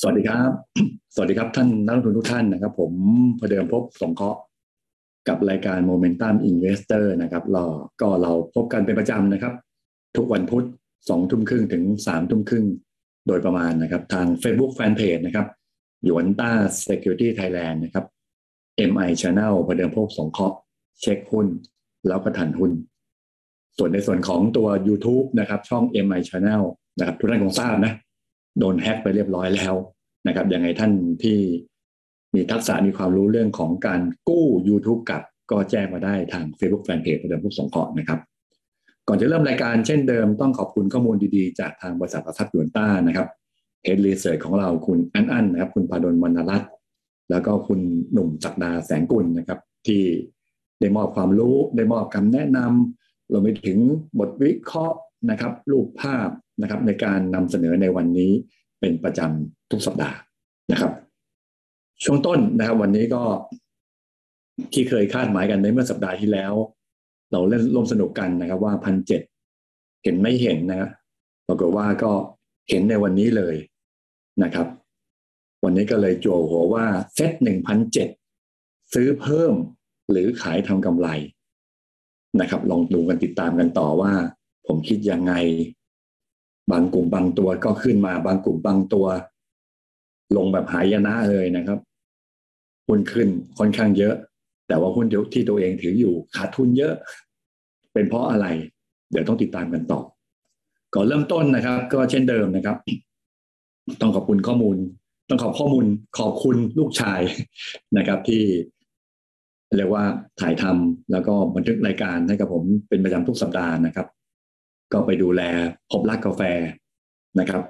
สวัสดีครับ สวัสดีครับท่านนักลงทุนทุกท่านนะครับ ผมพเดิมพบสงเคราะห์กับรายการ Momentum Investor นะครับเราก็เราพบกันเป็นประจำนะครับ ทุกวันพุธสองทุ่มครึ่งถึงสามทุ่มครึ่งโดยประมาณนะครับ ทาง Facebook Fanpage นะครับยวนต้า Security Thailand นะครับ MI Channel พเดิมพบสงเคราะห์เช็คหุ้น แล้วก็ทันหุ้น ส่วนในส่วนของตัว YouTube นะครับ ช่อง MI Channel นะครับทุกท่านคงทราบนะ โดนแฮ็กไปเรียบร้อยแล้วนะครับยังไงท่านที่มีทักษะมีความรู้เรื่องของการกู้ YouTube กับก็แจ้งมาได้ทาง Facebook Fanpage ประเดิมผู้สงเคราะห์นะครับ ก่อนจะเริ่มรายการเช่นเดิมต้องขอบคุณข้อมูลดีๆ จากทางบริษัทประทับยวนต้านะครับเฮดรีเสิร์ชของเราคุณอันอันนะครับ คุณพาดลวรรณรัตน์แล้วก็คุณหนุ่มจักดาแสงกุลนะครับ ที่ได้มอบความรู้ได้มอบคำแนะนำเราไปถึงบทวิเคราะห์นะครับ รูปภาพ นะครับในการนำเสนอในวันนี้เป็นประจำทุกสัปดาห์นะครับ ช่วงต้นนะครับ วันนี้ก็ที่เคยคาดหมายกันในเมื่อสัปดาห์ที่แล้ว เราเล่นร่วมสนุกกันนะครับ ว่าพันเจ็ดเห็นไม่เห็นนะครับปรากฏว่าก็เห็นในวันนี้เลยนะครับ วันนี้ก็เลยโจหัวว่าเซตหนึ่งพันเจ็ดซื้อเพิ่มหรือขายทำกำไรนะครับ ลองดูกันติดตามกันต่อว่า ผมคิดยังไง บางกลุ่มบางตัวก็ขึ้นมา บางกลุ่มบางตัว ลงแบบหายนะเลยนะครับหุ้นขึ้นค่อนข้างเยอะ แต่ว่าหุ้นที่ตัวเองถืออยู่ขาดทุนเยอะ เป็นเพราะอะไร เดี๋ยวต้องติดตามกันต่อก่อนเริ่มต้นนะครับ ก็เช่นเดิมนะครับ ต้องขอบคุณข้อมูล ต้องขอบข้อมูลขอบคุณลูกชายนะครับ ที่เรียกว่าถ่ายทำแล้วก็บันทึกรายการให้กับผมเป็นประจำทุกสัปดาห์นะครับ ก็ไปดูแลพบรักกาแฟนะครับ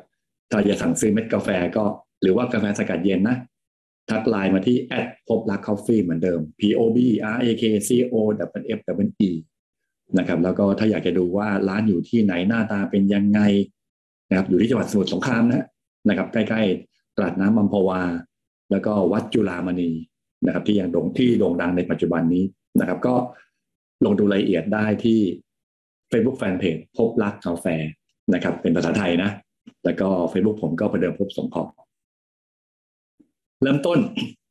ถ้าจะสั่งซื้อเม็ดกาแฟก็หรือว่ากาแฟสกัดเย็นนะ ทักไลน์มาที่แอดพบรัก Coffee เหมือนเดิม P O B R A K C O F F E E นะครับแล้วก็ถ้าอยากจะดูว่าร้านอยู่ที่ไหนหน้าตาเป็นยังไงนะครับอยู่ที่จังหวัดสมุทรสงครามนะนะครับ ใกล้ๆตลาดน้ำมัมพวา แล้วก็วัดจุฬามณีนะครับ ที่ยังโด่งที่โด่งดังในปัจจุบันนี้นะครับ ก็ลงดูรายละเอียดได้ที่ Facebook Fanpage พบรักกาแฟนะครับ เป็นภาษาไทยนะ แล้วก็ Facebook ผมก็ประเดิมพบสงเคราะห์เริ่มต้น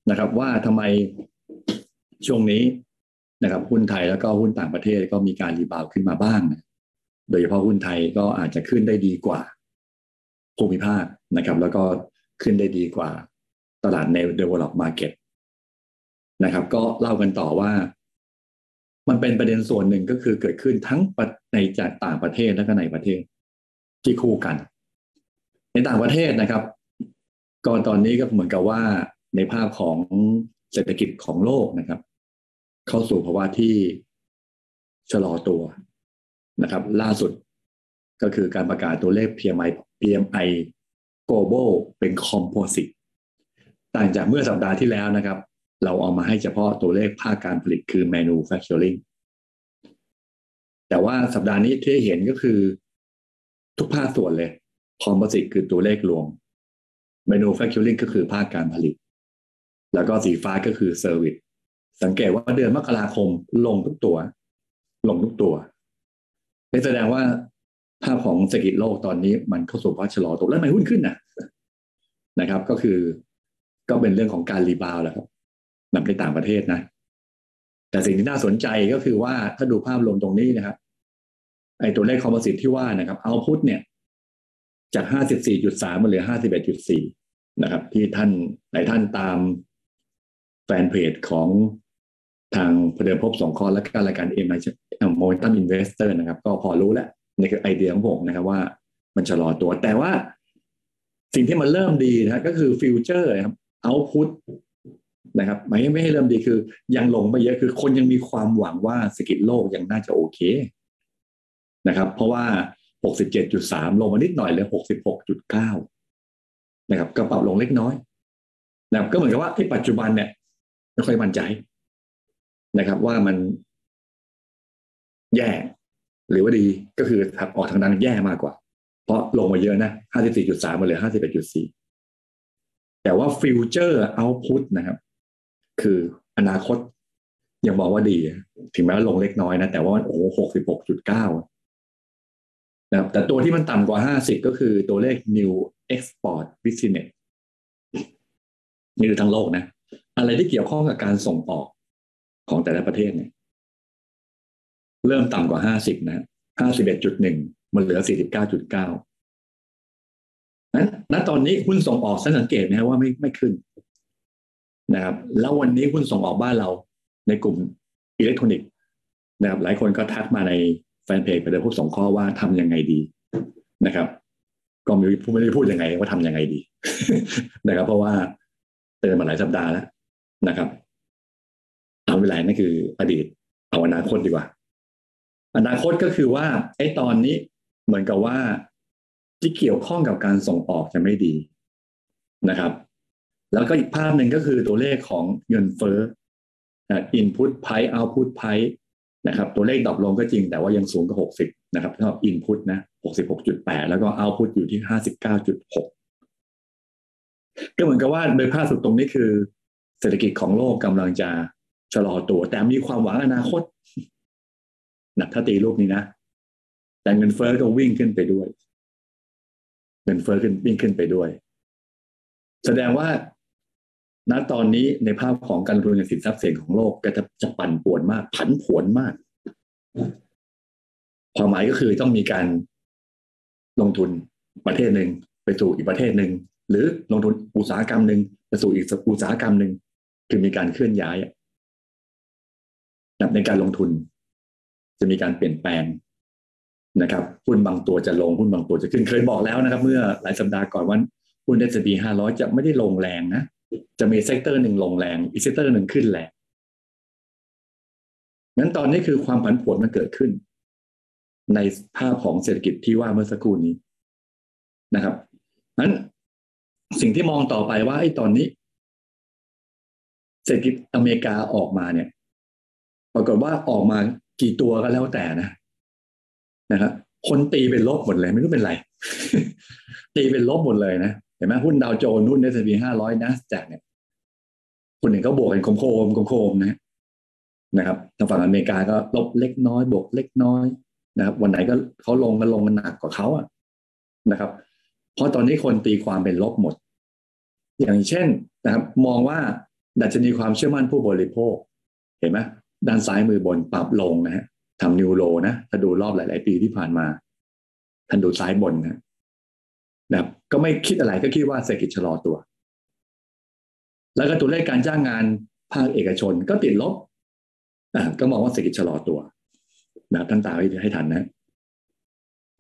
นะครับว่าทำไมช่วงนี้นะครับหุ้นไทยแล้วก็หุ้นต่างประเทศก็มีการรีบาวขึ้นมาบ้างนะโดยเฉพาะหุ้นไทยก็อาจจะขึ้นได้ดีกว่าภูมิภาคนะครับ แล้วก็ขึ้นได้ดีกว่าตลาดใน develop market นะครับ ก็เล่ากันต่อว่า มันเป็นประเด็นส่วนหนึ่งก็คือเกิดขึ้นทั้งในจากต่างประเทศและก็ในประเทศที่คู่กัน ในต่างประเทศนะครับก่อนตอนนี้ก็เหมือนกับว่าในภาพของเศรษฐกิจของโลกนะครับ เข้าสู่ภาวะที่ชะลอตัวนะครับ ล่าสุดก็คือการประกาศตัวเลข PMI PMI global เป็น composite ต่างจากเมื่อสัปดาห์ที่แล้วนะครับ เราเอามาให้เฉพาะตัวเลขภาคการผลิตคือ manufacturing แต่ว่าสัปดาห์นี้ที่เห็นก็คือทุกภาคส่วนเลย composite คือตัวเลขรวม manufacturing ก็คือภาคการผลิต แล้วก็สีฟ้าก็คือ service สังเกตว่าเดือนมกราคมลงทุกตัว ลงทุกตัวนี่แสดงว่าภาพของเศรษฐกิจโลกตอนนี้มันเข้าสู่ภาวะชะลอตัวแล้วไม่หุ้นขึ้นนะนะครับ ก็คือก็เป็นเรื่องของการรีบาวแหละครับ แบบในต่างประเทศนะ แต่สิ่งที่น่าสนใจก็คือว่าถ้าดูภาพรวมตรงนี้นะครับไอ้ตัวเลขคอมโพสิตที่ว่านะครับเอาพุทเนี่ย จาก54.3มาเหลือ51.4นะครับ ที่ท่านหลายท่านตามแฟนเพจของทางพเดิมพบสองคอและการรายการ MI Momentum Investor นะครับ ก็พอรู้แล้วนี่คือไอเดียของผมนะครับว่ามันชะลอตัวแต่ว่าสิ่งที่มันเริ่มดีนะก็คือ Future ครับ Output นะครับไม่ไม่ให้เริ่มดีคือ ยังลงไปเยอะคือ คนยังมีความหวังว่าเศรษฐกิจโลกยังน่าจะโอเคนะครับ เพราะว่า 67.3 ลงมานิดหน่อยเลย 66.9 นะครับก็ปรับลงเล็กน้อยนะครับก็เหมือนกับว่าที่ปัจจุบันเนี่ยไม่ค่อยมั่นใจนะครับ ว่ามันแย่ หรือว่าดีก็คือถักออกทางด้นแย่มากกว่า เพราะลงมาเยอะนะ 54.3 มาเหลือ 51.4 แต่ว่าฟิวเจอร์เอาพุตนะครับ คืออนาคตยังบอกว่าดี ถึงแม้ว่าลงเล็กน้อยนะ แต่ว่าโอ้หกสิบหกจุดเก้านะครับแต่ตัวที่มันต่ำกว่าห้าสิบก็คือตัวเลข new export business นี่คือทั้งโลกนะ อะไรที่เกี่ยวข้องกับการส่งออกของแต่ละประเทศเนี่ยเริ่มต่ำกว่าห้าสิบนะห้าสิบเอ็ดจุดหนึ่งมันเหลือสี่สิบเก้าจุดเก้านั้นณตอนนี้หุ้นส่งออกสังเกตนะว่าไม่ไม่ขึ้น นะครับ แล้ววันนี้หุ้นส่งออกบ้านเราในกลุ่มอิเล็กทรอนิกส์นะครับ หลายคนก็ทักมาในแฟนเพจไปเลยพวกสองข้อว่าทำยังไงดีนะครับ ก็ไม่รู้ไม่ได้พูดยังไงว่าทำยังไงดีนะครับ เพราะว่าเตือนมาหลายสัปดาห์แล้วนะครับเอาเวลานั่นคืออดีตเอาอนาคตดีกว่า อนาคตก็คือว่าไอ้ตอนนี้เหมือนกับว่าที่เกี่ยวข้องกับการส่งออกจะไม่ดีนะครับ แล้วก็อีกภาพหนึ่งก็คือตัวเลขของเงินเฟ้อ input price output price นะครับตัวเลขดรอปลงก็จริงแต่ว่ายังสูงกว่า60 นะครับเท่า input นะ66.8 แล้วก็ output อยู่ที่ 59.6 ก็เหมือนกับว่าโดยภาพสุดตรงนี้คือเศรษฐกิจของโลกกำลังจะชะลอตัว แต่มีความหวังอนาคตนะถ้าตีรูปนี้นะ แต่เงินเฟ้อก็วิ่งขึ้นไปด้วย เงินเฟ้อขึ้นวิ่งขึ้นไปด้วย แสดงว่า ณตอนนี้ในภาพของการลงทุนในสินทรัพย์เสี่ยงของโลกก็จะจะปั่นป่วนมาก ผันผวนมาก ความหมายก็คือต้องมีการลงทุนประเทศหนึ่งไปสู่อีกประเทศหนึ่งหรือลงทุนอุตสาหกรรมหนึ่งไปสู่อีกอุตสาหกรรมหนึ่งคือมีการเคลื่อนย้ายในการลงทุน จะมีการเปลี่ยนแปลงนะครับหุ้นบางตัวจะลงหุ้นบางตัวจะขึ้นเคยบอกแล้วนะครับ เมื่อหลายสัปดาห์ก่อนว่าหุ้น S&P 500จะไม่ได้ลงแรงนะ จะมี sector หนึ่งลงแรง อีก sector หนึ่งขึ้นแรงนั้นตอนนี้คือความผันผวนมันเกิดขึ้น ในภาพของเศรษฐกิจที่ว่าเมื่อสักครู่นี้นะครับนั้นสิ่งที่มองต่อไปว่าไอ้ตอนนี้ เศรษฐกิจอเมริกาออกมาเนี่ย ปรากฏว่าออกมากี่ตัวก็แล้วแต่นะนะครับคนตีเป็นลบหมดเลย ไม่รู้เป็นไร ตีเป็นลบหมดเลยนะ เห็นไหมหุ้นดาวโจนส์หุ้นเอสพีห้าร้อยนัสแจกเนี่ยคนหนึ่งก็บวกกันโคมโคมโคมนะนะครับทางฝั่งอเมริกาก็ลบเล็กน้อย บวกเล็กน้อยนะครับ วันไหนก็เขาลงกันลงมันหนักกว่าเขาอะนะครับ เพราะตอนนี้คนตีความเป็นลบหมด อย่างเช่นนะครับ มองว่าดัชนีความเชื่อมั่นผู้บริโภค เห็นไหมด้านซ้ายมือบนปรับลงนะฮะทำนิวโรนะถ้าดูรอบหลาย ๆ ปีที่ผ่านมาท่านดูซ้ายบนนะ นะก็ไม่คิดอะไรก็คิดว่าเศรษฐกิจชะลอตัว แล้วก็ตัวเลขการจ้างงานภาคเอกชนก็ติดลบก็มองว่าเศรษฐกิจชะลอตัวนะท่านตาให้ทันนะ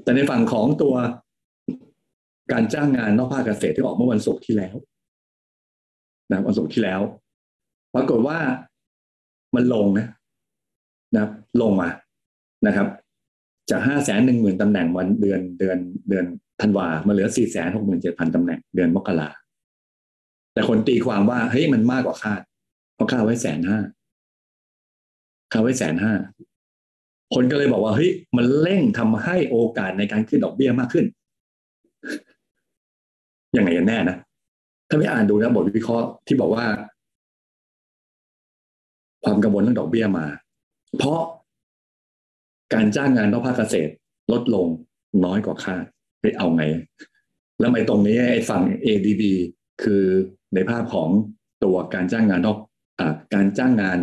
แต่ในฝั่งของตัวการจ้างงานนอกภาคเกษตรที่ออกเมื่อวันศุกร์ที่แล้วนะวันศุกร์ที่แล้ว ปรากฏว่ามันลงนะนะลงมานะครับ จากห้าแสนหนึ่งหมื่นตำแหน่งวันเดือนเดือนเดือนธันวามาเหลือสี่แสนหกหมื่นเจ็ดพันตำแหน่งเดือนมกราแต่คนตีความว่าเฮ้ยมันมากกว่าคาดเพราะคาดไว้แสนห้าคาดไว้แสนห้าคนก็เลยบอกว่าเฮ้ยมันเร่งทำให้โอกาสในการขึ้นดอกเบี้ยมากขึ้นยังไงกันแน่นะถ้าไม่อ่านดูนะบทวิเคราะห์ที่บอกว่า ความกังวลเรื่องดอกเบี้ยมา เพราะ การจ้างงานนอกภาคเกษตรลดลงน้อยกว่าคาดไปเอาไง แล้วไมตรงนี้ไอ้ฝั่ง ADB คือในภาพของตัวการจ้างงานนอกอการจ้างงาน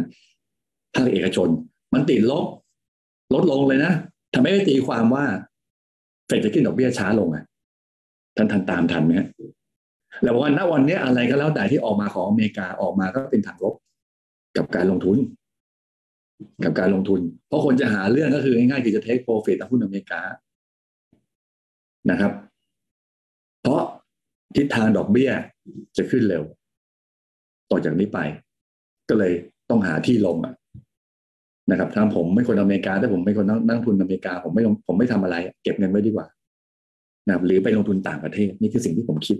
ภาคเอกชน มันติดลบ ลดลงเลยนะทำให้ตีความว่าเฟดจะขึ้นดอกเบี้ยช้าลงอะท่านทันตามทันไหมแล้วว่าณวันนี้อะไรก็แล้วแต่ที่ออกมาของอเมริกาออกมาก็เป็นทางลบกับการลงทุน กับการลงทุน เพราะคนจะหาเรื่องก็คือง่ายๆคือจะเทคโปรฟิตหุ้นอเมริกานะครับ เพราะทิศทางดอกเบี้ยจะขึ้นเร็ว ต่อจากนี้ไป ก็เลยต้องหาที่ลงอะนะครับทาผมไม่คนอเมริกาแต่ผมไม่คนนั่งทุนอเมริกา ผมไม่ลงผมไม่ทำอะไร เก็บเงินไว้ดีกว่านะรหรือไปลงทุนต่างประเทศ นี่คือสิ่งที่ผมคิด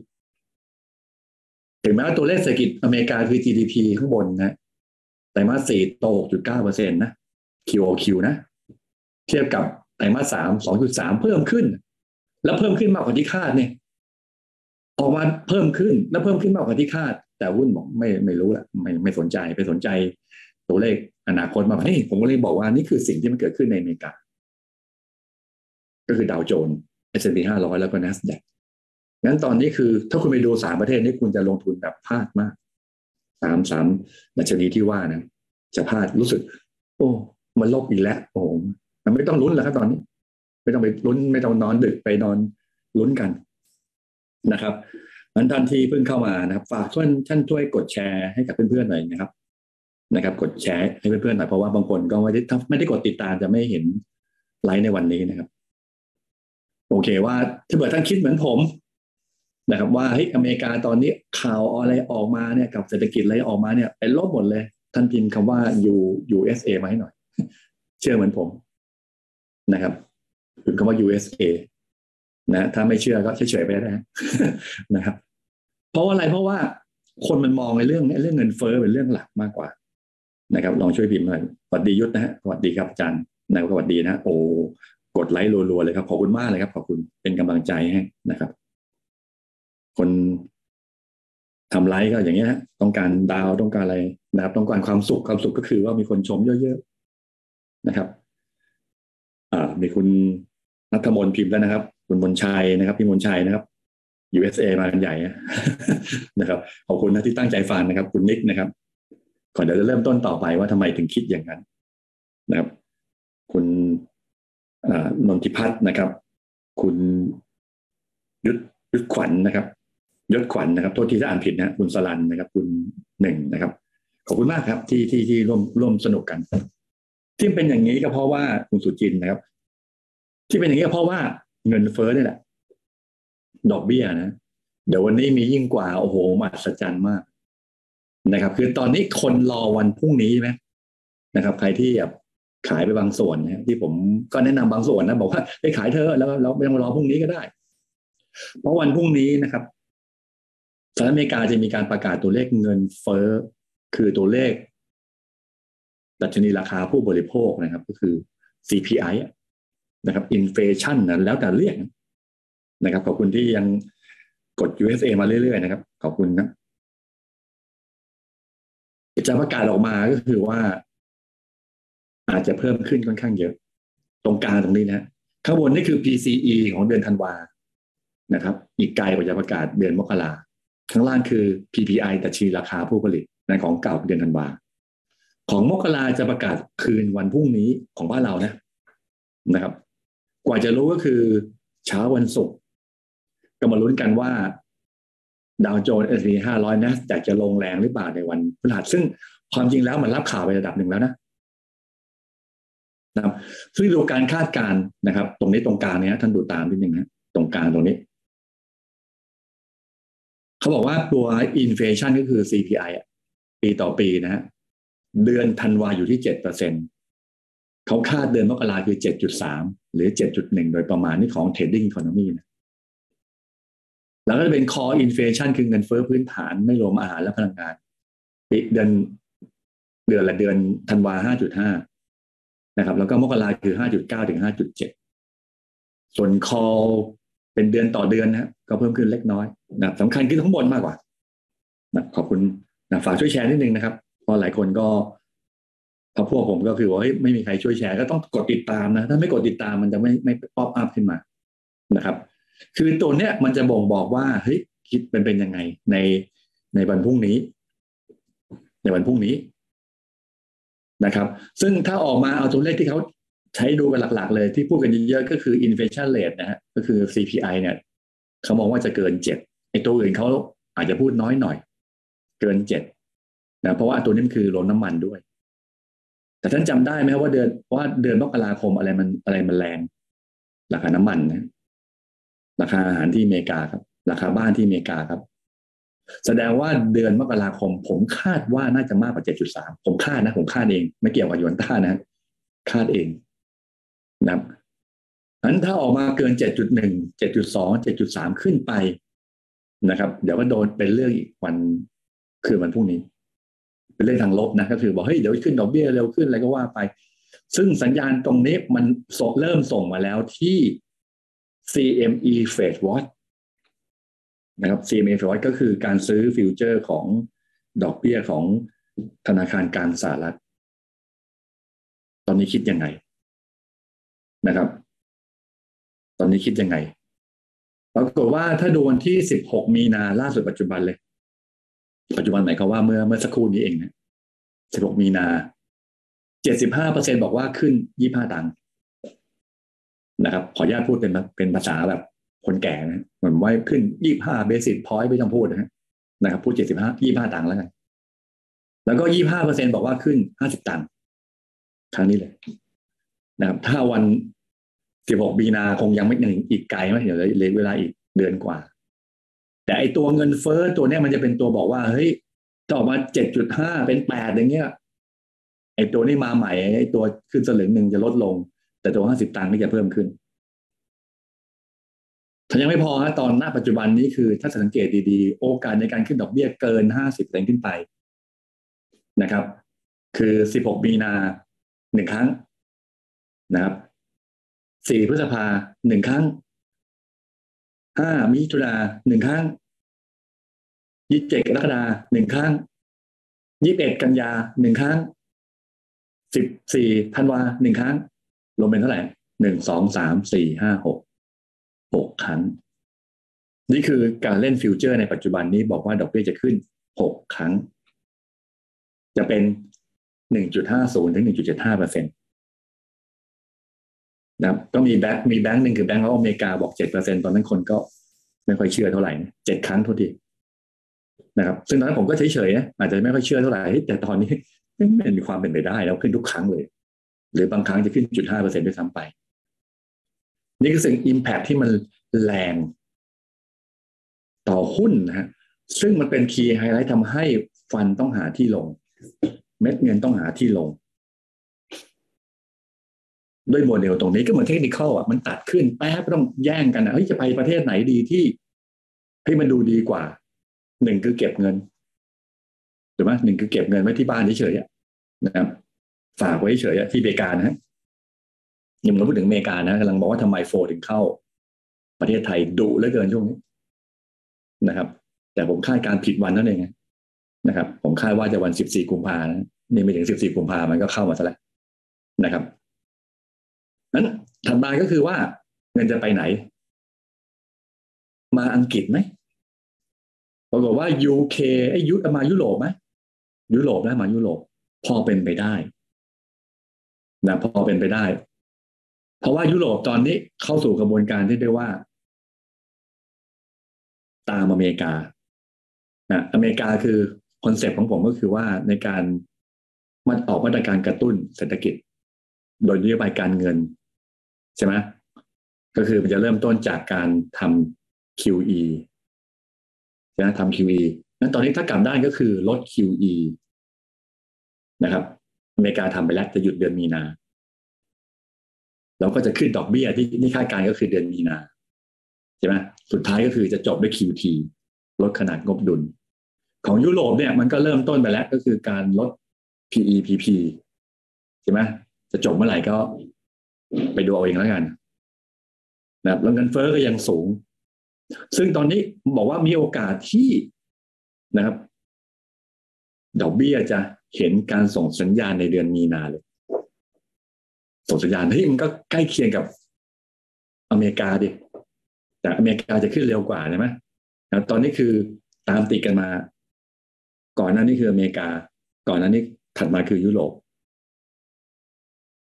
ถึงแม้ว่าตัวเลขเศรษฐกิจอเมริกาคือ GDP ข้างบนนะ ไตรมาสสี่โต 6.9เปอร์เซ็นต์นะ QOQ นะ เทียบกับไตรมาสสาม2.3 เพิ่มขึ้น แล้วเพิ่มขึ้นมากกว่าที่คาดเนี่ยออกมาเพิ่มขึ้นแล้วเพิ่มขึ้นมากกว่าที่คาด แต่วุ่นบอกไม่ไม่รู้ละไม่ไม่สนใจไปสนใจ ตัวเลขอนาคตมานี่ผมก็เลยบอกว่านี่คือสิ่งที่มันเกิดขึ้นในอเมริกา ก็คือดาวโจนส์ S&P 500 แล้วก็ NASDAQ งั้นตอนนี้คือถ้าคุณไปดูสามประเทศนี้คุณจะลงทุนแบบพลาดมากามสามดัชนีที่ว่านะจะพลาดรู้สึก โอ้มันลบอีกแล้วโอ้มันไม่ต้องลุ้นแล้วครับตอนนี้ ไม่ต้องไปลุ้นไม่ต้องนอนดึกไปนอนลุ้นกันนะครับนั้นท่านที่เพิ่งเข้ามานะครับ ฝากท่านท่านช่วยกดแชร์ให้กับเพื่อนๆหน่อยนะครับ นะครับ กดแชร์ให้เพื่อนๆหน่อยเพราะว่าบางคนก็ไม่ได้ไม่ได้กดติดตามจะไม่เห็นไลฟ์ในวันนี้นะครับ โอเคว่าถ้าเกิดท่านคิดเหมือนผม นะครับว่าเฮ้ยอเมริกาตอนนี้ข่าวอะไรออกมาเนี่ยกับเศรษฐกิจอะไรออกมาเนี่ยเป็นลบหมดเลย ท่านพิมพ์คำว่า U USA มาให้หน่อย เชื่อเหมือนผมนะครับพิมพ์คำว่า USA นะถ้าไม่เชื่อก็เฉยๆไปได้นะนะครับ เพราะว่าอะไรเพราะว่าคนมันมองในเรื่องเรื่องเงินเฟ้อเป็นเรื่องหลักมากกว่า นะครับ ลองช่วยพิมพ์หน่อยสวัสดียุทธนะฮะสวัสดีครับอาจารย์นายสวัสดีนะโอ้กดไลค์รัวๆเลยครับขอบคุณมากเลยครับขอบคุณเป็นกำลังใจให้นะครับ คนทำไลค์ก็อย่างเงี้ยต้องการดาวต้องการอะไรนะครับ ต้องการความสุขความสุขก็คือว่ามีคนชมเยอะๆนะครับอ่ามีคุณนัทมนพิมพ์แล้วนะครับ คุณมนชัยนะครับ พี่มนชัยนะครับ USA มากันใหญ่นะครับขอบคุณนะที่ตั้งใจฟังนะครับ คุณนิกนะครับ ก่อนเดี๋ยวจะเริ่มต้นต่อไปว่าทำไมถึงคิดอย่างนั้นนะครับ คุณนนทิพัฒน์นะครับ คุณยุทธยุทธขวัญนะครับ ยศขวัญนะครับโทษที่จะอ่านผิดนะคุณสลันนะครับ คุณหนึ่งนะครับ ขอบคุณมากครับ ที่ที่ที่ร่วมร่วมสนุกกัน ที่เป็นอย่างนี้ก็เพราะว่าคุณสุจินนะครับ ที่เป็นอย่างนี้ก็เพราะว่าเงินเฟ้อนี่แหละดอกเบี้ยนะเดี๋ยววันนี้มียิ่งกว่าโอ้โหมหัศจรรย์มากนะครับ คือตอนนี้คนรอวันพรุ่งนี้ไหมนะครับ ใครที่แบบขายไปบางส่วนนะที่ผมก็แนะนำบางส่วนนะ บอกว่าไปขายเธอแล้วเราไม่ต้องรอพรุ่งนี้ก็ได้ เพราะวันพรุ่งนี้นะครับ สหรัฐอเมริกาจะมีการประกาศตัวเลขเงินเฟ้อคือตัวเลขดัชนีราคาผู้บริโภคนะครับ ก็คือ CPI นะครับอินเฟชันนะแล้วแต่เรียกนะครับ ขอบคุณที่ยังกด USA มาเรื่อยๆนะครับ ขอบคุณนะจะประกาศออกมาก็คือว่า อาจจะเพิ่มขึ้นค่อนข้างเยอะ ตรงกลางตรงนี้นะข้างบนนี่คือ PCE ของเดือนธันวานะครับ อีกไกลกว่าจะประกาศเดือนมกรา ข้างล่างคือ PPI ดัชนีราคาผู้ผลิตในของเก่าเดือนธันวาของมกราจะประกาศคืนวันพรุ่งนี้ของบ้านเรานะนะครับ กว่าจะรู้ก็คือเช้าวันศุกร์ก็มาลุ้นกันว่าดาวโจนส์เอสพีห้าร้อยนะจะจะลงแรงหรือเปล่าในวันพฤหัสซึ่งความจริงแล้วมันรับข่าวไประดับหนึ่งแล้วนะนะครับซึ่งดูการคาดการณ์นะครับ ตรงนี้ตรงกลางเนี้ยท่านดูตามนิดนึงนะตรงกลางตรงนี้ เขาบอกว่าตัวอินเฟชันก็คือ CPI ปีต่อปีนะฮะเดือนธันวาอยู่ที่เจ็ดเปอร์เซ็นเขาคาดเดือนมกราคือเจ็ดจุดสามหรือเจ็ดจุดหนึ่งโดยประมาณนี่ของ trading economy นะแล้วก็จะเป็น core inflation คือเงินเฟ้อพื้นฐานไม่รวมอาหารและพลังงานปีเดือนเดือนละเดือนธันวาห้าจุดห้านะครับ แล้วก็มกราคือห้าจุดเก้าถึงห้าจุดเจ็ดส่วน call เป็นเดือนต่อเดือนนะก็เพิ่มขึ้นเล็กน้อยนะสำคัญขึ้นทั้งบนมากกว่านะขอบคุณนะฝากช่วยแชร์นิดนึงนะครับเพราะหลายคนก็พอพวกผมก็คือว่าไม่มีใครช่วยแชร์ก็ต้องกดติดตามนะ ถ้าไม่กดติดตามมันจะไม่ไม่ป๊อปอัพขึ้นมานะครับ คือตัวเนี้ยมันจะบ่งบอกว่าเฮ้ยคิดเป็นเป็นยังไงในในวันพรุ่งนี้ ในวันพรุ่งนี้นะครับ ซึ่งถ้าออกมาเอาตัวเลขที่เขา ใช้ดูกันหลักๆ เลยที่พูดกันเยอะๆก็คือ inflation rate นะฮะก็คือ CPI เนี่ยเขามองว่าจะเกินเจ็ดไอ้ตัวอื่นเขาอาจจะพูดน้อยหน่อย เกินเจ็ดนะเพราะว่าตัวนี้มันคือลงน้ำมันด้วย แต่ท่านจำได้ไหมว่าเดือนว่าเดือนมกราคมอะไรมันอะไรมันแรง ราคาน้ำมันนะราคาอาหารที่อเมริกาครับ ราคาบ้านที่อเมริกาครับ แสดงว่าเดือนมกราคม ผมคาดว่าน่าจะมากกว่าเจ็ดจุดสามผมคาดนะ ผมคาดเอง ไม่เกี่ยวกับยวนต้านะคาดเอง นะครับนั้นถ้าออกมาเกิน 7.1 7.2 7.3 ขึ้นไปนะครับ เดี๋ยวก็โดนเป็นเรื่องอีกวันคือวันพรุ่งนี้ เป็นเรื่องทางลบนะก็คือบอกเฮ้ยเดี๋ยวขึ้นดอกเบี้ยเร็วขึ้นอะไรก็ว่าไป ซึ่งสัญญาณตรงนี้มันเริ่มส่งมาแล้วที่ CME Fed Watch นะครับ CME Fed Watch ก็คือการซื้อฟิวเจอร์ของดอกเบี้ยของธนาคารกลางสหรัฐ ตอนนี้คิดยังไง นะครับ ตอนนี้คิดยังไงปรากฏว่าถ้าดูวันที่16มีนาล่าสุดปัจจุบันเลย ปัจจุบันหมายความว่าเมื่อเมื่อสักครู่นี้เองนะ16มีนา75เปอร์เซ็นบอกว่าขึ้น25ตังค์นะครับ ขออนุญาตพูดเป็นเป็นภาษาแบบคนแก่นะเหมือนว่าขึ้น25เบสิสพอยต์ไม่ต้องพูดนะนะครับ พูด75 25ตังค์แล้วกันแล้วก็25เปอร์เซ็นบอกว่าขึ้น50ตังค์ครั้งนี้เลย นะครับ ถ้าวัน 16มีนาคงยังไม่ยังอีกไกลไหมเดี๋ยวเลยเวลาอีกเดือนกว่า แต่ไอตัวเงินเฟ้อตัวเนี้ยมันจะเป็นตัวบอกว่าเฮ้ยต่อมาเจ็ดจุดห้าเป็นแปดอย่างเงี้ยไอตัวนี้มาใหม่ไอตัวขึ้นสลึงหนึ่งจะลดลง แต่ตัวห้าสิบตังค์นี่จะเพิ่มขึ้นถ้ายังไม่พอฮะตอนหน้าปัจจุบันนี้คือ ถ้าสังเกตดีๆ โอกาสในการขึ้นดอกเบี้ยเกินห้าสิบเปอร์เซ็นขึ้นไปนะครับ คือสิบหกมีนาหนึ่งครั้ง นะครับสี่พฤษภาหนึ่งครั้งห้ามิถุนาหนึ่งครั้งยี่สิบเจ็ดกรกฎาหนึ่งครั้งยี่สิบเอ็ดกันยาหนึ่งครั้งสิบสี่ธันวาหนึ่งครั้ง รวมเป็นเท่าไหร่หนึ่งสองสามสี่ห้าหกหกครั้ง นี่คือการเล่นฟิวเจอร์ในปัจจุบันนี้บอกว่าดอกเบี้ยจะขึ้นหกครั้ง จะเป็นหนึ่งจุดห้าศูนย์ถึงหนึ่งจุดเจ็ดห้าเปอร์เซ็นต์ นะครับก็มีแบงค์มีแบงค์หนึ่งคือแบงก์ของอเมริกาบอกเจ็ดเปอร์เซ็นตอนนั้นคนก็ไม่ค่อยเชื่อเท่าไหร่เจ็ดครั้งทุกทีนะครับ ซึ่งตอนนั้นผมก็เฉยๆนะอาจจะไม่ค่อยเชื่อเท่าไหร่แต่ตอนนี้มันมีความเป็นไปได้แล้วขึ้นทุกครั้งเลย หรือบางครั้งจะขึ้นจุดห้าเปอร์เซ็นด้วยซ้ำไป นี่คือสิ่งอิมแพคที่มันแรงต่อหุ้นนะฮะซึ่งมันเป็น key highlight ทำให้ Fund ต้องหาที่ลง เม็ดเงินต้องหาที่ลง ด้วยโมเดลตรงนี้ก็เหมือนเทคนิคอะมันตัดขึ้นแป๊บต้องแย่งกันอะเฮ้ยจะไปประเทศไหนดีที่ให้มันดูดีกว่าหนึ่งคือเก็บเงินถูกไหมหนึ่งคือเก็บเงินไว้ที่บ้านเฉยๆนะครับฝากไว้เฉยๆที่อเมริกานะยังเราพูดถึงอเมริกานะกำลังบอกว่าทำไมโฟถึงเข้า ประเทศไทยดุเหลือเกินช่วงนี้นะครับ แต่ผมคาดการผิดวันนั่นเองนะครับ ผมคาดว่าจะวันสิบสี่กุมภานธ์นี่ไม่ถึงสิบสี่กุมภามันก็เข้ามาซะแล้วนะครับ นั้นถัดมาก็คือว่าเงินจะไปไหน มาอังกฤษไหมปรากฏว่า UK ไอ้ยุมายุโรปไหมยุโรปนะมายุโรปพอเป็นไปได้นะพอเป็นไปได้ เพราะว่ายุโรปตอนนี้เข้าสู่กระบวนการที่เรียกว่า ตามอเมริกานะอเมริกาคือคอนเซปต์ของผมก็คือว่าในการมันออกมาตรการกระตุ้นเศรษฐกิจ โดยนโยบายการเงิน ใช่ไหมก็คือมันจะเริ่มต้นจากการทำ QE ใช่ไหมทำ QE นั้นตอนนี้ถ้ากลับด้านก็คือลด QE นะครับอเมริกาทำไปแล้วจะหยุดเดือนมีนาแล้วก็จะขึ้นดอกเบี้ยที่นี่คาดการณ์ก็คือเดือนมีนาใช่ไหมสุดท้ายก็คือจะจบด้วย QT ลดขนาดงบดุล ของยุโรปเนี่ยมันก็เริ่มต้นไปแล้วก็คือการลด PEPP ใช่ไหมจะจบเมื่อไหร่ก็ ไปดูเอาเองแล้วกันนะครับแล้วเงินเฟ้อก็ยังสูง ซึ่งตอนนี้บอกว่ามีโอกาสที่นะครับดอกเบี้ยจะเห็นการส่งสัญญาณในเดือนมีนาเลย ส่งสัญญาณที่มันก็ใกล้เคียงกับอเมริกาดิแต่อเมริกาจะขึ้นเร็วกว่าใช่ไหมตอนนี้คือตามติดกันมา ก่อนหน้านี้คืออเมริกา ก่อนหน้านี้ถัดมาคือยุโรป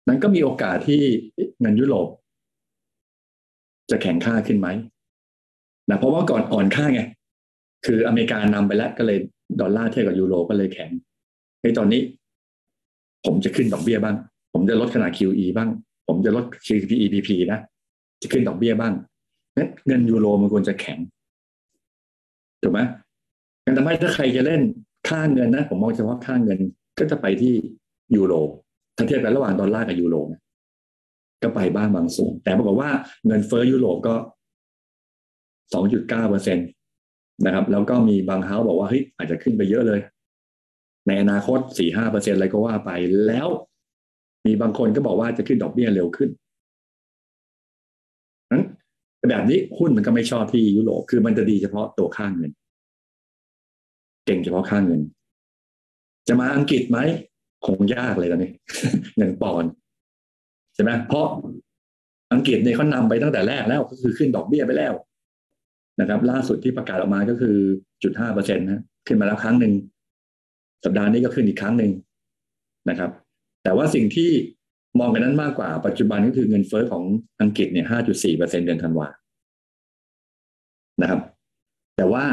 นั้นก็มีโอกาสที่เงินยุโรป จะแข็งค่าขึ้นไหมนะเพราะว่าก่อนอ่อนค่าไง คืออเมริกานำไปแล้วก็เลยดอลลาร์เทียบกับยูโรก็เลยแข็งในตอนนี้ ผมจะขึ้นดอกเบี้ยบ้าง ผมจะลดขนาด QE บ้าง ผมจะลด QEPP นะจะขึ้นดอกเบี้ยบ้างนั้นเงินยูโรมันควรจะแข็งถูกไหมงั้นทำให้ถ้าใครจะเล่นค่าเงินนะ ผมมองเฉพาะค่าเงินก็จะไปที่ยูโร ถ้าเทียบกันระหว่างดอลลาร์กับยูโรก็ไปบ้างบางส่วน แต่ปรากฏว่าเงินเฟ้อยุโรปก็สองจุดเก้าเปอร์เซ็นตนะครับ แล้วก็มีบางเฮ้าส์บอกว่าเฮ้ยอาจจะขึ้นไปเยอะเลย ในอนาคตสี่ห้าเปอร์เซ็นอะไรก็ว่าไปแล้ว มีบางคนก็บอกว่าจะขึ้นดอกเบี้ยเร็วขึ้นนั้นแบบนี้หุ้นมันก็ไม่ชอบที่ยุโรปคือมันจะดีเฉพาะตัวค่างเงิน เก่งเฉพาะค่างเงิน จะมาอังกฤษไหม คงยากเลยตอนนี้เงินปอนใช่ไหมเพราะอังกฤษเนี่ยเขานำไปตั้งแต่แรกแล้วก็คือขึ้นดอกเบี้ยไปแล้ว นะครับ ล่าสุดที่ประกาศออกมาก็คือจุดห้าเปอร์เซ็นต์นะขึ้นมาแล้วครั้งหนึ่งสัปดาห์นี้ก็ขึ้นอีกครั้งหนึ่งนะครับ แต่ว่าสิ่งที่มองกันนั้นมากกว่าปัจจุบันก็คือเงินเฟ้อของอังกฤษเนี่ยห้าจุดสี่เปอร์เซ็นเดือนธันวานะครับ แต่ว่า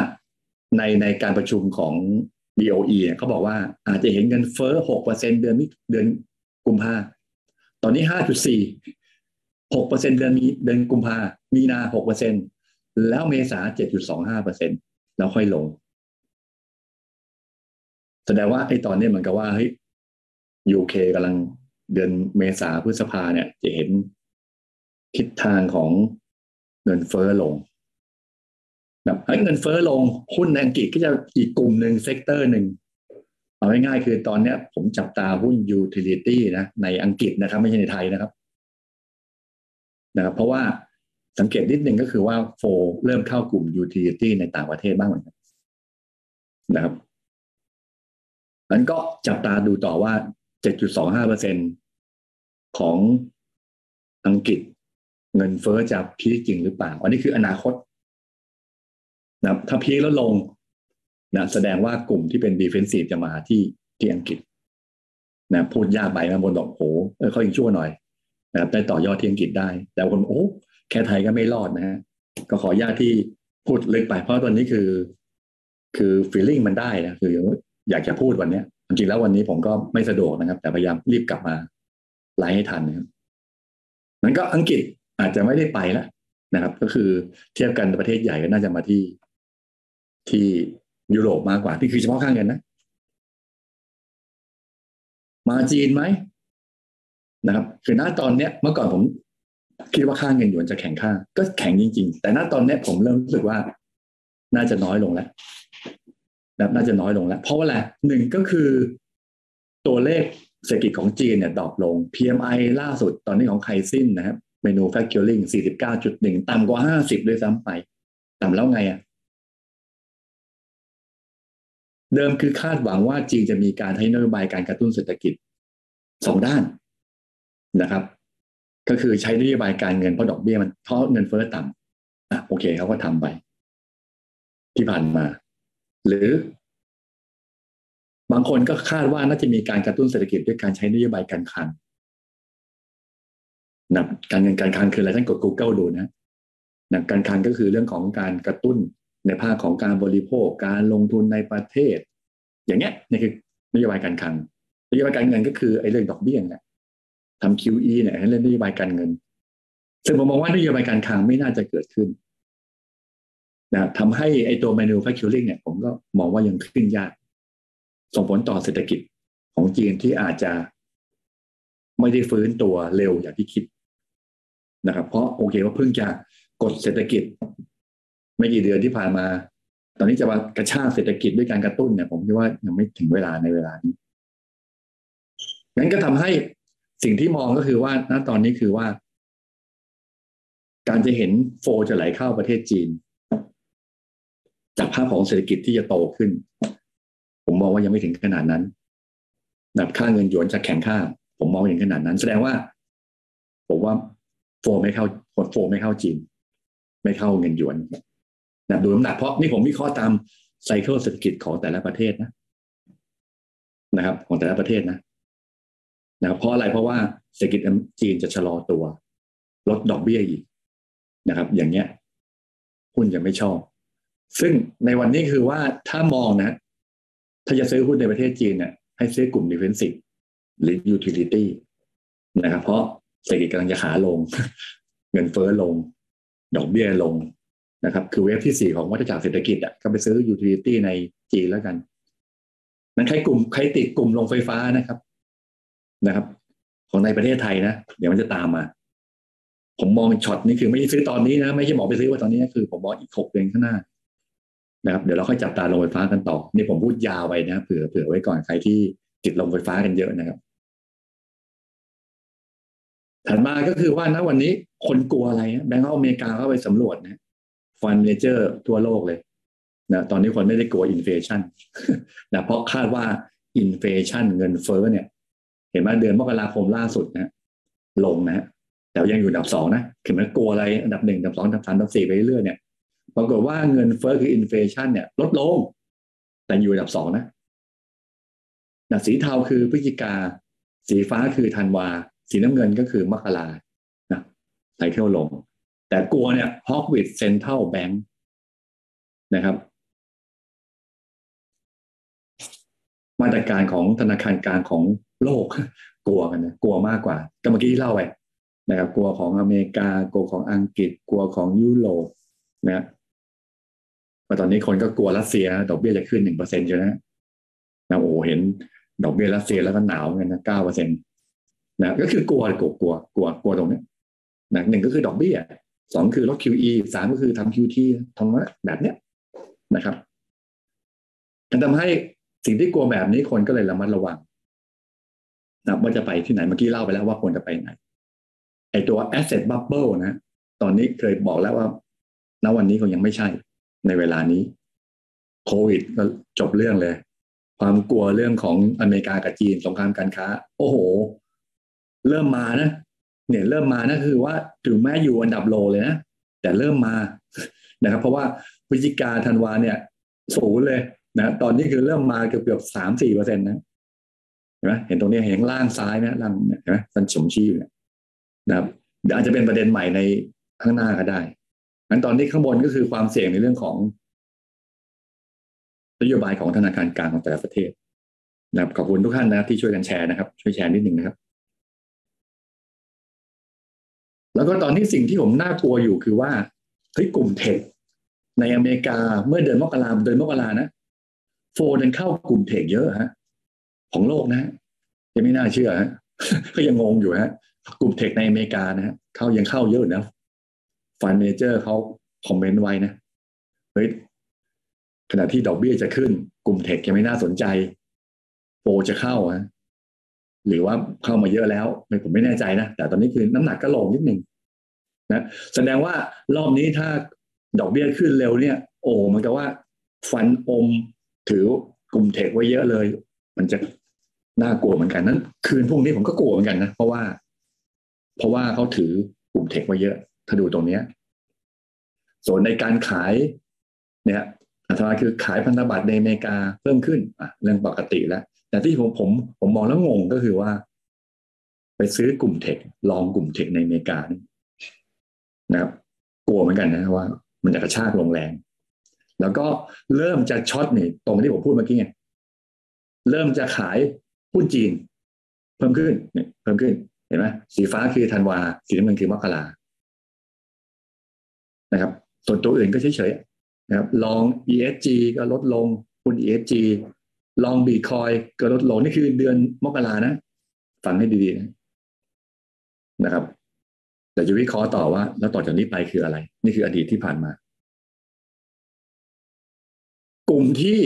ในในการประชุมของ BOE เนี่ยเขาบอกว่าอาจจะเห็นเงินเฟ้อหกเปอร์เซ็นเดือนนี้เดือนกุมภาตอนนี้ห้าจุดสี่หกเปอร์เซ็นเดือนมีเดือนกุมภามีนาหกเปอร์เซ็นแล้วเมษาเจ็ดจุดสองห้าเปอร์เซ็นแล้วค่อยลง แสดงว่าไอ้ตอนนี้เหมือนกับว่าเฮ้ยยูเคกำลังเดือนเมษาพฤษภาเนี่ย จะเห็นทิศทางของเงินเฟ้อลง แบบเงินเฟ้อลงหุ้นในอังกฤษก็จะอีกกลุ่มหนึ่ง sector หนึ่งเอาง่ายๆคือตอนเนี้ย ผมจับตาหุ้น utility นะในอังกฤษนะครับ ไม่ใช่ในไทยนะครับนะครับเพราะว่าสังเกตนิดหนึ่งก็คือว่า flow เริ่มเข้ากลุ่ม utility ในต่างประเทศบ้างเหมือนกันนะครับนั้นก็จับตาดูต่อว่า 7.25เปอร์เซ็นของอังกฤษเงินเฟ้อจะพีคจริงหรือเปล่า อันนี้คืออนาคต นะถ้าพีคแล้วลงนะแสดงว่ากลุ่มที่เป็นดีเฟนซีฟจะมาที่ที่อังกฤษนะพูดยากไปมาบนบอกโอ้เออเขายังชั่วหน่อยนะครับได้ต่อยอดที่อังกฤษได้ แต่คนโอ้แค่ไทยก็ไม่รอดนะฮะก็ขอญาตที่พูดลึกไป เพราะตอนนี้คือ คือฟีลลิ่งมันได้นะคืออยากจะพูดวันเนี้ยจริงๆแล้ววันนี้ผมก็ไม่สะดวกนะครับ แต่พยายามรีบกลับมาไลฟ์ให้ทันนะครับนั้นก็อังกฤษอาจจะไม่ได้ไปแล้วนะครับ ก็คือเทียบกันประเทศใหญ่ก็น่าจะมาที่ ที่ยุโรปมากกว่าที่คือเฉพาะค่างเงินนะ มาจีนไหมนะครับ คือณตอนเนี้ยเมื่อก่อนผมคิดว่าค่าเงินหยวนจะแข็งค่า ก็แข็งจริง ๆ แต่ณตอนเนี้ยผมเริ่มรู้สึกว่า น่าจะน้อยลงแล้วนะน่าจะน้อยลงแล้ว เพราะว่าอะไรหนึ่งก็คือตัวเลขเศรษฐกิจของจีนเนี่ยดรอปลง PMI ล่าสุดตอนนี้ของไคซินนะครับ manufacturing 49.1 ต่ำกว่า 50 ด้วยซ้ำไป ต่ำแล้วไงอะ เดิมคือคาดหวังว่าจีนจะมีการให้นโยบายการกระตุ้นเศรษฐกิจสองด้านนะครับ ก็คือใช้นโยบายการเงินเพราะดอกเบี้ยมันเพราะเงินเฟ้อต่ำอะโอเคเขาก็ทำไป ที่ผ่านมา หรือบางคนก็คาดว่าน่าจะมีการกระตุ้นเศรษฐกิจด้วยการใช้นโยบายการคลังนะการเงินการคลังคืออะไรท่านกด Google ดูนะนะการคลังก็คือเรื่องของการกระตุ้น ในภาคของการบริโภคการลงทุนในประเทศ อย่างเงี้ยนี่คือนโยบายการคลังนโยบายการเงินก็คือไอ้เรื่องดอกเบี้ยเนี่ยทำ QE เนี่ยให้เรื่องนโยบายการเงิน ซึ่งผมมองว่านโยบายการคลังไม่น่าจะเกิดขึ้นนะทำให้ไอ้ตัว manufacturing เนี่ย ผมก็มองว่ายังขึ้นยาก ส่งผลต่อเศรษฐกิจของจีนที่อาจจะไม่ได้ฟื้นตัวเร็วอย่างที่คิดนะครับ เพราะโอเคว่าเพิ่งจะกดเศรษฐกิจ ไม่กี่เดือนที่ผ่านมา ตอนนี้จะมากระชากเศรษฐกิจด้วยการกระตุ้นเนี่ย ผมคิดว่ายังไม่ถึงเวลาในเวลานี้งั้นก็ทำให้สิ่งที่มองก็คือว่าณตอนนี้คือว่า การจะเห็นโฟจะไหลเข้าประเทศจีน จากภาพของเศรษฐกิจที่จะโตขึ้น ผมมองว่ายังไม่ถึงขนาดนั้นแบบค่าเงินหยวนจะแข็งค่า ผมมองอย่างขนาดนั้น แสดงว่า ผมว่าโฟไม่เข้าโฟไม่เข้าจีน ไม่เข้าเงินหยวน นะดูน้ำหนักเพราะนี่ผมวิเคราะห์ตามไซเคิลเศรษฐกิจของแต่ละประเทศนะนะครับ ของแต่ละประเทศนะนะครับเพราะอะไรเพราะว่าเศรษฐกิจจีนจะชะลอตัว ลดดอกเบี้ยอีกนะครับ อย่างเงี้ยหุ้นจะไม่ชอบ ซึ่งในวันนี้คือว่าถ้ามองนะ ถ้าจะซื้อหุ้นในประเทศจีนเนี่ยให้ซื้อกลุ่ม defensive หรือ utility นะครับ เพราะเศรษฐกิจกำลังจะขาลง เงินเฟ้อลง ดอกเบี้ยลง นะครับคือ wave ที่สี่ของวัฏจักรเศรษฐกิจอะก็ไปซื้อ utility ในจีนแล้วกัน นั้นใครกลุ่มใครติดกลุ่มโรงไฟฟ้านะครับนะครับ ของในประเทศไทยนะ เดี๋ยวมันจะตามมา ผมมองช็อตนี้คือไม่ใช่ซื้อตอนนี้นะ ไม่ใช่บอกไปซื้อว่าตอนนี้คือ ผมมองอีกหกเดือนข้างหน้านะครับเดี๋ยวเราค่อยจับตาโรงไฟฟ้ากันต่อ นี่ผมพูดยาวไปนะเผื่อเผื่อไว้ก่อนใครที่ติดโรงไฟฟ้ากันเยอะนะครับ ถัดมาก็คือว่านะวันนี้คนกลัวอะไร Bank America เข้าไปสำรวจนะ Fund Manager ทั่วโลกเลยนะตอนนี้คนไม่ได้กลัว inflation นะเพราะคาดว่า inflation เงินเฟ้อเนี่ย เห็นไหมเดือนมกราคมล่าสุดนะลงนะแต่ยังอยู่อันดับสองนะคือมันกลัวอะไรอันดับหนึ่งอันดับสองอันดับสามอันดับสี่ไปเรื่อยเนี่ยปรากฏว่าเงินเฟ้อคือ inflation เนี่ย ลดลง แต่อยู่อันดับสองนะนะสีเทาคือพฤศจิกา สีฟ้าคือธันวา สีน้ำเงินก็คือมกรานะไซเคิลลง แต่กลัวเนี่ยฮอกวิดเซ็นทรัลแบงค์นะครับ มาตรการของธนาคารกลางของโลกกลัวกันนะกลัวมากกว่า ก็เมื่อกี้ที่เล่าไปนะครับ กลัวของอเมริกากลัวของอังกฤษกลัวของยุโรปนะมาตอนนี้คนก็กลัวรัสเซีย ดอกเบี้ยจะขึ้นหนึ่งเปอร์เซ็นต์ใช่ไหมนะโอ้เห็นดอกเบี้ยรัสเซียแล้วก็หนาวเงินนะเก้าเปอร์เซ็นต์นะก็คือกลัวกลัวกลัวกลัวกลัวตรงนี้นะหนึ่งก็คือดอกเบี้ย สองคือลด QE สามก็คือทำ QT ทำแบบเนี้ยนะครับมันทำให้สิ่งที่กลัวแบบนี้คนก็เลยระมัดระวังนะว่าจะไปที่ไหนเมื่อกี้เล่าไปแล้วว่าควรจะไปไหน ไอตัว asset bubble นะ ตอนนี้เคยบอกแล้วว่าณวันนี้ก็ยังไม่ใช่ ในเวลานี้ โควิดก็จบเรื่องเลย ความกลัวเรื่องของอเมริกากับจีนสงครามการค้า โอ้โห เริ่มมานะ เนี่ยเริ่มมานะคือว่าถึงแม้อยู่อันดับโลเลยนะแต่เริ่มมานะครับ เพราะว่าพฤศจิกาธันวาเนี่ยสูงเลยนะตอนนี้คือเริ่มมาเกือบเกือบสามสี่เปอร์เซ็นต์นะเห็นไหมเห็นตรงนี้เห็นล่างซ้ายไหมล่างเห็นไหมมันสมชี้อยู่นะครับเดี๋ยวอาจจะเป็นประเด็นใหม่ในข้างหน้าก็ได้งั้นตอนนี้ข้างบนก็คือความเสี่ยงในเรื่องของนโยบายของธนาคารกลางของแต่ละประเทศนะครับขอบคุณทุกท่านนะที่ช่วยกันแชร์นะครับ ช่วยแชร์นิดหนึ่งนะครับ แล้วก็ตอนนี้สิ่งที่ผมน่ากลัวอยู่คือว่าเฮ้ยกลุ่มเทคในอเมริกาเมื่อเดือนมกราเดือนมกรานะโฟนันเข้ากลุ่มเทคเยอะฮะ ของโลกนะยังไม่น่าเชื่อฮะก็ยังงงอยู่ฮะ กลุ่มเทคในอเมริกานะฮะเข้ายังเข้าเยอะนะฟันเมเจอร์เขาคอมเมนต์ไว้นะเฮ้ยขณะที่ดอกเบี้ยจะขึ้น กลุ่มเทคยังไม่น่าสนใจ โฟจะเข้าอะ หรือว่าเข้ามาเยอะแล้วผมไม่แน่ใจนะ แต่ตอนนี้คือน้ำหนักก็ลงนิดหนึ่งนะแสดงว่ารอบนี้ถ้าดอกเบี้ยขึ้นเร็วเนี่ย โอ้มันก็ว่า ฟันอมถือกลุ่มเทคไว้เยอะเลย มันจะน่ากลัวเหมือนกันนั้น คืนพรุ่งนี้ผมก็กลัวเหมือนกันนะเพราะว่า เพราะว่าเขาถือกลุ่มเทคไว้เยอะ ถ้าดูตรงเนี้ย ส่วนในการขาย เนี่ยอัตราคือขายพันธบัตรในอเมริกาเพิ่มขึ้นอะเรื่องปกติแล้ว แต่ที่ผมผมผมมองแล้วงงก็คือว่า ไปซื้อกลุ่มเทคลองกลุ่มเทคในอเมริกานะครับ กลัวเหมือนกันนะว่า มันจะกระชากลงแรง แล้วก็เริ่มจะช็อตนี่ตรงที่ผมพูดเมื่อกี้ไงเริ่มจะขายหุ้นจีน เพิ่มขึ้นเนี่ยเพิ่มขึ้นเห็นไหมสีฟ้าคือธันวา สีน้ำเงินคือมกรานะครับ ส่วนตัวอื่นก็เฉยๆนะครับ ลอง ESG ก็ลดลงหุ้น ESG ลองบีคอยก็ลดลงนี่คือเดือนมกรานะฟังให้ดีๆนะนะครับแต่จะวิเคราะห์ต่อว่า แล้วต่อจากนี้ไปคืออะไร นี่คืออดีตที่ผ่านมา กลุ่มที่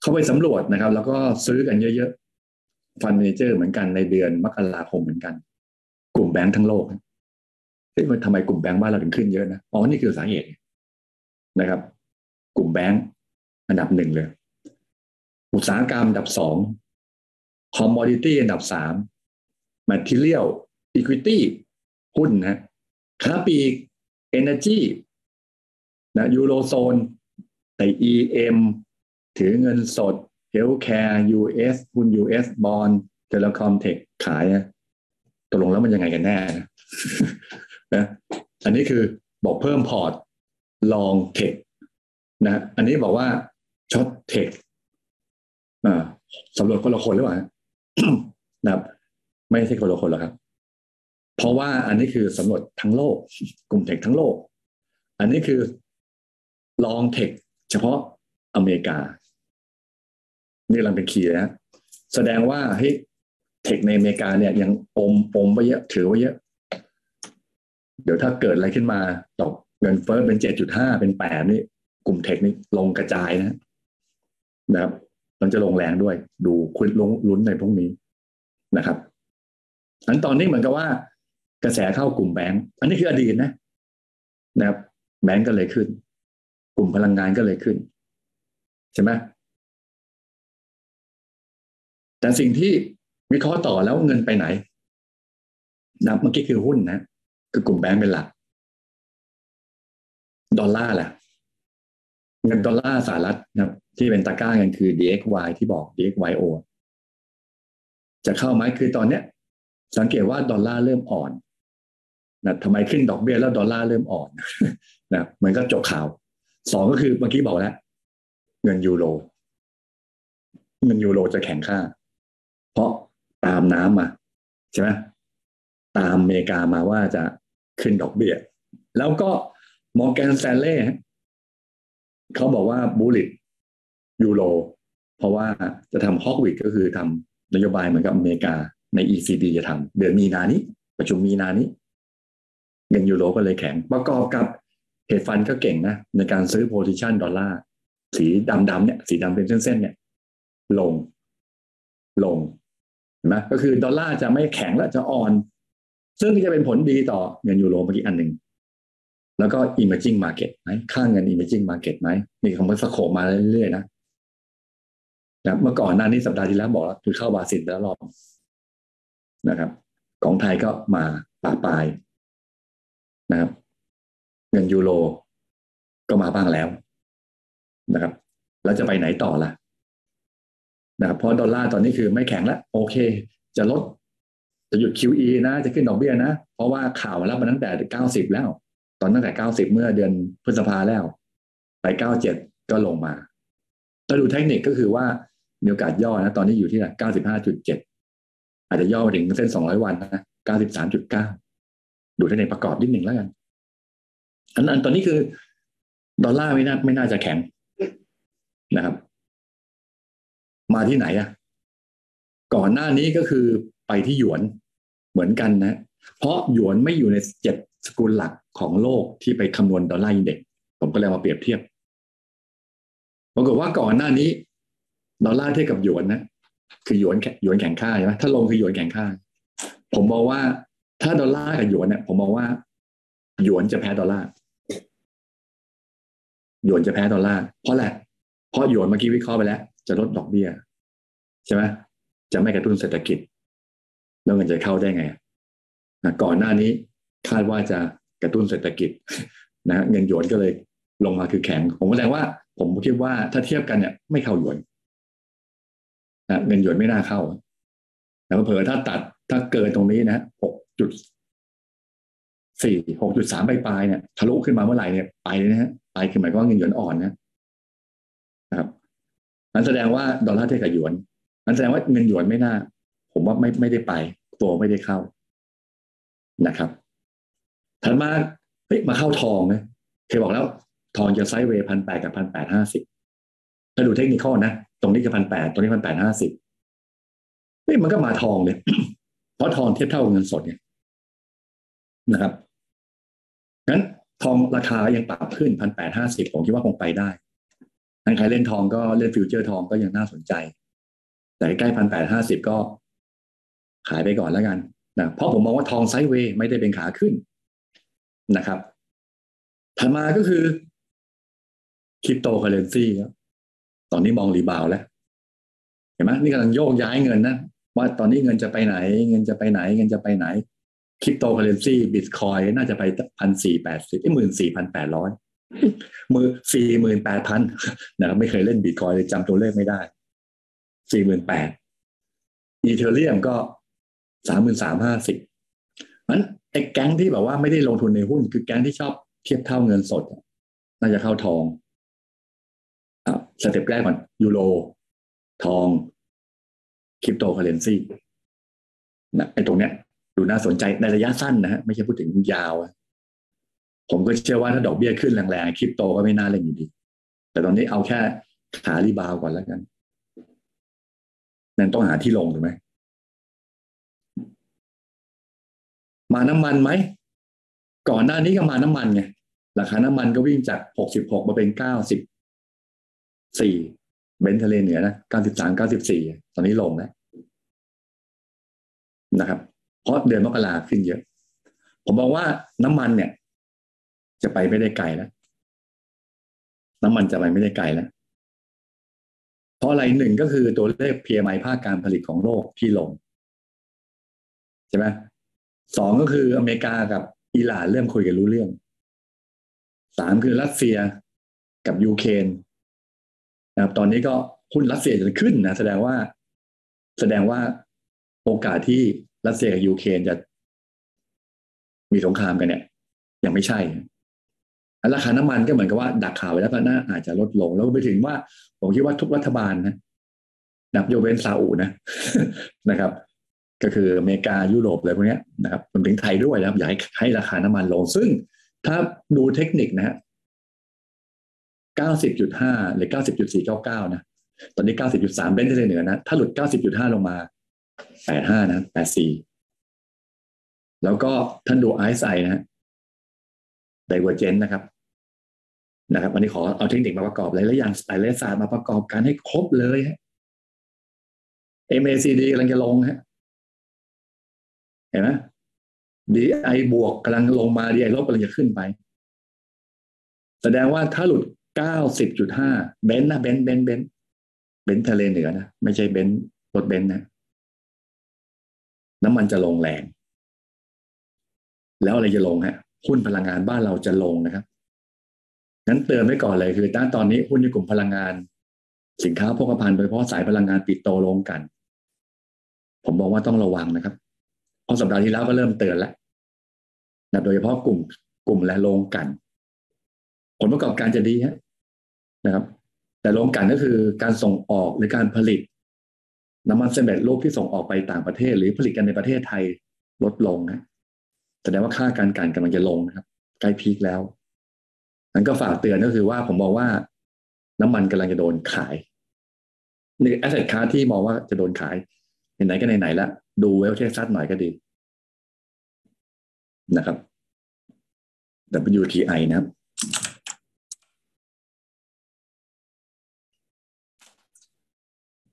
เขาไปสำรวจนะครับ แล้วก็ซื้อกันเยอะๆฟันเมเจอร์เหมือนกันในเดือนมกราคมเหมือนกัน กลุ่มแบงค์ทั้งโลกเฮ้ยทำไมกลุ่มแบงค์บ้านเราถึงขึ้นเยอะนะอ๋อนี่คือสาเหตุนะครับ กลุ่มแบงค์อันดับหนึ่งเลย อุตสาหกรรมอันดับสอง commodity อันดับสาม Material Equity หุ้นนะค้าปลีก Energy นะยูโรโซนแต่ EM ถือเงินสด Healthcare US หุ้น US Bond Telecom Tech ขายนะตกลงแล้วมันยังไงกันแน่นะนะอันนี้คือบอกเพิ่มพอร์ต long tech นะ อันนี้บอกว่า short tech สำรวจคนละคนหรือเปล่านะครับ ไม่ใช่คนละคนหรอกครับ เพราะว่าอันนี้คือสำรวจทั้งโลก กลุ่ม tech ทั้งโลก อันนี้คือ long tech เฉพาะอเมริกา นี่ลังเป็นคีย์นะแสดงว่าเฮ้ยเทคในอเมริกาเนี่ยยังอมอมไว้เยอะถือไว้เยอะ เดี๋ยวถ้าเกิดอะไรขึ้นมาตกเงินเฟ้อเป็นเจ็ดจุดห้าเป็นแปดนี่กลุ่มเทคนี่ลงกระจายนะนะครับ มันจะลงแรงด้วย ดูคุณลงลุ้นในพวกนี้นะครับอันตอนนี้เหมือนกับว่า กระแสเข้ากลุ่มแบงก์อันนี้คืออดีตนะนะครับแบงก์ก็เลยขึ้น กลุ่มพลังงานก็เลยขึ้น ใช่ไหมแต่สิ่งที่วิเคราะห์ต่อแล้วเงินไปไหนนับเมื่อกี้คือหุ้นนะคือกลุ่มแบงก์เป็นหลัก ดอลลาร์แหละเงินดอลลาร์สหรัฐนะครับ ที่เป็นตะกร้าเงินคือ DXY ที่บอก DXYO จะเข้าไหมคือตอนเนี้ย สังเกตว่าดอลลาร์เริ่มอ่อนนะทำไมขึ้นดอกเบี้ยแล้วดอลลาร์เริ่มอ่อนนะมันก็จบข่าวสองก็คือเมื่อกี้บอกแล้ว เงินยูโรเงินยูโรจะแข็งค่า เพราะตามน้ำมาใช่ไหมตามอเมริกามาว่าจะขึ้นดอกเบี้ยแล้วก็มอร์แกนแซนเล่เขาบอกว่าบูลิต ยูโรเพราะว่าจะทำฮอกวิดก็คือทำนโยบายเหมือนกับอเมริกาใน ECB จะทำเดือนมีนานี้ ประชุมมีนานี้ เงินยูโรก็เลยแข็ง ประกอบกับ hedge fund ก็เก่งนะ ในการซื้อ position ดอลลาร์สีดำๆเนี่ย สีดำเป็นเส้นๆเนี่ย ลง ลงเห็นไหมก็คือดอลลาร์จะไม่แข็งและจะอ่อน ซึ่งจะเป็นผลดีต่อเงินยูโรเมื่อกี้อันหนึ่งแล้วก็ emerging market ไหมค่าเงิน emerging market ไหมมีคำว่าสโคมาเรื่อยๆนะ นะเมื่อก่อนหน้านี้สัปดาห์ที่แล้วบอกแล้วคือเข้าบราซิลแล้วรอบนะครับ ของไทยก็มาปาปลายนะครับ เงินยูโรก็มาบ้างแล้วนะครับ แล้วจะไปไหนต่อล่ะนะครับเพราะดอลลาร์ตอนนี้คือไม่แข็งแล้วโอเค จะลด จะหยุด QE นะ จะขึ้นดอกเบี้ยนะ เพราะว่าข่าวมาแล้วมาตั้งแต่เก้าสิบแล้ว ตอนตั้งแต่เก้าสิบเมื่อเดือนพฤษภาแล้ว ไปเก้าเจ็ดก็ลงมาถ้าดูเทคนิคก็คือว่า มีโอกาสย่อนะตอนนี้อยู่ที่เก้าสิบห้าจุดเจ็ดอาจจะย่อมาถึงเส้นสองร้อยวันนะเก้าสิบสามจุดเก้าดูเทคนิคประกอบนิดหนึ่งแล้วกันอันนั้นตอนนี้คือ ดอลลาร์ไม่น่าไม่น่าจะแข็งนะครับ มาที่ไหนอะก่อนหน้านี้ก็คือไปที่หยวนเหมือนกันนะ เพราะหยวนไม่อยู่ในเจ็ดสกุลหลักของโลกที่ไปคำนวณ dollar indexผมก็เลยมาเปรียบเทียบปรากฏว่าก่อนหน้านี้ ดอลลาร์เทียบกับหยวนนะคือหยวนหยวนแข็งค่าใช่ไหมถ้าลงคือหยวนแข็งค่า ผมมองว่าถ้าดอลลาร์กับหยวนเนี่ยผมมองว่าหยวนจะแพ้ดอลลาร์หยวนจะแพ้ดอลลาร์เพราะแหละเพราะหยวนเมื่อกี้วิเคราะห์ไปแล้ว จะลดดอกเบี้ยใช่ไหมจะไม่กระตุ้นเศรษฐกิจ แล้วเงินจะเข้าได้ไงก่อนหน้านี้คาดว่าจะกระตุ้นเศรษฐกิจนะเงินหยวนก็เลยลงมาคือแข็ง ผมแสดงว่า ผมคิดว่าถ้าเทียบกันเนี่ย ไม่เข้าหยวน นะเงินหยวนไม่น่าเข้าแต่เผอถ้าตัดถ้าเกินตรงนี้นะหกจุดสี่หกจุดสามปลายเนี่ยทะลุขึ้นมาเมื่อไหร่เนี่ยไปนะฮะไปคือหมายความว่าเงินหยวนอ่อนนะนะครับนั่นแสดงว่าดอลลาร์เทียบกับหยวนนั่นแสดงว่าเงินหยวนไม่น่า ผมว่าไม่ไม่ได้ไป ตัวไม่ได้เข้านะครับถัดมาเฮ้ยมาเข้าทองนะเคยบอกแล้ว ทองจะไซด์เวย์พันแปดกับพันแปดห้าสิบ ถ้าดูเทคนิคข้อนะ ตรงนี้คือพันแปดตรงนี้พันแปดห้าสิบเฮ้ยมันก็มาทองเลย เพราะทองเทียบเท่าเงินสดเนี่ยนะครับงั้นทองราคายังปรับขึ้นพันแปดห้าสิบผมคิดว่าคงไปได้ถ้าใครเล่นทองก็เล่นฟิวเจอร์ทองก็ยังน่าสนใจ แต่ใกล้พันแปดห้าสิบก็ขายไปก่อนแล้วกันนะเพราะผมมองว่าทอง sideway ไม่ได้เป็นขาขึ้นนะครับถัดมาก็คือคริปโตเคอเรนซีครับ ตอนนี้มอง rebound แล้ว เห็นไหมนี่กำลังโยกย้ายเงินนะว่าตอนนี้เงินจะไปไหน เงินจะไปไหน เงินจะไปไหนคริปโตเคอเรนซีบิตคอยน์น่าจะไปพันสี่แปดสิบหมื่นสี่พันแปดร้อยมือสี่หมื่นแปดพันนะครับไม่เคยเล่นบิตคอยน์เลยจำตัวเลขไม่ได้สี่หมื่นแปดอีเธอเรียมก็สามหมื่นสามห้าสิบนั้นไอ้แก๊งที่แบบว่าไม่ได้ลงทุนในหุ้น คือแก๊งที่ชอบเทียบเท่าเงินสด น่าจะเข้าทอง step แรกก่อนยูโรทองคริปโตเคอเรนซีนะไอ้ตรงเนี้ย ดูน่าสนใจในระยะสั้นนะฮะไม่ใช่พูดถึงยาว ผมก็เชื่อว่าถ้าดอกเบี้ยขึ้นแรงๆคริปโตก็ไม่น่าเล่นอยู่ดี แต่ตอนนี้เอาแค่ขารีบาวก่อนแล้วกันนั่นต้องหาที่ลงถูกไหมมาน้ำมันไหม ก่อนหน้านี้ก็มาน้ำมันไงราคาน้ำมันก็วิ่งจากหกสิบหกมาเป็นเก้าสิบ สี่เบนทะเลเหนือนะเก้าสิบสามเก้าสิบสี่ตอนนี้ลงแล้วนะครับ เพราะเดือนมกราขึ้นเยอะ ผมบอกว่าน้ำมันเนี่ย จะไปไม่ได้ไกลแล้วน้ำมันจะไปไม่ได้ไกลแล้วเพราะอะไรหนึ่งก็คือตัวเลข PMI ภาคการผลิตของโลกที่ลง ใช่ไหมสองก็คืออเมริกากับอิหร่านเริ่มคุยกันรู้เรื่อง สามคือรัสเซียกับยูเครน นะครับ ตอนนี้ก็หุ้นรัสเซียจะขึ้นนะแสดงว่า แสดงว่าโอกาสที่รัสเซียกับยูเครนจะมีสงครามกันเนี่ย ยังไม่ใช่ราคาน้ำมันก็เหมือนกับว่าดักข่าวไว้แล้วก็น่าอาจจะลดลง แล้วไปถึงว่า ผมคิดว่าทุกรัฐบาลนะนับโยเวนซาอุนะนะครับ ก็คืออเมริกายุโรปอะไรพวกนี้นะครับรวมถึงไทยด้วยนะครับอยากให้ให้ราคาน้ำมันลง ซึ่งถ้าดูเทคนิคนะฮะ เก้าสิบจุดห้าหรือเก้าสิบจุดสี่เก้าเก้านะ ตอนนี้เก้าสิบจุดสามเบนทะเลเหนือนะ ถ้าหลุดเก้าสิบจุดห้าลงมาแปดห้านะแปดสี่แล้วก็ท่านดูไอซ์ไอนะฮะไดเวอร์เจนนะครับ นะครับ วันนี้ขอเอาเทคนิคมาประกอบเลยแล้วอย่างสไตล์เลสซามาประกอบกันให้ครบเลยฮะ MACD กำลังจะลงฮะ เห็นไหม DI บวกกำลังลงมา DI ลบกำลังจะขึ้นไป แสดงว่าถ้าหลุด 90.5เบนนะเบนเบนเบนเบนทะเลเหนือนะไม่ใช่เบนรถเบนนะ น้ำมันจะลงแรง แล้วอะไรจะลงฮะหุ้นพลังงานบ้านเราจะลงนะครับนั้นเตือนไว้ก่อนเลยคือตอนนี้หุ้นในกลุ่มพลังงาน สินค้าโภคภัณฑ์โดยเฉพาะสายพลังงานปิดโตลงกัน ผมบอกว่าต้องระวังนะครับพราะสัปดาห์ที่แล้วก็เริ่มเตือนแล้วนะโดยเฉพาะกลุ่มกลุ่มและโรงกัน ผลประกอบการจะดีฮะ นะครับ แต่โรงกันก็คือการส่งออกหรือการผลิต น้ำมันสำเร็จรูปที่ส่งออกไปต่างประเทศ หรือผลิตกันในประเทศไทยลดลงนะแสดงว่าค่าการกันกำลังจะลงนะครับ ใกล้พีคแล้วนั้นก็ฝากเตือนก็คือว่าผมบอกว่า น้ำมันกำลังจะโดนขายนี่แอสเซทค้าที่มองว่าจะโดนขายไหนๆก็ไหนๆแล้วดูเวลเทซัสหน่อยก็ดีนะครับ WTI นะครับ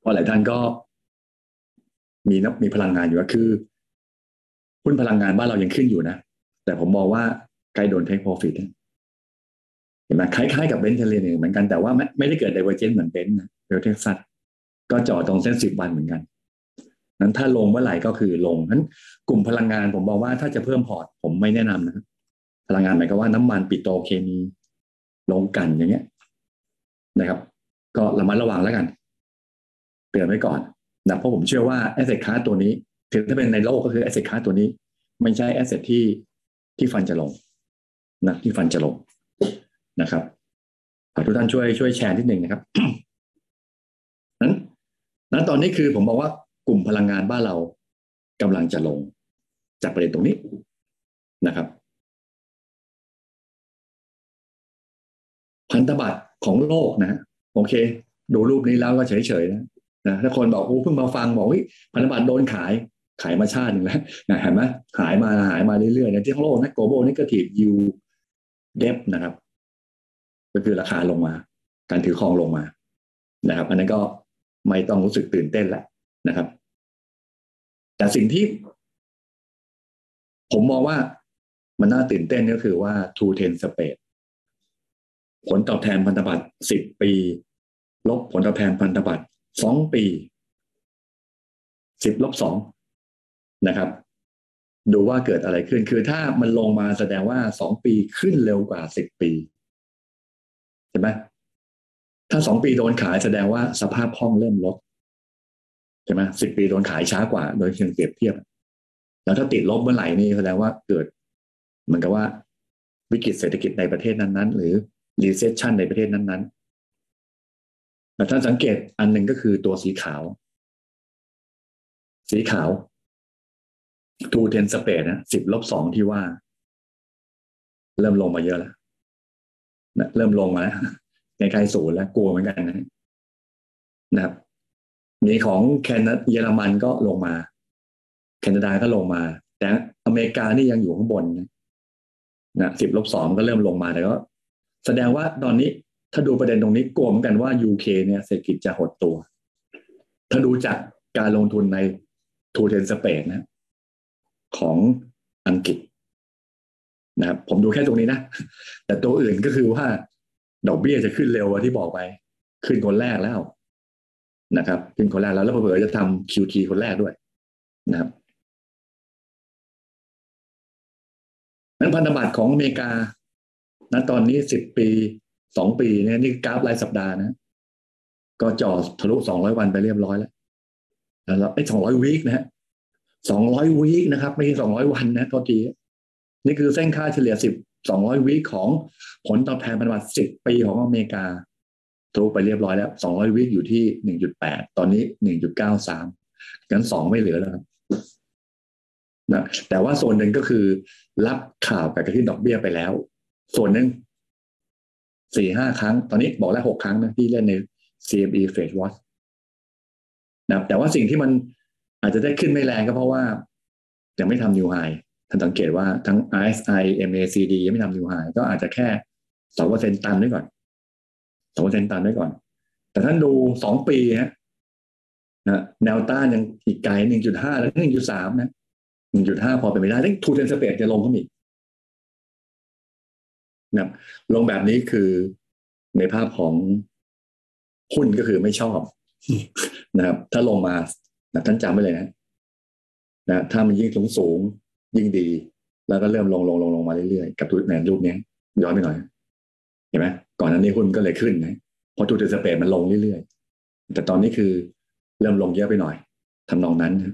เพราะหลายท่านก็มีนับมีพลังงานอยู่ก็คือหุ้นพลังงานบ้านเรายังขึ้นอยู่นะ แต่ผมมองว่าใกล้โดนเทคโปรฟิตเห็นไหมคล้ายๆกับเบรนท์ทะเลเหนือเหมือนกันแต่ว่าไม่ไม่ได้เกิด divergence เหมือนเบรนท์นะเวสต์เท็กซัสก็จ่อตรงเส้นสิบวันเหมือนกันนั้นถ้าลงเมื่อไหร่ก็คือลงนั้นกลุ่มพลังงานผมบอกว่าถ้าจะเพิ่มพอร์ตผมไม่แนะนำนะพลังงานหมายความว่าน้ำมันปิโตรเคมีลงกันอย่างเงี้ยนะครับ ก็ระมัดระวังแล้วกัน เตือนไว้ก่อนนะเพราะผมเชื่อว่า asset class ตัวนี้ถึงถ้าเป็นในโลกก็คือ asset class ตัวนี้ ไม่ใช่แอสเซทที่ที่ฟันจะลงนะที่ฟันจะลงนะครับขอทุกท่านช่วยช่วยแชร์นิดหนึ่งนะครับนั้นนั้นตอนนี้คือผมบอกว่ากลุ่มพลังงานบ้านเรากำลังจะลงจากประเด็นตรงนี้นะครับ พันธบัตรของโลกนะโอเค ดูรูปนี้แล้วก็เฉยๆนะ นะถ้าคนบอกโอ้เพิ่งมาฟังบอกว่าพันธบัตรโดนขายขายมาชาติหนึ่งแล้วนะเห็นไหมหายมาหายมาเรื่อยๆนะที่ทั้งโลกนะ global negative yield debt นะครับ ก็คือราคาลงมา การถือครองลงมานะครับ อันนั้นก็ไม่ต้องรู้สึกตื่นเต้นแหละนะครับ แต่สิ่งที่ ผมมองว่ามันน่าตื่นเต้นก็คือว่า two ten space ผลตอบแทนพันธบัตรสิบปี ลบผลตอบแทนพันธบัตร สองปีสิบลบสองนะครับ ดูว่าเกิดอะไรขึ้น คือถ้ามันลงมาแสดงว่าสองปีขึ้นเร็วกว่าสิบปีใช่ไหมถ้าสองปีโดนขายแสดงว่าสภาพห้องเริ่มลดใช่ไหมสิบปีโดนขายช้ากว่า โดยเชิงเปรียบเทียบ แล้วถ้าติดลบเมื่อไหร่นี่แสดงว่าเกิด เหมือนกับว่าวิกฤตเศรษฐกิจในประเทศนั้นๆ หรือ recession ในประเทศนั้นๆ แต่ท่านสังเกตอันหนึ่งก็คือตัวสีขาว สีขาว two ten space นะสิบลบสองที่ว่า เริ่มลงมาเยอะแล้วนะเริ่มลงมาแล้วใกล้ๆศูนย์แล้วกลัวเหมือนกันนะนะครับ มีของแคนาเยอรมันก็ลงมา แคนาดาก็ลงมา แต่อเมริกานี่ยังอยู่ข้างบนนะสิบลบสองก็เริ่มลงมาแต่ก็แสดงว่าตอนนี้ ถ้าดูประเด็นตรงนี้กลัวเหมือนกันว่ายูเคเนี่ยเศรษฐกิจจะหดตัว ถ้าดูจากการลงทุนในทูเทนสเปนนะ ของอังกฤษนะครับผมดูแค่ตรงนี้นะ แต่ตัวอื่นก็คือว่าดอกเบี้ยจะขึ้นเร็วว่าที่บอกไป ขึ้นคนแรกแล้วนะครับ ขึ้นคนแรกแล้วแล้วเผื่อจะทำ QT คนแรกด้วยนะครับนั้นพันธบัตรของอเมริกาณตอนนี้สิบปี สองปีเนี่ยนี่กราฟรายสัปดาห์นะ ก็จ่อทะลุสองร้อยวันไปเรียบร้อยแล้วแล้วไอ้สองร้อยวีคนะฮะสองร้อยวีคนะครับ ไม่ใช่สองร้อยวันนะทษทีนี่คือเส้นค่าเฉลี่ยสิบสองร้อยวีคของผลตอบแทนพันธบัตรสิบปีของอเมริกาทะลุไปเรียบร้อยแล้วสองร้อยวีคอยู่ที่หนึ่งจุดแปดตอนนี้หนึ่งจุดเก้าสามงั้นสองไม่เหลือแล้วครับนะแต่ว่าส่วนหนึ่งก็คือรับข่าวกับกระที่ดอกเบี้ยไปแล้ว ส่วนหนึ่ง สี่ห้าครั้ง ตอนนี้บอกแล้วหกครั้งนะที่เล่นใน CME Fed Watch นะแต่ว่าสิ่งที่มันอาจจะได้ขึ้นไม่แรงก็เพราะว่า ยังไม่ทำ new high ท่านสังเกตว่าทั้ง RSI MACD ยังไม่ทำ new high ก็อาจจะแค่สองเปอร์เซ็นต์ตันไว้ก่อนสองเปอร์เซ็นต์ตันไว้ก่อน แต่ท่านดูสองปีฮะนะแนวต้านยังอีกไกลหนึ่งจุดห้าแล้วหนึ่งจุดสามนะหนึ่งจุดห้าพอเป็นไปได้ทั้งทูเทนสเปดจะลงขึ้นอีก นะลงแบบนี้คือในภาพของหุ้นก็คือไม่ชอบนะครับ ถ้าลงมานะท่านจำไว้เลยนะนะถ้ามันยิ่งสูงสูงยิ่งดี แล้วก็เริ่มลงลงลงลงมาเรื่อยๆกับตัวแนรูปนี้ย้อนไปหน่อย เห็นไหมก่อนนั้นนี้หุ้นก็เลยขึ้นนะพอทูเทนสเปดมันลงเรื่อยๆแต่ตอนนี้คือเริ่มลงเยอะไปหน่อยทำนองนั้นนะ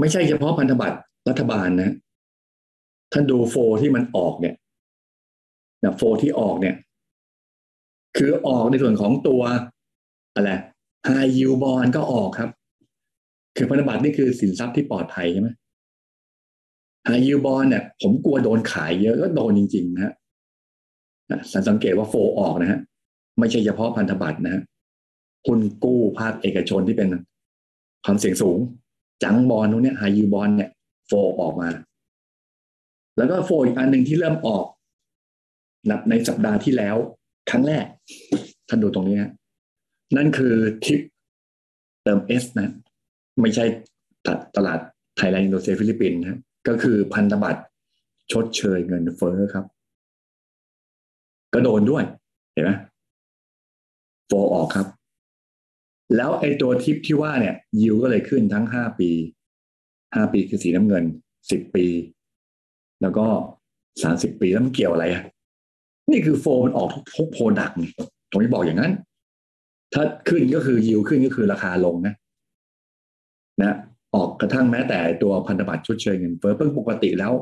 ไม่ใช่เฉพาะพันธบัตรรัฐบาลนะ ท่านดูโฟที่มันออกเนี่ยนะโฟที่ออกเนี่ย คือออกในส่วนของตัวอะไร high yield bond ก็ออกครับ คือพันธบัตรนี่คือสินทรัพย์ที่ปลอดภัยใช่ไหม high yield bond เนี่ย ผมกลัวโดนขายเยอะก็โดนจริงๆนะฮะสังเกตว่าโฟออกนะฮะไม่ใช่เฉพาะพันธบัตรนะฮะคุณกู้ภาคเอกชนที่เป็นความเสี่ยงสูง จังบอลตรงนี้ไฮยูบอลเนี่ย โฟออกมา แล้วก็โฟอีกอันหนึ่งที่เริ่มออกนับในสัปดาห์ที่แล้ว ครั้งแรก ท่านดูตรงนี้นะนั่นคือทิปเติม S นะ ไม่ใช่ตลาดไทยแลนด์อินโดนีเซียฟิลิปปินส์นะก็คือพันธบัตรชดเชยเงินเฟ้อครับ ก็โดนด้วย เห็นไหม flow ออกครับ แล้วไอ้ตัวทิปที่ว่าเนี่ย ยิวก็เลยขึ้นทั้งห้าปีห้าปีคือสีน้ำเงินสิบปี แล้วก็สามสิบปีแล้วมันเกี่ยวอะไรอะนี่คือ flow มันออกทุก product นี่ผมจะบอกอย่างนั้น ถ้าขึ้นก็คือยิวขึ้นก็คือราคาลงนะ นะ ออกกระทั่งแม้แต่ตัวพันธบัตรชดเชยเงินเฟ้อเพิ่งปกติแล้ว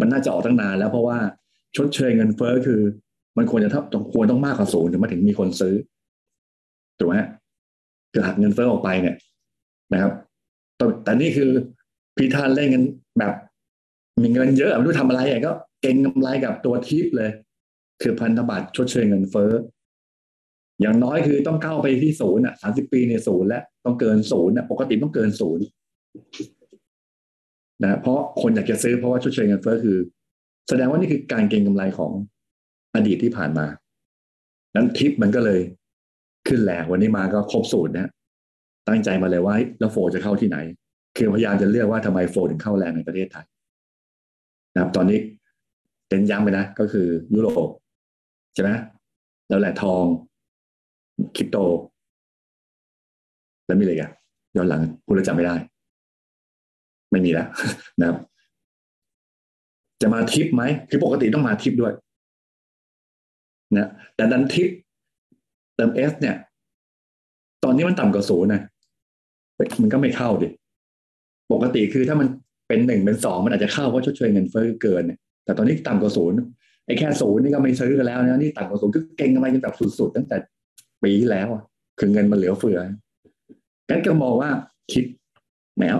มันน่าจะออกตั้งนานแล้วเพราะว่าชดเชยเงินเฟ้อคือ มันควรจะต้องควรต้องมากกว่าศูนย์ถึงมาถึงมีคนซื้อถูกไหมคือหักเงินเฟ้อออกไปเนี่ยนะครับแต่นี่คือพีทานเล่นกันแบบ มีเงินเยอะไม่รู้ทำอะไรก็เก่งกำไรกับตัวทิปเลย คือพันธบัตรชดเชยเงินเฟ้ออย่างน้อยคือต้องเข้าไปที่ศูนย์อะสามสิบปีเนี่ยศูนย์แล้วต้องเกินศูนย์อะปกติต้องเกินศูนย์นะเพราะคนอยากจะซื้อเพราะว่าชดเชยเงินเฟ้อคือ แสดงว่านี่คือการเก็งกำไรของอดีตที่ผ่านมา นั้นทิปมันก็เลยขึ้นแรงวันนี้มาก็ครบสูตรนะตั้งใจมาเลยว่าแล้วโฟจะเข้าที่ไหน คือพยายามจะเลือกว่าทำไมโฟถึงเข้าแรงในประเทศไทย นะครับ ตอนนี้เต็นย้ำไปนะ ก็คือยุโรปใช่ไหมแล้วแหละทองคริปโต แล้วมีอะไรกันย้อนหลังพูดแล้วจำไม่ได้ ไม่มีแล้วนะครับ จะมาทิปไหมคือปกติต้องมาทิปด้วยนะแต่ดันทิปเติมเอสเนี่ย ตอนนี้มันต่ำกว่าศูนย์นะมันก็ไม่เข้าดิปกติคือถ้ามัน เป็นหนึ่งเป็นสองมันอาจจะเข้าเพราะชดเชยเงินเฟ้อเกินเนี่ยแต่ตอนนี้ต่ำกว่าศูนย์ไอ้แค่ศูนย์นี่ก็ไม่ซื้อกันแล้วนะนี่ต่ำกว่าศูนย์ก็เก่งกันไปกันแบบสุดๆตั้งแต่ปีที่แล้วอะคือเงินมันเหลือเฟือกันก็มองว่าคิดแมว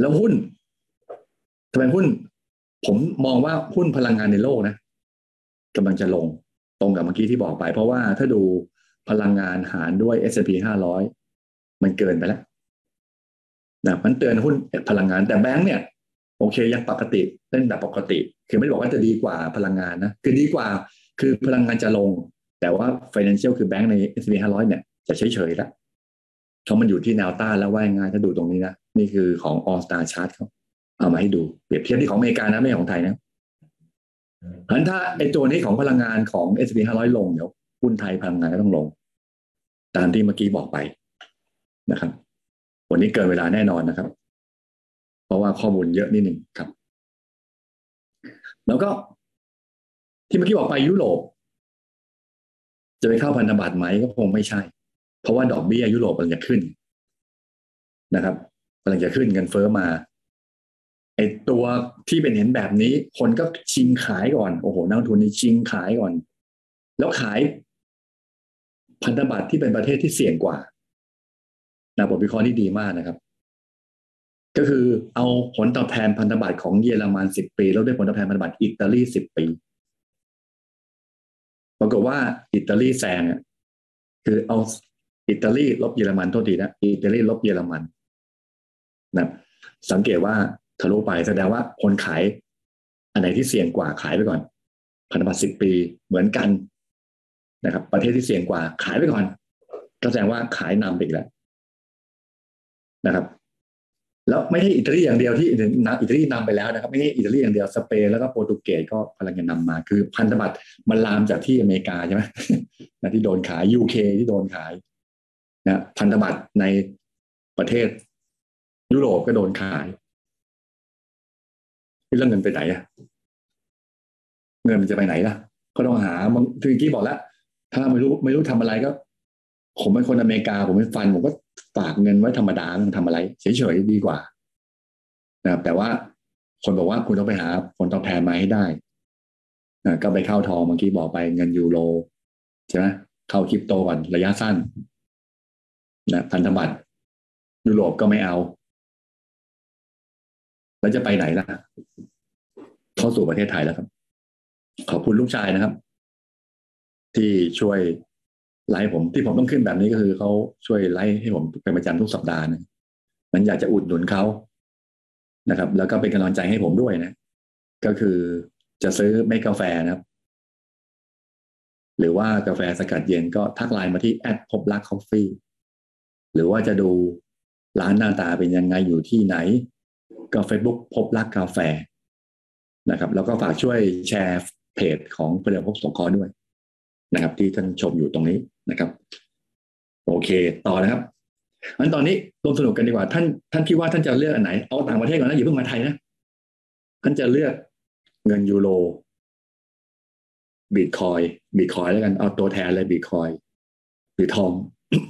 แล้วหุ้นทำไมหุ้น ผมมองว่าหุ้นพลังงานในโลกนะกำลังจะลงตรงกับเมื่อกี้ที่บอกไป เพราะว่าถ้าดูพลังงานหารด้วย S&P 500 มันเกินไปแล้ว นะมันเตือนหุ้นพลังงานแต่แบงค์เนี่ยโอเคยังปกติเล่นแบบปกติ คือไม่บอกว่าจะดีกว่าพลังงานนะคือดีกว่าคือพลังงานจะลง แต่ว่า financial คือแบงค์ใน S&P 500 เนี่ยจะเฉยๆแล้วเพราะมันอยู่ที่แนวต้านแล้วว่ายง่ายถ้าดูตรงนี้นะนี่คือของ All Star Chart เขาเอามาให้ดูเปรียบเทียบที่ของอเมริกานะไม่ของไทยนะเพราะฉะนั้นถ้าไอ้ตัวนี้ของพลังงานของ S&P 500 ลงเดี๋ยวหุ้นไทยพลังงานก็ต้องลง ตามที่เมื่อกี้บอกไปนะครับ วันนี้เกินเวลาแน่นอนนะครับ เพราะว่าข้อมูลเยอะนิดหนึ่งครับ แล้วก็ที่เมื่อกี้บอกไปยุโรปจะไปเข้าพันธบัตรไหมก็คงไม่ใช่ เพราะว่าดอกเบี้ยยุโรปกำลังจะขึ้นนะครับกำลังจะขึ้นเงินเฟ้อมาไอตัวที่เป็นเห็นแบบนี้ คนก็ชิงขายก่อนโอ้โหนักทุนนี่ชิงขายก่อน แล้วขายพันธบัตรที่เป็นประเทศที่เสี่ยงกว่า นะบทวิเคราะห์นี่ดีมากนะครับ ก็คือเอาผลตอบแทนพันธบัตรของเยอรมันสิบปีแล้วด้วยผลตอบแทนพันธบัตรอิตาลีสิบปีปรากฏว่าอิตาลีแซงคือเอาอิตาลีลบเยอรมันโทษทีนะอิตาลีลบเยอรมันนะสังเกตว่าทะลุไปแสดงว่าคนขาย อันไหนที่เสี่ยงกว่าขายไปก่อน พันธบัตรสิบปีเหมือนกันนะครับ ประเทศที่เสี่ยงกว่าขายไปก่อนก็แสดงว่าขายนำไปแล้ว นะครับ แล้วไม่ใช่อิตาลีอย่างเดียวที่อิตาลีนำไปแล้วนะครับ ไม่ใช่อิตาลีอย่างเดียวสเปนแล้วก็โปรตุเกสก็กำลังจะนำมา คือพันธบัตรมันลามจากที่อเมริกาใช่ไหมนะที่โดนขายยูเคที่โดนขายนะพันธบัตรในประเทศยุโรปก็โดนขายเรื่องเงินไปไหนอะเงินมันจะไปไหนล่ะ ก็ต้องหาบางทีกี้บอกแล้ว ถ้าไม่รู้ไม่รู้ทำอะไรก็ ผมเป็นคนอเมริกา ผมเป็นฟัน ผมก็ฝากเงินไว้ธรรมดาไม่ต้องทำอะไรเฉยๆดีกว่า นะครับ แต่ว่าคนบอกว่าคุณต้องไปหาผลตอบแทนมาให้ได้นะก็ไปเข้าทองเมื่อกี้บอกไปเงินยูโรใช่ไหมเข้าคริปโตก่อนระยะสั้นนะพันธบัตรยุโรปก็ไม่เอา แล้วจะไปไหนล่ะ เข้าสู่ประเทศไทยแล้วครับ ขอบคุณลูกชายนะครับ ที่ช่วย ไลฟ์ผมที่ผมต้องขึ้นแบบนี้ก็คือเขาช่วยไลฟ์ให้ผมเป็นประจำทุกสัปดาห์นะมันอยากจะอุดหนุนเขานะครับ แล้วก็เป็นกำลังใจให้ผมด้วยนะ ก็คือจะซื้อเม็ดกาแฟนะครับ หรือว่ากาแฟสกัดเย็นก็ทักไลน์มาที่แอดพบรักคอฟฟี่หรือว่าจะดูร้านหน้าตาเป็นยังไงอยู่ที่ไหน ก็เฟซบุ๊กพบลักกาแฟนะครับ แล้วก็ฝากช่วยแชร์เพจของเพื่อนพบสงเคราะห์ด้วยนะครับ ที่ท่านชมอยู่ตรงนี้ นะครับ โอเค ต่อนะครับอันตอนนี้ร่วมสนุกกันดีกว่า ท่านท่านคิดว่าท่านจะเลือกอันไหน เอาต่างประเทศก่อนนะอย่าเพิ่งมาไทยนะ ท่านจะเลือกเงินยูโรบิตคอยบิตคอยแล้วกันเอาตัวแทนเลยบิตคอยหรือทอง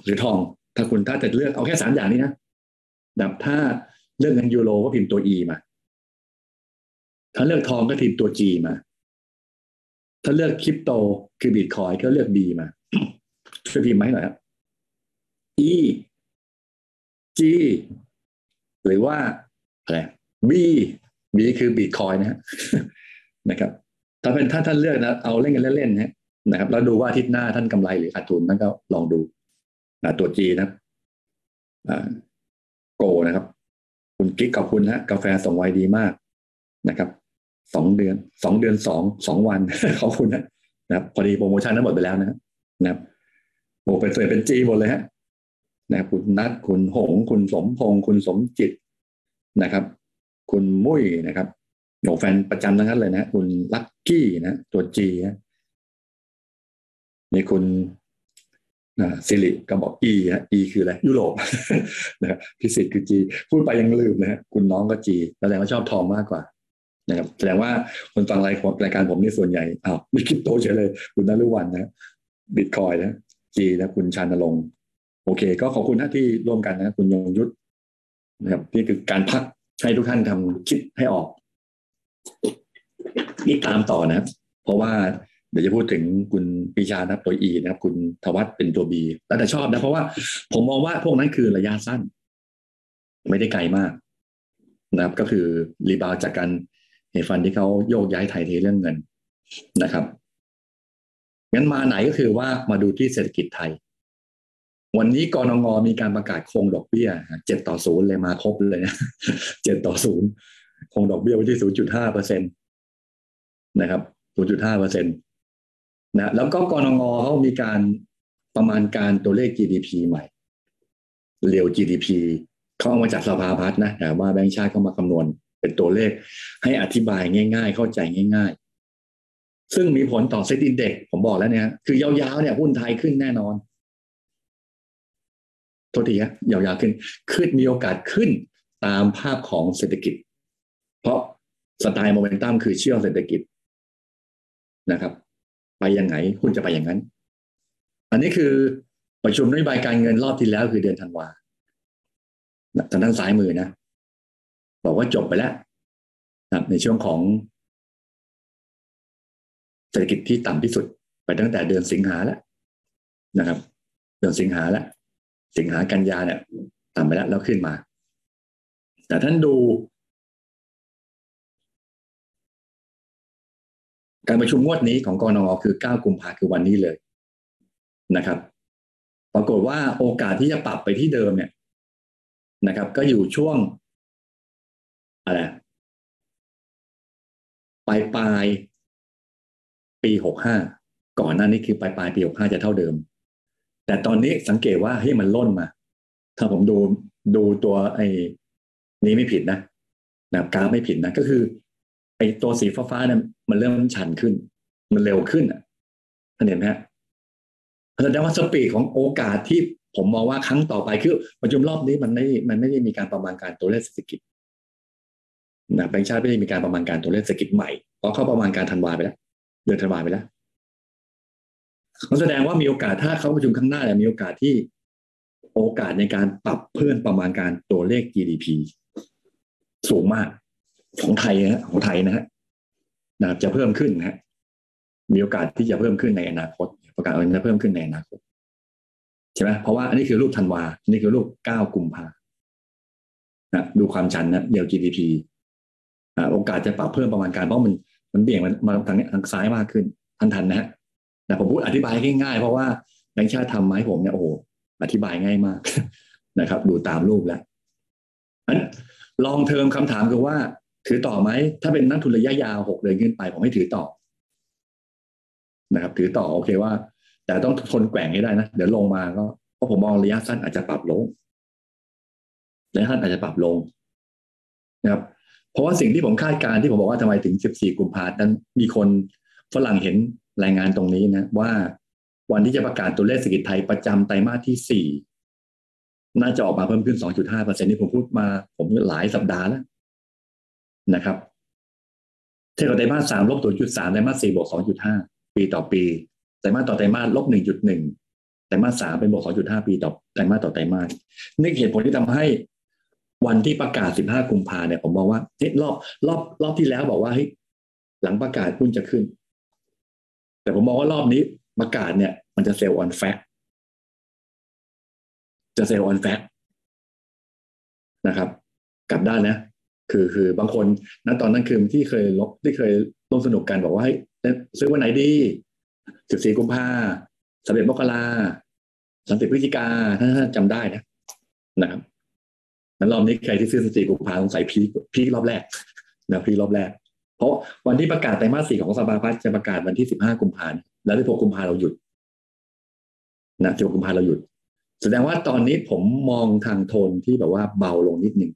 หรือทอง ถ้าคุณถ้าจะเลือกเอาแค่สามอย่างนี้นะแบบถ้าเลือกเงินยูโรก็พิมพ์ตัว e มา ถ้าเลือกทองก็พิมพ์ตัว g มา ถ้าเลือกคริปโตคือบิตคอยก็เลือก b มา ช่วยพิมพ์มาให้หน่อยครับ e G หรือว่าอะไร B B คือบิตคอยนะฮะนะครับ ถ้าเป็นถ้าท่านเลือกนะเอาเล่นกันเล่นๆนะนะครับ แล้วดูว่าอาทิตย์หน้าท่านกำไรหรือขาดทุนนั่นก็ลองดูตัว G นะโกนะครับ คุณกิ๊กขอบคุณนะกาแฟส่งไวดีมากนะครับสองเดือนสองเดือนสองสองวันขอบคุณนะนะครับ พอดีโปรโมชั่นนั้นหมดไปแล้วนะนะครับ โบเป็นเฟยเป็นจีหมดเลยฮะนะคุณนัทคุณหง คุณสมพงศ์คุณสมจิตนะครับ คุณมุ้ยนะครับหนูแฟนประจำทั้งนั้นเลยนะคุณลักกี้นะตัวจีนะมีคุณสิริก็บอกอีนะอีคืออะไรยุโรปนะครับพิสิทธิ์คือจีพูดไปยังลืมนะฮะคุณน้องก็จีแสดงว่าชอบทองมากกว่านะครับแสดงว่าคนฟังรายรายการผมนี่ส่วนใหญ่อ้าวมีคริปโตเฉยเลย คุณนรุวันนะบิตคอยนะ จีนะคุณชานรงค์โอเค ก็ขอบคุณนที่ร่วมกันนะคุณยงยุทธนะครับนี่คือการพักให้ทุกท่านทำคิดให้ออกนี่ตามต่อนะครับ เพราะว่าเดี๋ยวจะพูดถึงคุณปีชานะตัวอีนะครับ คุณทวัตเป็นตัวบีแล้วแต่ชอบนะเพราะว่าผมมองว่าพวกนั้นคือระยะสั้น ไม่ได้ไกลมากนะครับ ก็คือรีบาวจากการเหตุฟันที่เขาโยกย้ายไทยเทเรื่องเงินนะครับ งั้นมาไหนก็คือว่ามาดูที่เศรษฐกิจไทย วันนี้กนง.มีการประกาศคงดอกเบี้ยเจ็ดต่อศูนย์เลยมาครบเลยนะเจ็ดต่อศูนย์คงดอกเบี้ยไว้ที่ศูนย์จุดห้าเปอร์เซ็นต์นะครับศูนย์จุดห้าเปอร์เซ็นต์นะแล้วก็กนง.เขามีการประมาณการตัวเลข GDP ใหม่เร็ว GDP เขาเอามาจากสภาพัฒน์นะแต่ว่าแบงค์ชาติเขามาคำนวณเป็นตัวเลขให้อธิบายง่าย ๆ เข้าใจง่าย ซึ่งมีผลต่อ SET Index ผมบอกแล้วเนี่ย คือยาวๆเนี่ยหุ้นไทยขึ้นแน่นอนโทษทีครับยาวๆขึ้น ขึ้นมีโอกาสขึ้นตามภาพของเศรษฐกิจ เพราะสไตล์โมเมนตัมคือเชื่อเศรษฐกิจนะครับ ไปยังไงหุ้นจะไปอย่างนั้น อันนี้คือประชุมนโยบายการเงินรอบที่แล้วคือเดือนธันวาทางด้านซ้ายมือนะ บอกว่าจบไปแล้วในช่วงของ เศรษฐกิจที่ต่ำที่สุด ไปตั้งแต่เดือนสิงหาแล้วนะครับ เดือนสิงหาแล้วสิงหากันยาเนี่ยต่ำไปแล้วแล้วขึ้นมา แต่ท่านดู การประชุมงวดนี้ของกรนงคือ 9 กุมภาคือวันนี้เลยนะครับ ปรากฏว่าโอกาสที่จะปรับไปที่เดิมเนี่ยนะครับ ก็อยู่ช่วงอะไรปลายปลาย ปีหกห้าก่อนหน้านี้คือปลายปลายปีหกห้าจะเท่าเดิม แต่ตอนนี้สังเกตว่าเฮ้ยมันล่นมา ถ้าผมดูดูตัวไอ้นี้ไม่ผิดนะนะกราฟไม่ผิดนะก็คือ ไอ้ตัวสีฟ้าๆเนี่ยมันเริ่มชันขึ้น มันเร็วขึ้นอะเห็นไหมฮะแสดงว่าสปีดของโอกาสที่ผมมองว่าครั้งต่อไปคือประชุมรอบนี้มันไม่ มันไม่ได้มีการประมาณการตัวเลขเศรษฐกิจนะแบงค์ชาติไม่ได้มีการประมาณการตัวเลขเศรษฐกิจใหม่เพราะเขาประมาณการธันวาไปแล้ว เดือนธันวาไปแล้วมันแสดงว่ามีโอกาสถ้าเขาประชุมข้างหน้าเนี่ยมีโอกาสที่โอกาสในการปรับเพิ่มประมาณการตัวเลข GDP สูงมากของไทยนะของไทยนะฮะนะจะเพิ่มขึ้นนะฮะมีโอกาสที่จะเพิ่มขึ้นในอนาคต ประกาศจะเพิ่มขึ้นในอนาคตใช่ไหมเพราะว่าอันนี้คือรูปธันวาอันนี้คือรูปเก้ากุมภานะดูความชันนะเดียว GDP โอกาสจะปรับเพิ่มประมาณการเพราะมัน มันเบี่ยงมันมาทางนี้ทางซ้ายมากขึ้นทันทันนะฮะแต่ผมพูดอธิบายง่ายๆเพราะว่าแบงค์ชาติทำมาให้ผมเนี่ยโอ้โหอธิบายง่ายมากนะครับ ดูตามรูปแล้วอันลองเทอมคำถามคือว่า ถือต่อไหม ถ้าเป็นนักทุนระยะยาวหกเดือนขึ้นไป ผมให้ถือต่อ นะครับ ถือต่อโอเคว่า แต่ต้องทนแกว่งให้ได้นะ เดี๋ยวลงมาก็เพราะผมมองระยะสั้นอาจจะปรับลงระยะสั้นอาจจะปรับลงนะครับ เพราะว่าสิ่งที่ผมคาดการที่ผมบอกว่าทำไมถึง 14 กุมภาพันธ์นั้นมีคนฝรั่งเห็นรายงานตรงนี้นะ ว่าวันที่จะประกาศตัวเลขเศรษฐกิจไทยประจำไตรมาสที่ 4 น่าจะออกมาเพิ่มขึ้น 2.5เปอร์เซ็นที่ผมพูดมา ผมหลายสัปดาห์แล้วนะครับเทียบกับไตรมาสสามลบตัวจุดสามไตรมาสสี่บวกสองจุดห้าปีต่อปีไตรมาสต่อไตรมาสลบหนึ่งจุดหนึ่งไตรมาสสามเป็นบวกสองจุดห้าปีต่อไตรมาสต่อไตรมาสนี่เหตุผลที่ทำให้ วันที่ประกาศสิบห้ากุมภาเนี่ยผมบอกว่าเรอบรอบรอบที่แล้วบอกว่าเฮ้ยหลังประกาศหุ้นจะขึ้น แต่ผมมองว่ารอบนี้ประกาศเนี่ย มันจะ sell on fact จะ sell on fact นะครับ กลับด้านนะ คือคือบางคนนั้นตอนนั้นคือที่เคยลบที่เคยร่วมสนุกกันบอกว่าให้ซื้อวันไหนดีสิบสี่กุมภาสำเร็จมกราสันติพฤศจิกาถ้าจำได้นะนะครับ นั้นรอบนี้ใครที่ซื้อสี่กุมภาสงสัยพีพีรอบแรกนะพีรอบแรก เพราะวันที่ประกาศไตรมาสสี่ของสภาพัฒน์จะประกาศวันที่สิบห้ากุมภาแล้วที่หกกุมภาเราหยุดนะสิบกุมภาเราหยุด แสดงว่าตอนนี้ผมมองทางโทนที่แบบว่าเบาลงนิดนึง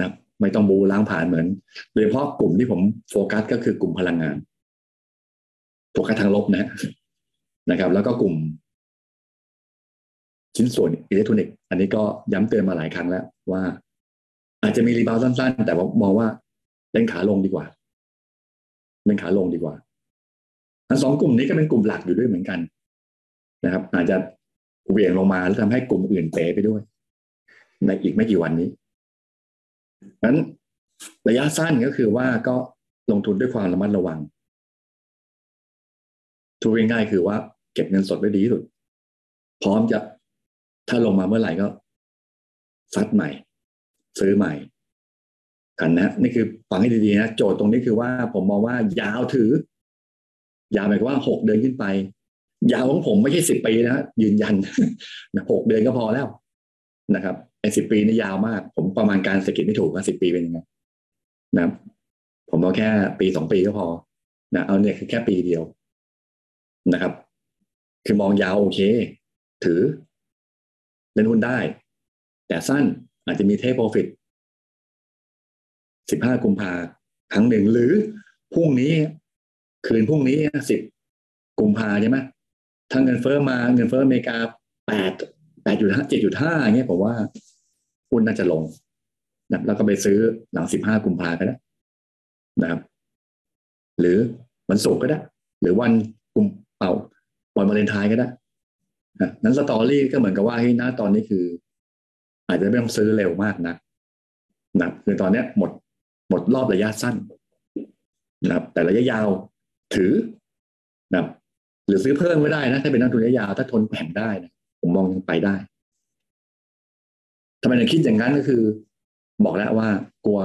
นะไม่ต้องบู๊ล้างผลาญเหมือน โดยเฉพาะกลุ่มที่ผมโฟกัสก็คือกลุ่มพลังงานโฟกัสทางลบนะนะครับ แล้วก็กลุ่ม ชิ้นส่วนอิเล็กทรอนิกส์อันนี้ก็ย้ำเตือนมาหลายครั้งแล้วว่า อาจจะมี rebound สั้นๆ แต่ว่ามองว่าเล่นขาลงดีกว่าเล่นขาลงดีกว่าทั้งสองกลุ่มนี้ก็เป็นกลุ่มหลักอยู่ด้วยเหมือนกันนะครับ อาจจะเหวี่ยงลงมาแล้วทำให้กลุ่มอื่นเป๋ไปด้วย ในอีกไม่กี่วันนี้นั้นระยะสั้นก็คือว่าก็ลงทุนด้วยความระมัดระวังทุกง่ายๆคือว่า เก็บเงินสดไว้ดีที่สุด พร้อมจะ ถ้าลงมาเมื่อไหร่ก็ซัดใหม่ ซื้อใหม่กันนะนี่คือฟังให้ดีๆนะโจทย์ตรงนี้คือว่าผมมองว่ายาวถือ ยาวหมายความว่าหกเดือนขึ้นไป ยาวของผมไม่ใช่สิบปีนะยืนยันนะหกเดือนก็พอแล้วนะครับไอ้สิบปีนี่ยาวมาก ผมประมาณการเศรษฐกิจไม่ถูกว่าสิบปีเป็นยังไงนะผมเอาแค่ปีสองปีก็พอนะเอาเนี่ยคือแค่ปีเดียวนะครับ คือมองยาวโอเค ถือ เล่นหุ้นได้ แต่สั้นอาจจะมีเทปโปรฟิตสิบห้ากุมภาครั้งหนึ่งหรือพรุ่งนี้คืนพรุ่งนี้สิบกุมภาใช่ไหมถ้าเงินเฟ้อมาเงินเฟ้ออเมริกาแปดแปดจุดห้าเจ็ดจุดห้าเงี้ยผมว่าหุ้นน่าจะลงนะแล้วก็ไปซื้อหลังสิบห้ากุมภาก็ได้นะครับ หรือวันศุกร์ก็ได้ หรือวันกุมเป่าวันวาเลนไทน์ก็ได้ นั้นสตอรี่ก็เหมือนกับว่าให้หน้าตอนนี้คือ อาจจะไม่ต้องซื้อเร็วมากนะนะคือตอนเนี้ยหมดหมดรอบระยะสั้นนะครับ แต่ระยะยาวถือนะครับหรือซื้อเพิ่มก็ได้นะถ้าเป็นนักทุนระยะยาวถ้าทนแข่งได้นะผมมองยังไปได้ทำไมถึงคิดอย่างนั้นก็คือ บอกแล้วว่ากลัว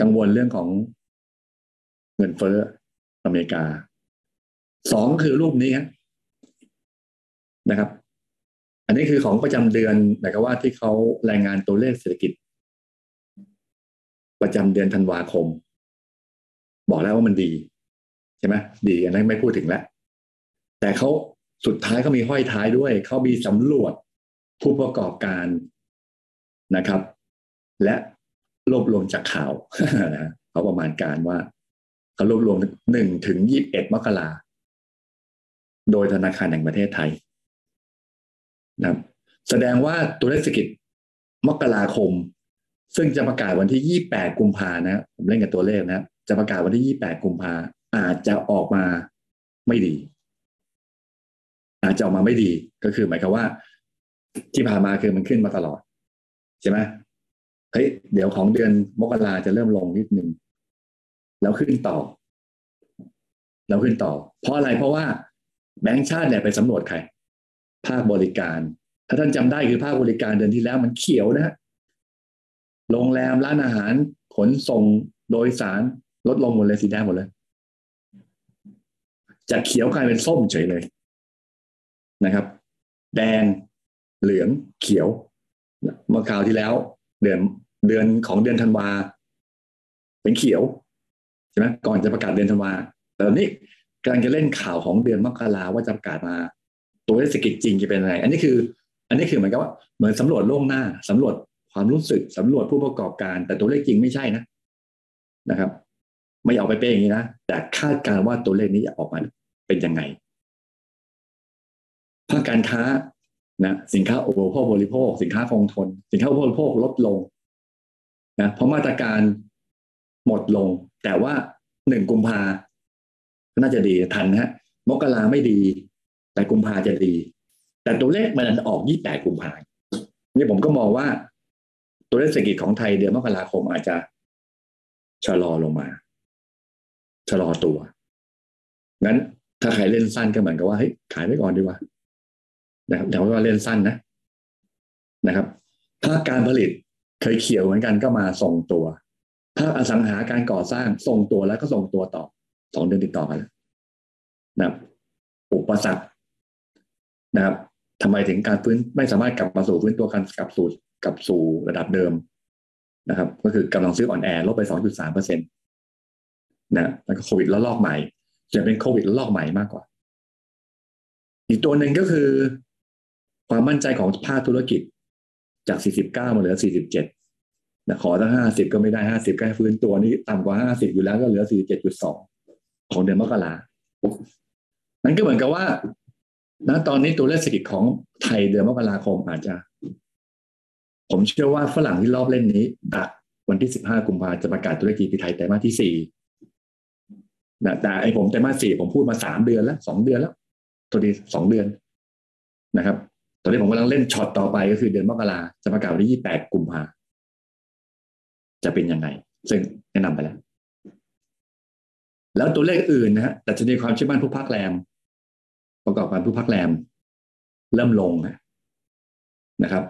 กังวลเรื่องของเงินเฟ้ออเมริกาสองคือรูปนี้ นะครับ อันนี้คือของประจำเดือนหมายความว่าที่เขารายงานตัวเลขเศรษฐกิจ ประจำเดือนธันวาคม บอกแล้วว่ามันดีใช่ไหมดีอันนั้นไม่พูดถึงแล้ว แต่เขาสุดท้ายเขามีห้อยท้ายด้วย เขามีสำรวจผู้ประกอบการนะครับ และรวบรวมจากข่าวนะเขาประมาณการว่าเขารวบรวมหนึ่งถึงยี่บเอ็ดมกราโดยธนาคารแห่งประเทศไทย นะแสดงว่าตัวเลขเศรษฐกิจมกราคม ซึ่งจะประกาศวันที่ยี่แปดกุมภานะ ผมเล่นกับตัวเลขนะ จะประกาศวันที่ยี่แปดกุมภาอาจจะออกมาไม่ดี อาจจะออกมาไม่ดี ก็คือ หมายความว่า ที่ผ่านมาคือมันขึ้นมาตลอด ใช่ไหมเฮ้ยเดี๋ยวของเดือนมกราจะเริ่มลงนิดนึงแล้วขึ้นต่อ แล้วขึ้นต่อ เพราะอะไรเพราะว่าแบงก์ชาติเนี่ยไปสำรวจใคร ภาคบริการ ถ้าท่านจำได้คือภาคบริการเดือนที่แล้วมันเขียวนะโรงแรมร้านอาหารขนส่งโดยสารลดลงหมดเลยสีแดงหมดเลยจากเขียวกลายเป็นส้มเฉยเลยนะครับ แดงเหลืองเขียว เมื่อคราวที่แล้ว เดือนเดือนของเดือนธันวาเป็นเขียวใช่ไหมก่อนจะประกาศเดือนธันวาแต่ตอนนี้กำลังจะเล่นข่าวของเดือนมกราว่าจะประกาศมา ตัวเลขเศรษฐกิจจริงจะเป็นอะไร อันนี้คือ อันนี้คือเหมือนกับว่าเหมือนสำรวจล่วงหน้าสำรวจความรู้สึกสำรวจผู้ประกอบการ แต่ตัวเลขจริงไม่ใช่นะนะครับ ไม่เอาไปเป๊ะอย่างนี้นะแต่คาดการว่าตัวเลขนี้จะออกมาเป็นยังไงภาคการค้านะสินค้าอุปโภคบริโภค สินค้าคงทน สินค้าอุปโภคบริโภคลดลงนะเพราะมาตรการหมดลง แต่ว่าหนึ่งกุมภาน่าจะดีทันฮะมกราไม่ดี แต่กุมภาจะดี แต่ตัวเลขมันออกยี่แปดกุมภาเนี่ยผมก็มองว่า ตัวเลขเศรษฐกิจของไทยเดือนมกราคมอาจจะชะลอลงมา ชะลอตัว งั้นถ้าใครเล่นสั้นก็เหมือนกับว่าเฮ้ยขายไปก่อนดีกว่านะครับแต่ว่าเล่นสั้นนะนะครับ ภาคการผลิตเคยเขียวเหมือนกันก็มาส่งตัวภาคอสังหาการก่อสร้างส่งตัวแล้วก็ส่งตัวต่อสองเดือนติดต่อกันนะครับอุปสรรค นะครับทำไมถึงการฟื้นไม่สามารถกลับมาสู่ฟื้นตัวกันกลับสู่กลับสู่ระดับเดิมนะครับ ก็คือกำลังซื้ออ่อนแอลบไปสองจุดสามเปอร์เซ็นต์นะแล้วก็โควิดแล้วลอกใหม่จะเป็นโควิดแล้วลอกใหม่มากกว่า อีกตัวหนึ่งก็คือ ความมั่นใจของภาคธุรกิจจาก 49 มาเหลือ 47นะขอตั้ง50 ก็ไม่ได้ 50 ก็ให้ฟื้นตัวนี้ต่ำกว่า 50 อยู่แล้วก็เหลือ 47.2 ของเดือนมกรานั่นก็เหมือนกับว่า ณตอนนี้ตัวเลขเศรษฐกิจของไทยเดือนมกราคมอาจจะ ผมเชื่อว่าฝรั่งที่รอบเล่นนี้ดักวันที่15กุมภาจะประกาศตัวเลข GDP ไทยแต่มาที่4นะแต่ไอผมแต่มาสี่ผมพูดมาสามเดือนแล้วสองเดือนแล้ว ตัวดีสองเดือนนะครับ ตอนนี้ผมกำลังเล่นช็อตต่อไปก็คือเดือนมกราจะประกาศวันที่ยี่แปดกุมภาจะเป็นยังไง ซึ่งแนะนำไปแล้ว แล้วตัวเลขอื่นนะฮะแต่จะมีความเชื่อมั่นผู้พักแรม ประกอบการผู้พักแรม เริ่มลงนะครับ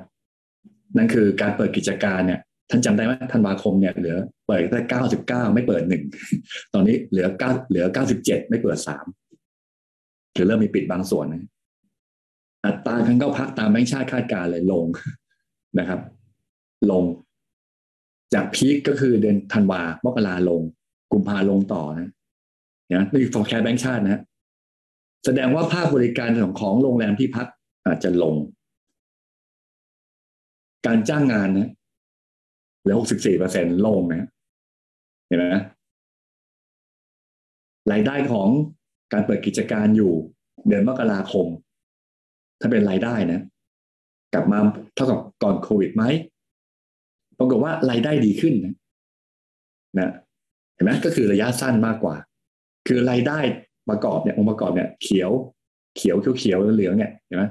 นั่นคือการเปิดกิจการเนี่ยท่านจำได้ไหมธันวาคมเนี่ยเหลือเปิดแค่เก้าสิบเก้าไม่เปิดหนึ่งตอนนี้เหลือเก้าเหลือเก้าสิบเจ็ดไม่เปิดสามคือเริ่มมีปิดบางส่วนนะอัตราการเข้าพักตามแบงค์ชาติคาดการเลยลงนะครับ ลง จาก peak ก็คือเดือนธันวามกราลง กุมภาลงต่อนะนะนี่ forecast แบงค์ชาตินะ แสดงว่าภาคบริการของของโรงแรมที่พักอาจจะลง การจ้างงานนะเหลือหกสิบสี่เปอร์เซ็นลงนะ เห็นไหมรายได้ของการเปิดกิจการอยู่เดือนมกราคม ถ้าเป็นรายได้นะ กลับมาเท่ากับก่อนโควิดไหมปรากฏว่ารายได้ดีขึ้นนะนะเห็นไหมก็คือระยะสั้นมากกว่า คือรายได้ ประกอบเนี่ยองค์ประกอบเนี่ยเขียวเขียวเขียวเขียวเหลืองเนี่ยเห็นไหม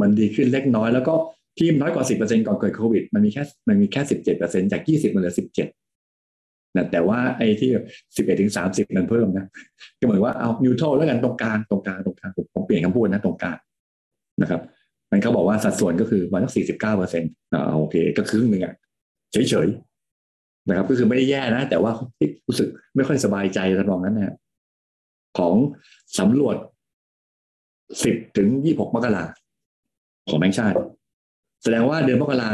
มันดีขึ้นเล็กน้อยแล้วก็ที่น้อยกว่าสิบเปอร์เซ็นก่อนเกิดโควิด มันมีแค่มันมีแค่สิบเจ็ดเปอร์เซ็นจากยี่สิบมันเหลือสิบเจ็ดนะแต่ว่าไอ้ที่สิบเอ็ดถึงสามสิบมันเพิ่มนะก็เหมือนว่าเอานิวโตรแล้วกันตรงกลางตรงกลางตรงกลางผมเปลี่ยนคำพูดนะตรงกลางนะครับ มันเขาบอกว่าสัดส่วนก็คือประมาณสักสี่สิบเก้าเปอร์เซ็นต์อ่าโอเค ก็ครึ่งหนึ่งอะเฉยๆนะครับ ก็คือไม่ได้แย่นะ แต่ว่ารู้สึกไม่ค่อยสบายใจระนองนั้นนะ ของสำรวจสิบถึงยี่หกมกราของแบงค์ชาติ แสดงว่าเดือนมกรา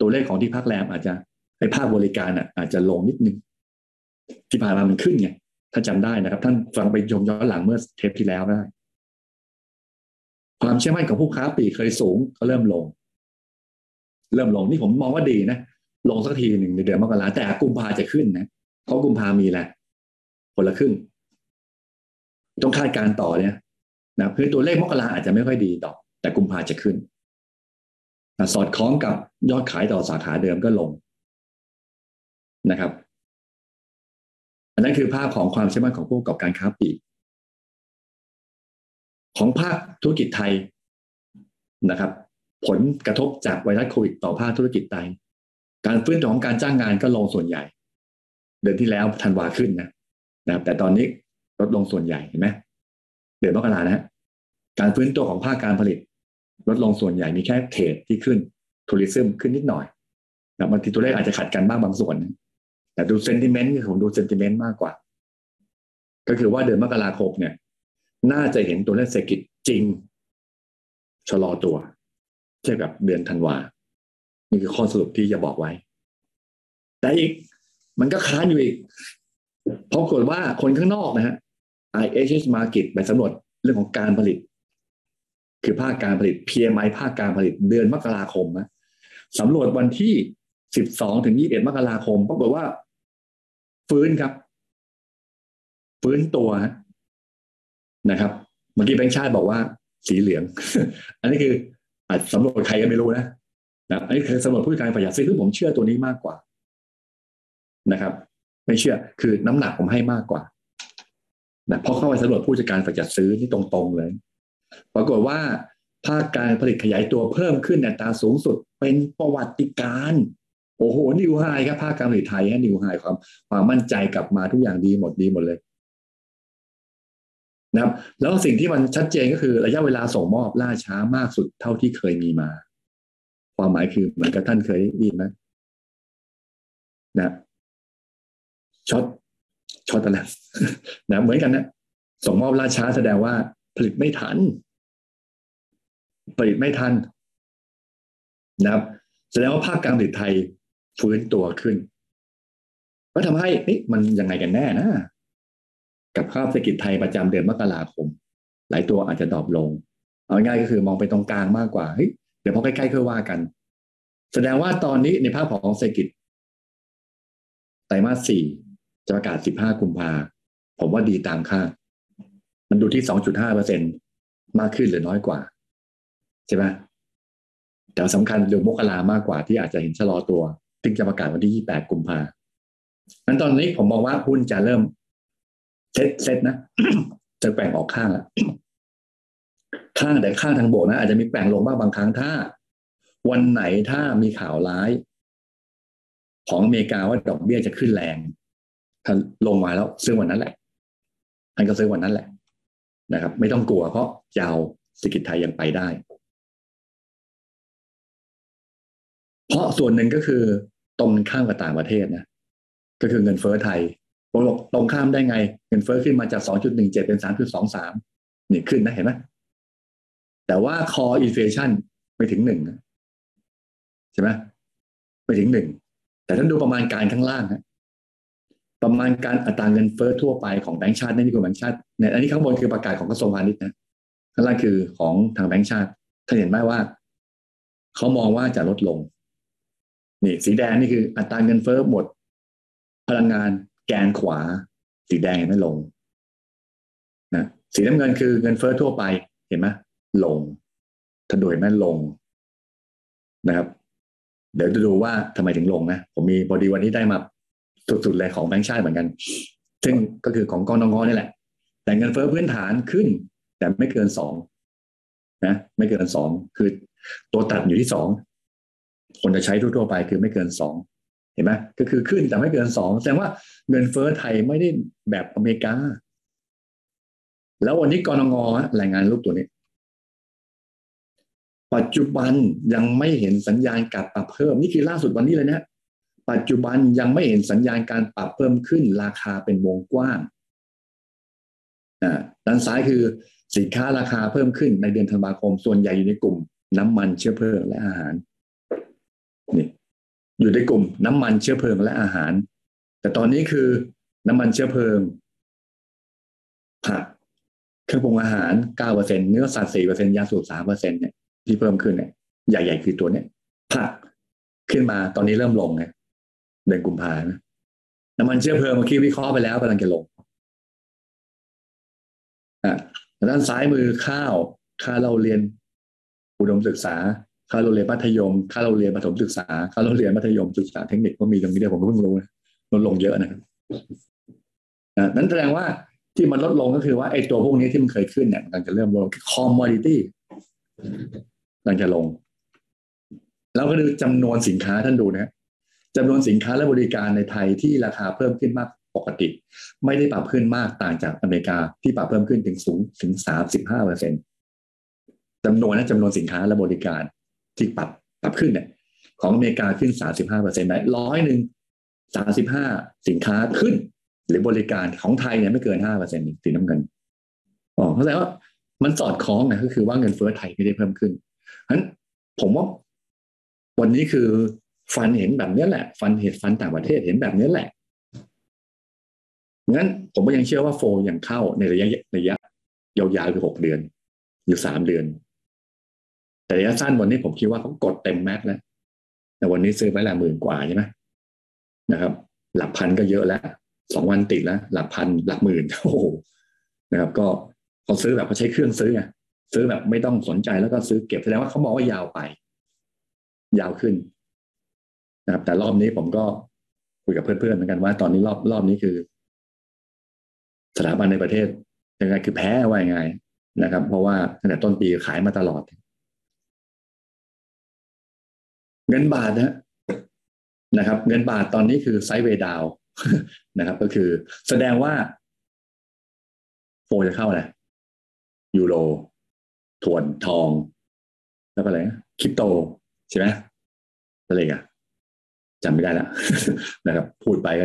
ตัวเลขของที่ภาคแรมอาจจะในภาคบริการอะอาจจะลงนิดนึง ที่ผ่านมามันขึ้นไงถ้าจำได้นะครับ ท่านฟังไปชมย้อนหลังเมื่อเทปที่แล้วได้ ความเชื่อมั่นของผู้ค้าปลีกเคยสูงก็เริ่มลง เริ่มลงนี่ผมมองว่าดีนะลงสักทีหนึ่งในเดือนมกราแต่กุมภาจะขึ้นนะเพราะกุมภามีแหละคนละครึ่ง ต้องคาดการต่อเนี่ยนะคือตัวเลขมกราอาจจะไม่ค่อยดีต่อ แต่กุมภาจะขึ้นสอดคล้องกับยอดขายต่อสาขาเดิมก็ลงนะครับ อันนั้นคือภาพของความเชื่อมั่นของผู้ประกอบการค้าปลีกของภาคธุรกิจไทยนะครับ ผลกระทบจากไวรัสโควิดต่อภาคธุรกิจไทยการฟื้นตัวของการจ้างงานก็ลงส่วนใหญ่ เดือนที่แล้วธันวาขึ้นนะนะครับ แต่ตอนนี้ ลดลงส่วนใหญ่เห็นไหมเดือนมกรานะฮะการฟื้นตัวของภาคการผลิต ลดลงส่วนใหญ่มีแค่เทรดที่ขึ้นทัวริซึมขึ้นนิดหน่อยนะบางทีตัวเลขอาจจะขัดกันบ้างบางส่วน แต่ดูเซนติเมนต์คือผมดูเซนติเมนต์มากกว่า ก็คือว่าเดือนมกราคมเนี่ย น่าจะเห็นตัวเลขเศรษฐกิจจริง ชะลอตัว เทียบกับเดือนธันวา นี่คือข้อสรุปที่จะบอกไว้ แต่อีกมันก็ค้านอยู่อีกเพราะกฏว่าคนข้างนอกนะฮะ IHS Market ไปสำรวจเรื่องของการผลิต คือภาคการผลิต PMI ภาคการผลิตเดือนมกราคมนะสำรวจวันที่ 12 ถึง 21 มกราคมปรากฏว่า ฟื้นครับ ฟื้นตัวนะครับ เมื่อกี้แบงค์ชาติบอกว่าสีเหลือง อันนี้คืออาจสำรวจใครก็ไม่รู้นะนะอันนี้คือสำรวจผู้การประหยัดซื้อคือผมเชื่อตัวนี้มากกว่านะครับ ไม่เชื่อคือน้ำหนักผมให้มากกว่า นะพราะเข้าไปสำรวจผู้จัดการประหยัดซื้อที่ตรงๆเลย ปรากฏว่าภาคการผลิตขยายตัวเพิ่มขึ้นอัตราสูงสุดเป็นประวัติการโอ้โห new high ครับภาคการผลิตไทยฮะ new high ความความมั่นใจกลับมาทุกอย่างดีหมดดีหมดเลยนะครับ แล้วสิ่งที่มันชัดเจนก็คือระยะเวลาส่งมอบล่าช้ามากสุดเท่าที่เคยมีมา ความหมายคือเหมือนกับท่านเคยได้ยินไหมนะ short short อะไรนะเหมือนกันนะส่งมอบล่าช้าแสดงว่า ผลิตไม่ทัน ผลิตไม่ทันนะครับ แสดงว่าภาคการผลิตไทยฟื้นตัวขึ้นก็ทำให้มันยังไงกันแน่นะ กับภาพเศรษฐกิจไทยประจำเดือนมกราคม หลายตัวอาจจะดรอปลง เอาง่ายก็คือมองไปตรงกลางมากกว่าเฮ้ยเดี๋ยวพอใกล้ๆค่อยว่ากัน แสดงว่าตอนนี้ในภาพของเศรษฐกิจไตรมาสสี่ จะประกาศ 15 กุมภาผมว่าดีตามคาดมันดูที่ 2.5เปอร์เซ็นมากขึ้นหรือน้อยกว่า ใช่ไหมแต่สำคัญเรื่องมกรามากกว่าที่อาจจะเห็นชะลอตัวถึงจะประกาศวันที่ 28 กุมภานั้นตอนนี้ผมมองว่าหุ้นจะเริ่มเซ็ตเซ็ตนะ จะแปลงออกข้างละข้างแต่ข้างทางบวกนะ อาจจะมีแปลงลงบ้างบางครั้งถ้า วันไหนถ้ามีข่าวร้าย ของอเมริกาว่าดอกเบี้ยจะขึ้นแรง ท่านลงมาแล้วซื้อวันนั้นแหละท่านก็ซื้อวันนั้นแหละนะครับ ไม่ต้องกลัวเพราะยาวเศรษฐกิจไทยยังไปได้ เพราะส่วนหนึ่งก็คือตรงข้ามกับต่างประเทศนะก็คือเงินเฟ้อไทยบอกตรงข้ามได้ไง เงินเฟ้อขึ้นมาจาก 2.17 เป็น 3.23 นี่ขึ้นนะเห็นไหมแต่ว่า core inflation ไม่ถึงหนึ่งใช่ไหมไม่ถึงหนึ่งแต่ท่านดูประมาณการข้างล่างนะ ประมาณการอัตราเงินเฟ้อทั่วไปของแบงก์ชาตินี่คือแบงก์ชาติเนี่ยอันนี้ข้างบนคือประกาศของกระทรวงพาณิชย์นะข้างล่างคือของทางแบงก์ชาติท่านเห็นไหมว่าเขามองว่าจะลดลง นี่ สีแดงนี่คืออัตราเงินเฟ้อหมด พลังงานแกนขวา สีแดงเห็นไหมลงนะสีน้ำเงินคือเงินเฟ้อทั่วไปเห็นไหมลงถ้าดูเห็นไหมลงนะครับ เดี๋ยวจะดูว่าทำไมถึงลงนะ ผมมีบอดีวันนี้ได้มา สุดๆเลยของแบงค์ชาติเหมือนกัน ซึ่งก็คือของกองนงนี่แหละ แต่เงินเฟ้อพื้นฐานขึ้น แต่ไม่เกินสองนะไม่เกินสองคือตัวตัดอยู่ที่สองคนจะใช้ทั่วๆไปคือไม่เกินสองเห็นไหมก็คือขึ้นแต่ไม่เกินสองแสดงว่าเงินเฟ้อไทยไม่ได้แบบอเมริกา แล้ววันนี้กรงงรายงานรูปตัวนี้ ปัจจุบันยังไม่เห็นสัญญาณการปรับเพิ่ม นี่คือล่าสุดวันนี้เลยนะ ปัจจุบันยังไม่เห็นสัญญาณการปรับเพิ่มขึ้นราคาเป็นวงกว้างด้านซ้ายคือสินค้าราคาเพิ่มขึ้นในเดือนธันวาคม ส่วนใหญ่อยู่ในกลุ่ม น้ำมันเชื้อเพลิงและอาหารนี่อยู่ในกลุ่มน้ำมันเชื้อเพลิงและอาหาร แต่ตอนนี้คือน้ำมันเชื้อเพลิงผักเครื่องปรุงอาหารเก้าเปอร์เซ็นเนื้อสัตว์สี่เปอร์เซ็นยาสูบสามเปอร์เซ็นเนี่ยที่เพิ่มขึ้นเนี่ยใหญ่ๆคือตัวเนี้ยผักขึ้นมาตอนนี้เริ่มลงไง เดือนกุมภานะน้ำมันเชื้อเพลิงเมื่อกี้วิเคราะห์ไปแล้วกำลังจะลงอะด้านซ้ายมือข้าวค่าเราเรียนอุดมศึกษาค่าเราเรียนมัธยมค่าเราเรียนประถมศึกษาค่าเราเรียนมัธยมศึกษาเทคนิคก็มีตรงนี้เดียวผมก็เพิ่งรู้นะลดลงเยอะนะครับนั้นแสดงว่าที่มันลดลงก็คือว่าไอ้ตัวพวกนี้ที่มันเคยขึ้นเนี่ยมันจะเริ่มลงคอมมอดิตี้กำลังจะลง แล้วก็ดูจำนวนสินค้าท่านดูนะ จำนวนสินค้าและบริการในไทยที่ราคาเพิ่มขึ้นมากปกติ ไม่ได้ปรับขึ้นมากต่างจากอเมริกาที่ปรับเพิ่มขึ้นถึงสูงถึงสามสิบห้าเปอร์เซ็นต์จำนวนนะจำนวนสินค้าและบริการที่ปรับปรับขึ้นเนี่ยของอเมริกาขึ้นสามสิบห้าเปอร์เซ็นต์ไหมร้อยหนึ่งสามสิบห้าสินค้าขึ้น หรือบริการของไทยเนี่ยไม่เกินห้าเปอร์เซ็นต์สีน้ำเงินอ๋อเข้าใจว่ามันสอดคล้องนะก็คือว่าเงินเฟ้อไทยไม่ได้เพิ่มขึ้นฉะนั้นผมว่าวันนี้คือ ฟันเห็นแบบนี้แหละ ฟันเห็นฟันต่างประเทศเห็นแบบนี้แหละงั้นผมก็ยังเชื่อว่าโฟยังเข้าในระยะระยะยาวๆคือหกเดือน อยู่สามเดือน แต่ระยะสั้นวันนี้ผมคิดว่าเขากดเต็มแม็กแล้วแต่วันนี้ซื้อไปละหมื่นกว่าใช่ไหมนะครับ หลักพันก็เยอะแล้วสองวันติดแล้ว หลักพันหลักหมื่นโอ้โหนะครับ ก็เขาซื้อแบบเขาใช้เครื่องซื้อไงซื้อแบบไม่ต้องสนใจแล้วก็ซื้อเก็บแสดงว่าเขามองว่ายาวไป ยาวขึ้น นะครับ แต่รอบนี้ผมก็คุยกับเพื่อนๆเหมือนกันว่าตอนนี้รอบรอบนี้คือ สถาบันในประเทศยังไงคือแพ้ว่ายังไงนะครับ เพราะว่าตั้งแต่ต้นปีขายมาตลอด เงินบาทนะนะครับ เงินบาทตอนนี้คือไซด์เวดาวนะครับ ก็คือแสดงว่าโฟจะเข้าอะไรยูโรถวนทอง แล้วก็อะไรคริปโต ใช่ไหมอะไรอะ จำไม่ได้แล้วนะครับ พูดไปก็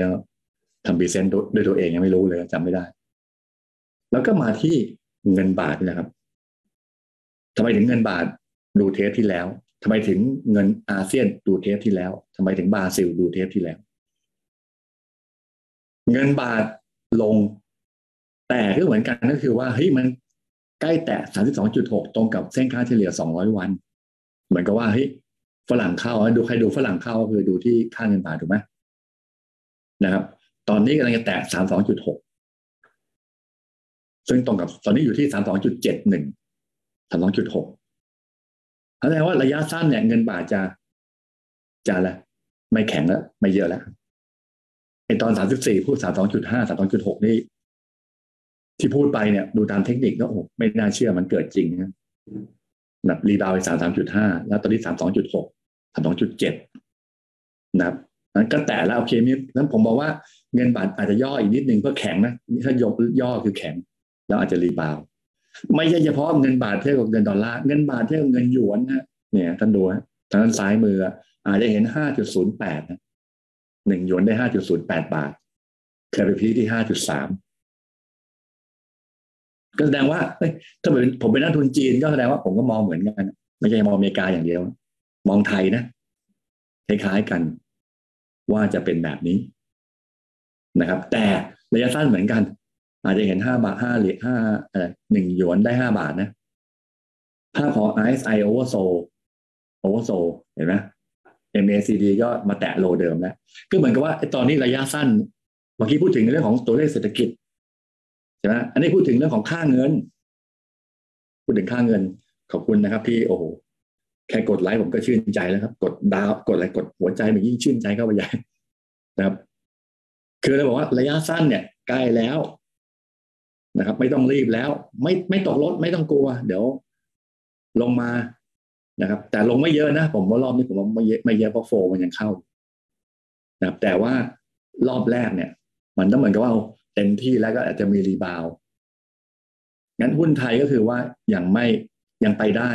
ทำ present ด้วยตัวเองยังไม่รู้เลยจำไม่ได้ แล้วก็มาที่เงินบาทนะครับทำไมถึงเงินบาทดูเทปที่แล้วทำไมถึงเงินอาเซียนดูเทปที่แล้วทำไมถึงบราซิลดูเทปที่แล้ว เงินบาทลง แต่ก็เหมือนกันก็คือว่าเฮ้ยมันใกล้แตะ 32.6 ตรงกับเส้นค่าเฉลี่ย 200 วัน เหมือนกับว่าเฮ้ย ฝรั่งเข้าดูใครดูฝรั่งเข้าก็คือดูที่ค่าเงินบาทถูกไหมนะครับ ตอนนี้กำลังจะแตะ32.6ซึ่งตรงกับตอนนี้อยู่ที่32.71 32.6แสดงว่าระยะสั้นเนี่ยเงินบาทจะจะอะไม่แข็งแล้ว ไม่เยอะแล้วไอตอน34พูด32.5 32.6นี่ที่พูดไปเนี่ย ดูตามเทคนิคก็โอ้ไม่น่าเชื่อมันเกิดจริงนะ แบบ rebound ไปสามสามจุดห้าแล้วตอนนี้สามสองจุดหกสามสองจุดเจ็ดนะครับนั้นก็แต่แล้วโอเคมีนั้นผมบอกว่าเงินบาทอาจจะย่ออีกนิดนึงเพื่อแข็งนะถ้ายกย่อคือแข็ง แล้วอาจจะ rebound ไม่ใช่เฉพาะเงินบาทเทียบกับเงินดอลลาร์เงินบาทเทียบกับเงินหยวนนะเนี่ยท่านดูทางด้านซ้ายมือ อาจจะเห็นห้าจุดศูนย์แปดหนึ่งหยวนได้ห้าจุดศูนย์แปดบาทเคยไปพีที่ห้าจุดสาม ก็แสดงว่าถ้าเป็นผมเป็นนักทุนจีนก็แสดงว่าผมก็มองเหมือนกัน ไม่ใช่มองอเมริกาอย่างเดียว มองไทยนะคล้ายๆกัน ว่าจะเป็นแบบนี้นะครับ แต่ระยะสั้นเหมือนกัน อาจจะเห็นห้าบาทห้าเหรียญห้าอะไรหนึ่งหยวนได้ห้าบาทนะภาพของ RSI oversold oversold เห็นไหม MACD ก็มาแตะโลเดิมแล้วก็เหมือนกับว่าตอนนี้ระยะสั้นเมื่อกี้พูดถึงเรื่องของตัวเลขเศรษฐกิจ ใช่ไหมอันนี้พูดถึงเรื่องของค่าเงิน พูดถึงค่าเงิน ขอบคุณนะครับที่โอ้โหแค่กดไลค์ผมก็ชื่นใจแล้วครับ กดดาวกดอะไรกดหัวใจมันยิ่งชื่นใจเข้าไปใหญ่นะครับ คือเราบอกว่าระยะสั้นเนี่ยใกล้แล้วนะครับ ไม่ต้องรีบแล้ว ไม่ไม่ตกรถไม่ต้องกลัว เดี๋ยว ลงมานะครับ แต่ลงไม่เยอะนะผมว่ารอบนี้ผมว่าไม่เยอะไม่เยอะเพราะโฟมันยังเข้านะครับแต่ว่ารอบแรกเนี่ย มันต้องเหมือนกับว่า เต็มที่แล้วก็อาจจะมีรีบาวงั้นหุ้นไทยก็คือว่ายังไม่ยังไปได้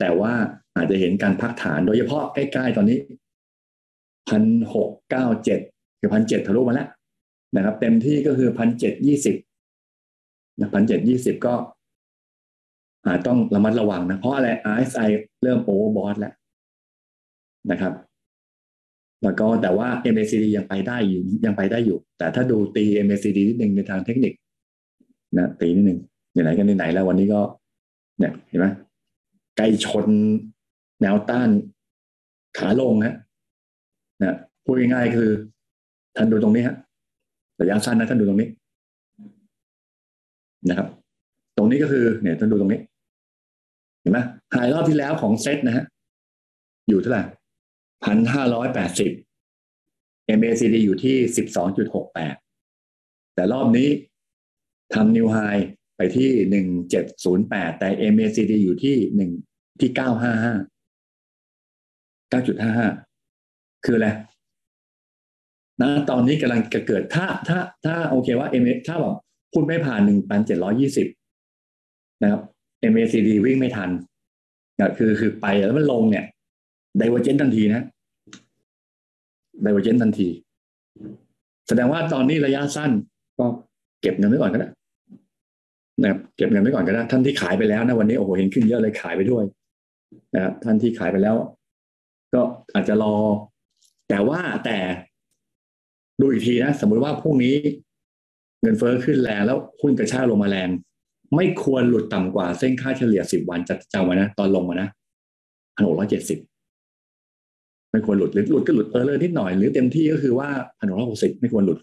แต่ว่าอาจจะเห็นการพักฐานโดยเฉพาะใกล้ๆตอนนี้พันหกเก้าเจ็ดคือพันเจ็ดทะลุมาแล้วนะครับ เต็มที่ก็คือพันเจ็ดยี่สิบนะพันเจ็ดยี่สิบก็อาจต้องระมัดระวังนะ เพราะอะไร RSI เริ่มโอเวอร์บอทแล้วนะครับ แล้วก็แต่ว่า MACD ยังไปได้อยู่ยังไปได้อยู่ แต่ถ้าดูตี MACD นิดหนึ่งในทางเทคนิค นะตีนิดหนึ่งไหนๆกันไหนแล้ววันนี้ก็ เนี่ยเห็นไหมใกล้ชนแนวต้านขาลงฮะนะพูดง่ายๆคือท่านดูตรงนี้ฮะระยะสั้นนะท่านดูตรงนี้ นะครับ ตรงนี้ก็คือเนี่ยท่านดูตรงนี้ เห็นไหมหายรอบที่แล้วของเซตนะฮะอยู่เท่าไหร่ พันห้าร้อยแปดสิบ MACD อยู่ที่สิบสองจุดหกแปดแต่รอบนี้ทำนิวไฮไปที่หนึ่งเจ็ดศูนย์แปดแต่ MACD อยู่ที่หนึ่งที่เก้าห้าห้าเก้าจุดห้าห้าคืออะไรนะตอนนี้กำลังจะเกิดถ้าถ้าถ้าโอเคว่า M ถ้าแบบพูดไม่ผ่านหนึ่งพันเจ็ดร้อยี่สิบนะครับ MACD วิ่งไม่ทันนะคือคือไปแล้วมันลงเนี่ย ดเวอร์เจนทันทีนะไดเวอร์เจนทันที แสดงว่าตอนนี้ระยะสั้น ก็เก็บเงินไว้ก่อนก็ได้นะครับเก็บเงินไว้ก่อนก็ได้ท่านที่ขายไปแล้วนะวันนี้โอ้โหเห็นขึ้นเยอะเลยขายไปด้วยนะครับท่านที่ขายไปแล้ว ก็อาจจะรอ แต่ว่าแต่ดูอีกทีนะ สมมุติว่าพรุ่งนี้เงินเฟ้อขึ้นแรงแล้วหุ้นกระชากลงมาแรง ไม่ควรหลุดต่ำกว่าเส้นค่าเฉลี่ยสิบวันจะจำไว้นะ ตอนลงมานะพันหกร้อยเจ็ดสิบ ไม่ควรหลุดหรือหลุดก็หลุดเออเลยนิดหน่อยหรือเต็มที่ก็คือว่าพันหกร้อยหกสิบไม่ควรหลุด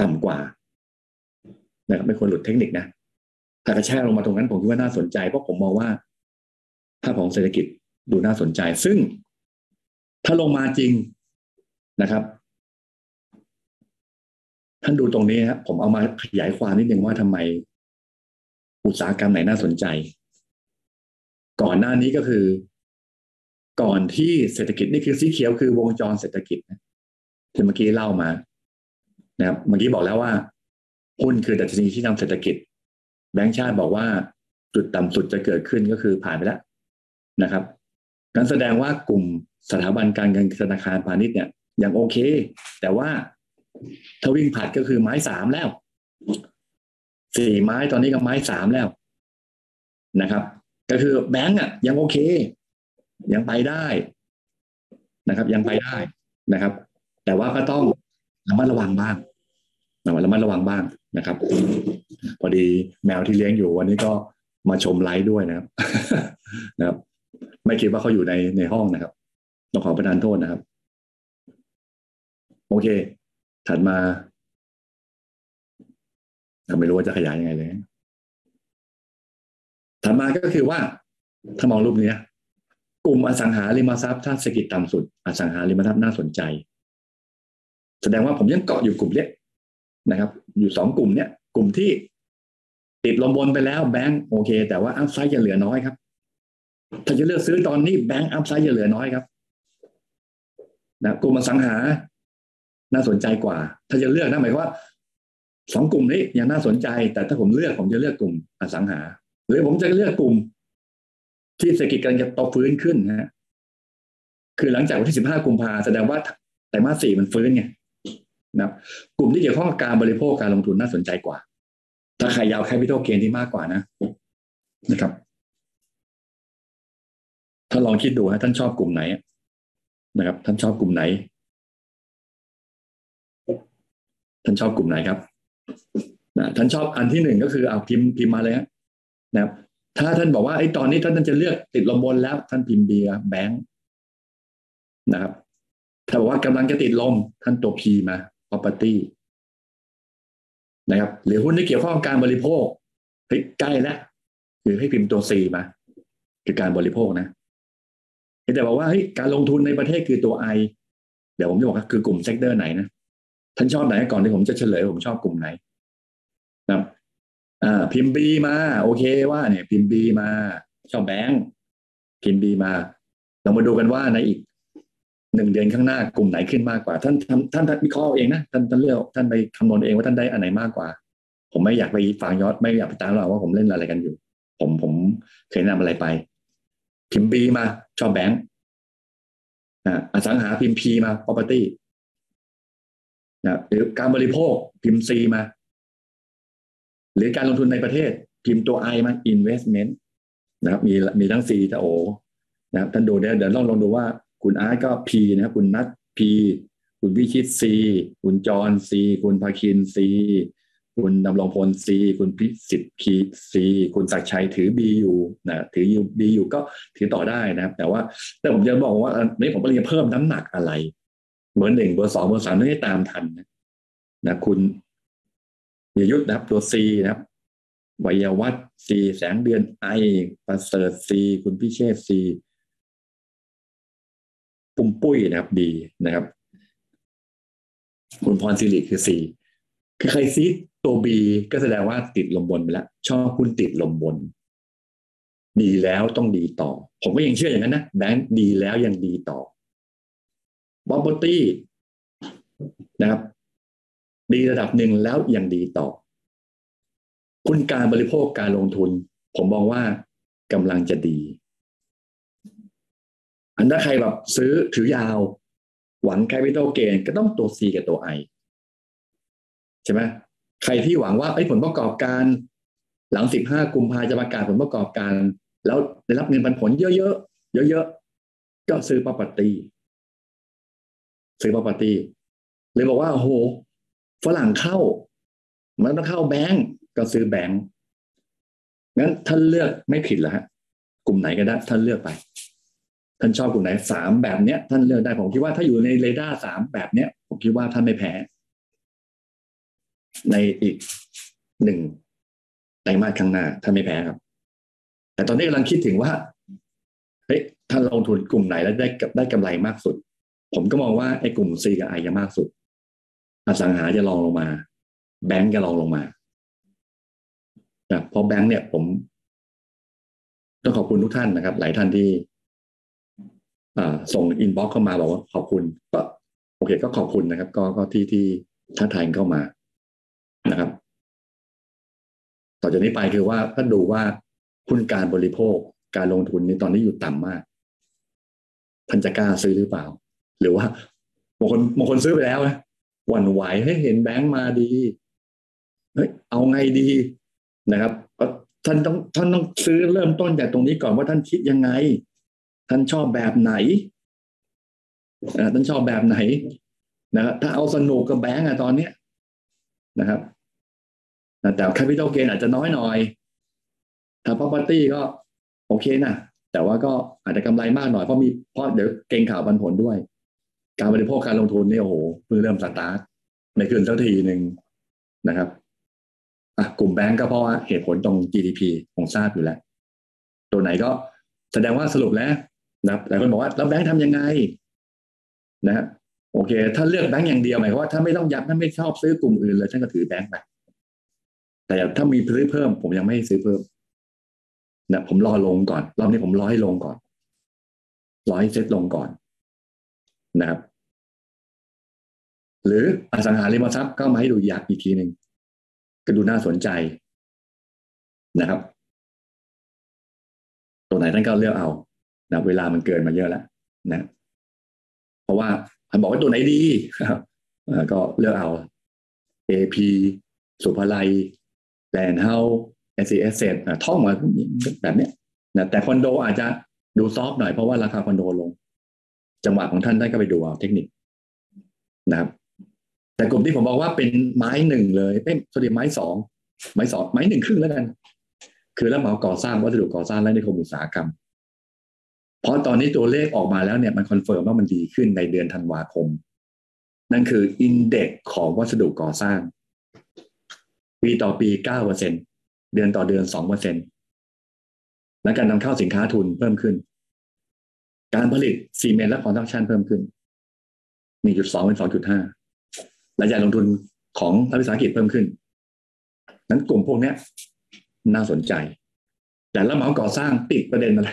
ต่ำกว่านะครับไม่ควรหลุดเทคนิคนะถ้ากระแช่ลงมาตรงนั้นผมคิดว่าน่าสนใจเพราะผมมองว่าภาพของเศรษฐกิจดูน่าสนใจ ซึ่งถ้าลงมาจริงนะครับ ท่านดูตรงนี้ครับผมเอามาขยายความนิดนึงว่าทำไม อุตสาหกรรมไหนน่าสนใจ ก่อนหน้านี้ก็คือ ก่อนที่เศรษฐกิจนี่คือสีเขียวคือวงจรเศรษฐกิจที่เมื่อกี้เล่ามานะครับเมื่อกี้บอกแล้วว่าหุ้นคือดัชนีที่นำเศรษฐกิจ แบงก์ชาติบอกว่าจุดต่ำสุดจะเกิดขึ้นก็คือผ่านไปแล้วนะครับนั้นแสดงว่ากลุ่มสถาบันการเงินธนาคารพาณิชย์เนี่ยยังโอเค แต่ว่าถ้าวิ่งผัดก็คือไม้สามแล้วสี่ไม้ตอนนี้ก็ไม้สามแล้วนะครับ ก็คือแบงก์อะยังโอเค ยังไปได้นะครับ ยังไปได้นะครับ แต่ว่าก็ต้องระมัดระวังบ้างระมัดระวังบ้างนะครับ พอดีแมวที่เลี้ยงอยู่วันนี้ก็มาชมไลฟ์ด้วยนะครับ นะครับ ไม่คิดว่าเขาอยู่ในในห้องนะครับต้องขอประทานโทษนะครับ โอเค ถัดมาไม่รู้ว่าจะขยายยังไงเลยถัดมาก็คือว่า ถ้ามองรูปนี้ กลุ่มอสังหาริมทรัพย์ถ้าเศรษฐกิจต่ำสุด อสังหาริมทรัพย์น่าสนใจ แสดงว่าผมยังเกาะอยู่กลุ่มเนี้ยนะครับ อยู่สองกลุ่มเนี้ยกลุ่มที่ติดลมบนไปแล้วแบงก์โอเค แต่ว่าอัพไซด์จะเหลือน้อยครับ ถ้าจะเลือกซื้อตอนนี้แบงก์อัพไซด์จะเหลือน้อยครับนะกลุ่มอสังหา น่าสนใจกว่า ถ้าจะเลือกนะหมายว่าสองกลุ่มนี้ยังน่าสนใจ แต่ถ้าผมเลือกผมจะเลือกกลุ่มอสังหา หรือผมจะเลือกกลุ่ม ที่เศรษฐกิจกำลังจะโตฟื้นขึ้นนะฮะคือหลังจากวันที่สิบห้ากุมภาแสดงว่าไตรมาสสี่มันฟื้นไงนะครับกลุ่มที่เกี่ยวข้องกับการบริโภคการลงทุนน่าสนใจกว่า ถ้าใครยาวแคปิตอลเกนที่มากกว่านะนะครับถ้าลองคิดดูฮะท่านชอบกลุ่มไหนนะครับ ท่านชอบกลุ่มไหน ท่านชอบกลุ่มไหนครับนะท่านชอบอันที่หนึ่งก็คือเอาพิมพ์พิมพ์มาเลยฮะนะครับ ถ้าท่านบอกว่าไอ้ตอนนี้ท่านจะเลือกติดลมบนแล้ว ท่านพิมพ์เบียร์แบงค์นะครับ ถ้าบอกว่ากำลังจะติดลม ท่านตัวพีมา property นะครับ หรือหุ้นที่เกี่ยวข้องการบริโภคเฮ้ยใกล้แล้วคือให้พิมพ์ตัว C มาคือการบริโภคนะแต่บอกว่าเฮ้ยการลงทุนในประเทศคือตัว I เดี๋ยวผมจะบอกว่าคือกลุ่ม sector ไหนนะท่านชอบไหนก่อนที่ผมจะเฉลยผมชอบกลุ่มไหนนะ อ่าพิมพ์ B มา โอเคว่าเนี่ย พิมพ์ B มาชอบแบงค์พิมพ์ B มา เรามาดูกันว่าในอีกหนึ่งเดือนข้างหน้ากลุ่มไหนขึ้นมากกว่า ท่านท่านท่านวิเคราะห์เองนะท่านท่านเลือกท่านไปคำนวณเองว่าท่านได้อันไหนมากกว่า ผมไม่อยากไปฟังยอดไม่อยากไปตามหรอกว่าผมเล่นอะไรกันอยู่ ผมผมเคยนำอะไรไป พิมพ์บีมาชอบแบงค์อสังหาพิมพ์พีมา property นะหรือการบริโภคพิมพ์ซีมา หรือการลงทุนในประเทศพิมพ์ตัวไอมา investment นะครับมีมีทั้งซีแต่โอนะครับท่านดูเดี๋ยเดี๋ยวลองลองดูว่าคุณอาร์ตก็พีนะครับคุณนัทพีคุณวิชิตซีคุณจอนซีคุณภาคินซีคุณดำรงพลซีคุณพิสิทธิ์คีซีคุณศักชัยถือบีอยู่นะถืออยูบีอยู่ก็ถือต่อได้นะครับ แต่ว่าแต่ผมจะบอกว่านี้ผมก็เลยเพิ่มน้ำหนักอะไร เบอร์หนึ่งเบอร์สองเบอร์สามไม่ได้ตามทันนะนะคุณ ยยุทธนะครับตัวซีนะครับวัยวัฒน์ซีแสงเดือนไอประเสริฐซีคุณพิเชษซีปุ่มปุ้ยนะครับดีนะครับ คุณพรสิริคือซีคือใครซีตัวบีก็แสดงว่าติดลมบนไปแล้ว ชอบคุณติดลมบน ดีแล้วต้องดีต่อ ผมก็ยังเชื่ออย่างนั้นนะแบงค์ดีแล้วยังดีต่อบอมบตี้นะครับ ดีระดับหนึ่งแล้วยังดีต่อ คุณการบริโภคการลงทุน ผมมองว่ากำลังจะดี อันถ้าใครแบบซื้อถือยาว หวังแคปิตอลเกนก็ต้องตัว C กับตัว I ใช่ไหมใครที่หวังว่าไอ้ผลประกอบการ หลังสิบห้ากุมภาจะประกาศผลประกอบการ แล้วได้รับเงินปันผลเยอะๆเยอะๆก็ซื้อ property ซื้อ property เลยบอกว่าโอ้โห ฝรั่งเข้า มันต้องเข้าแบงก์ก็ซื้อแบงก์งั้นท่านเลือกไม่ผิดแล้วฮะกลุ่มไหนก็ได้ ท่านเลือกไป ท่านชอบกลุ่มไหนสามแบบเนี้ย ท่านเลือกได้ผมคิดว่าถ้าอยู่ในเรดาร์สามแบบเนี้ย ผมคิดว่าท่านไม่แพ้ ในอีกหนึ่งไตรมาสข้างหน้าท่านไม่แพ้ครับ แต่ตอนนี้กำลังคิดถึงว่าเฮ้ยท่านลงทุนกลุ่มไหนแล้วได้ได้กำไรมากสุด ผมก็มองว่าไอ้กลุ่ม C กับ I จะมากสุด อสังหาจะลองลงมา แบงก์จะลองลงมานะเพราะแบงก์เนี่ยผมต้องขอบคุณทุกท่านนะครับ หลายท่านที่ส่ง inbox เข้ามาบอกว่าขอบคุณก็โอเคก็ขอบคุณนะครับ ก็ก็ที่ที่ท่าทายเข้ามานะครับ ต่อจากนี้ไปคือว่าถ้าดูว่าคุณการบริโภคการลงทุนในตอนนี้อยู่ต่ำมาก ท่านจะกล้าซื้อหรือเปล่า หรือว่าบางคนบางคนซื้อไปแล้วนะ หวั่นไหวให้เห็นแบงค์มาดีเฮ้ยเอาไงดีนะครับท่านต้องท่านต้องซื้อเริ่มต้นจากตรงนี้ก่อนว่าท่านคิดยังไง ท่านชอบแบบไหนท่านชอบแบบไหนนะครับถ้าเอาสนุกกับแบงก์อะตอนเนี้ยนะครับแต่แคปิตอลเกนอาจจะน้อยหน่อย ถ้า property ก็โอเคนะแต่ว่าก็อาจจะกำไรมากหน่อยเพราะมีเพราะเดี๋ยวเก่งข่าวบันผลด้วย การบริโภคการลงทุนเนี่ยโอ้โหเพิ่งเริ่มสตาร์ทในคืนสักทีหนึ่งนะครับอะกลุ่มแบงก์ก็เพราะว่าเหตุผลตรง GDP ของทราบอยู่แล้ว ตัวไหนก็แสดงว่าสรุปแล้วนะหลายคนบอกว่าแล้วแบงก์ทำยังไงนะฮะโอเค ถ้าเลือกแบงก์อย่างเดียวหมายความว่าถ้าไม่ต้องยับถ้าไม่ชอบซื้อกลุ่มอื่นเลยท่านก็ถือแบงก์ไปแต่ถ้ามีซื้อเพิ่ม ผมยังไม่ซื้อเพิ่มนะผมรอลงก่อน รอบนี้ผมรอให้ลงก่อน รอให้เซ็ตลงก่อนนะครับ หรืออสังหาริมทรัพย์ก็มาให้ดูอยากอีกทีหนึ่งก็ดูน่าสนใจนะครับตัวไหนท่านก็เลือกเอานะเวลามันเกินมาเยอะแล้วนะ เพราะว่าท่านบอกว่าตัวไหนดีก็เลือกเอา AP สุภาลัยแลนเฮาส์ s อ s ท่องมาแบบเนี้ยนะแต่คอนโดอาจจะดูซอฟหน่อยเพราะว่าราคาคอนโดลง จังหวะของท่านได้ก็ไปดูเอาเทคนิคนะครับ แต่กลุ่มที่ผมบอกว่าเป็นไม้หนึ่งเลยเป็นสวัสดีไม้สองไม้สองไม้หนึ่งครึ่งแล้วกัน คือรับเหมาก่อสร้างวัสดุก่อสร้างและในคมอุตสาหกรรม เพราะตอนนี้ตัวเลขออกมาแล้วเนี่ยมันคอนเฟิร์มว่ามันดีขึ้นในเดือนธันวาคม นั่นคืออินเด็กของวัสดุก่อสร้าง ปีต่อปีเก้าเปอร์เซ็นเดือนต่อเดือนสองเปอร์เซ็นและการนำเข้าสินค้าทุนเพิ่มขึ้น การผลิตซีเมนต์และคอนสตรักชั่นเพิ่มขึ้น1.2เป็น2.5และกา รลงทุนของรัฐวิสาหกิจเพิ่มขึ้น นั้นกลุ่มพวกนี้น่าสนใจ แต่ละเหมาก่อสร้างติดประเด็นอะไร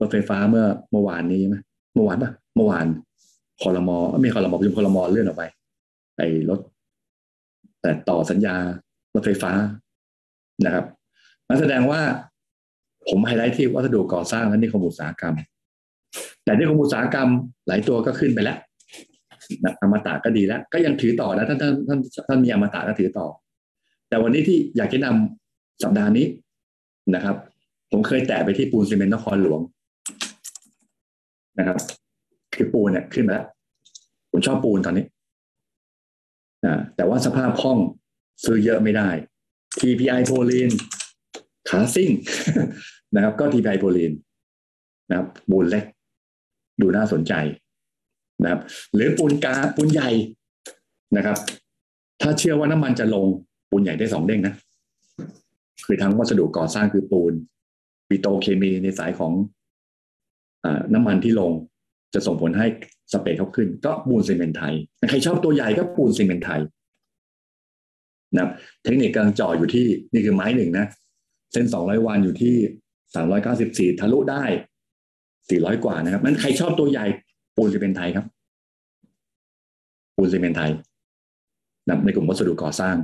รถไฟฟ้าเมื่อเมื่อวานนี้ใช่ไหมเมื่อวานปะเมื่อวานคอรมอไม่คอรมอประชุมคอรมอเลื่อนออกไปไอ้รถแต่ต่อสัญญารถไฟฟ้านะครับนั่นแสดงว่าผมไฮไลท์ที่วัสดุก่อสร้างและนิคมอุตสาหกรรม แต่นิคมอุตสาหกรรมหลายตัวก็ขึ้นไปแล้ว อมตะก็ดีแล้ว ก็ยังถือต่อนะท่านท่านท่านท่านมีอมตะก็ถือต่อ แต่วันนี้ที่อยากจะนำสัปดาห์นี้นะครับ ผมเคยแตะไปที่ปูนซีเมนต์นครหลวงนะครับ คือปูนเนี่ยขึ้นมาแล้วผมชอบปูนตอนนี้นะแต่ว่าสภาพคล่องซื้อเยอะไม่ได้ TPI โพลีนขาซิ่งนะครับ ก็ TPI โพลีนนะครับปูนเล็กดูน่าสนใจ นะครับ หรือปูนกาปูนใหญ่นะครับ ถ้าเชื่อว่าน้ำมันจะลงปูนใหญ่ได้สองเด้งนะคือทั้งวัสดุก่อสร้างคือปูนปิโตเคมีในสายของอน้ำมันที่ลง จะส่งผลให้ spread เขาขึ้น ก็ปูนซิเมนต์ไทยใครชอบตัวใหญ่ก็ปูนซิเมนต์ไทยนะเทคนิคกำลังจ่ออยู่ที่นี่คือไม้หนึ่งนะเส้นสองร้อยวันอยู่ที่สามร้อยเก้าสิบสี่ทะลุได้สี่ร้อยกว่านะครับนั้นใครชอบตัวใหญ่ ปูนซีเมนไทยครับ ปูนซีเมนไทยนะในกลุ่มวัสดุก่อสร้าง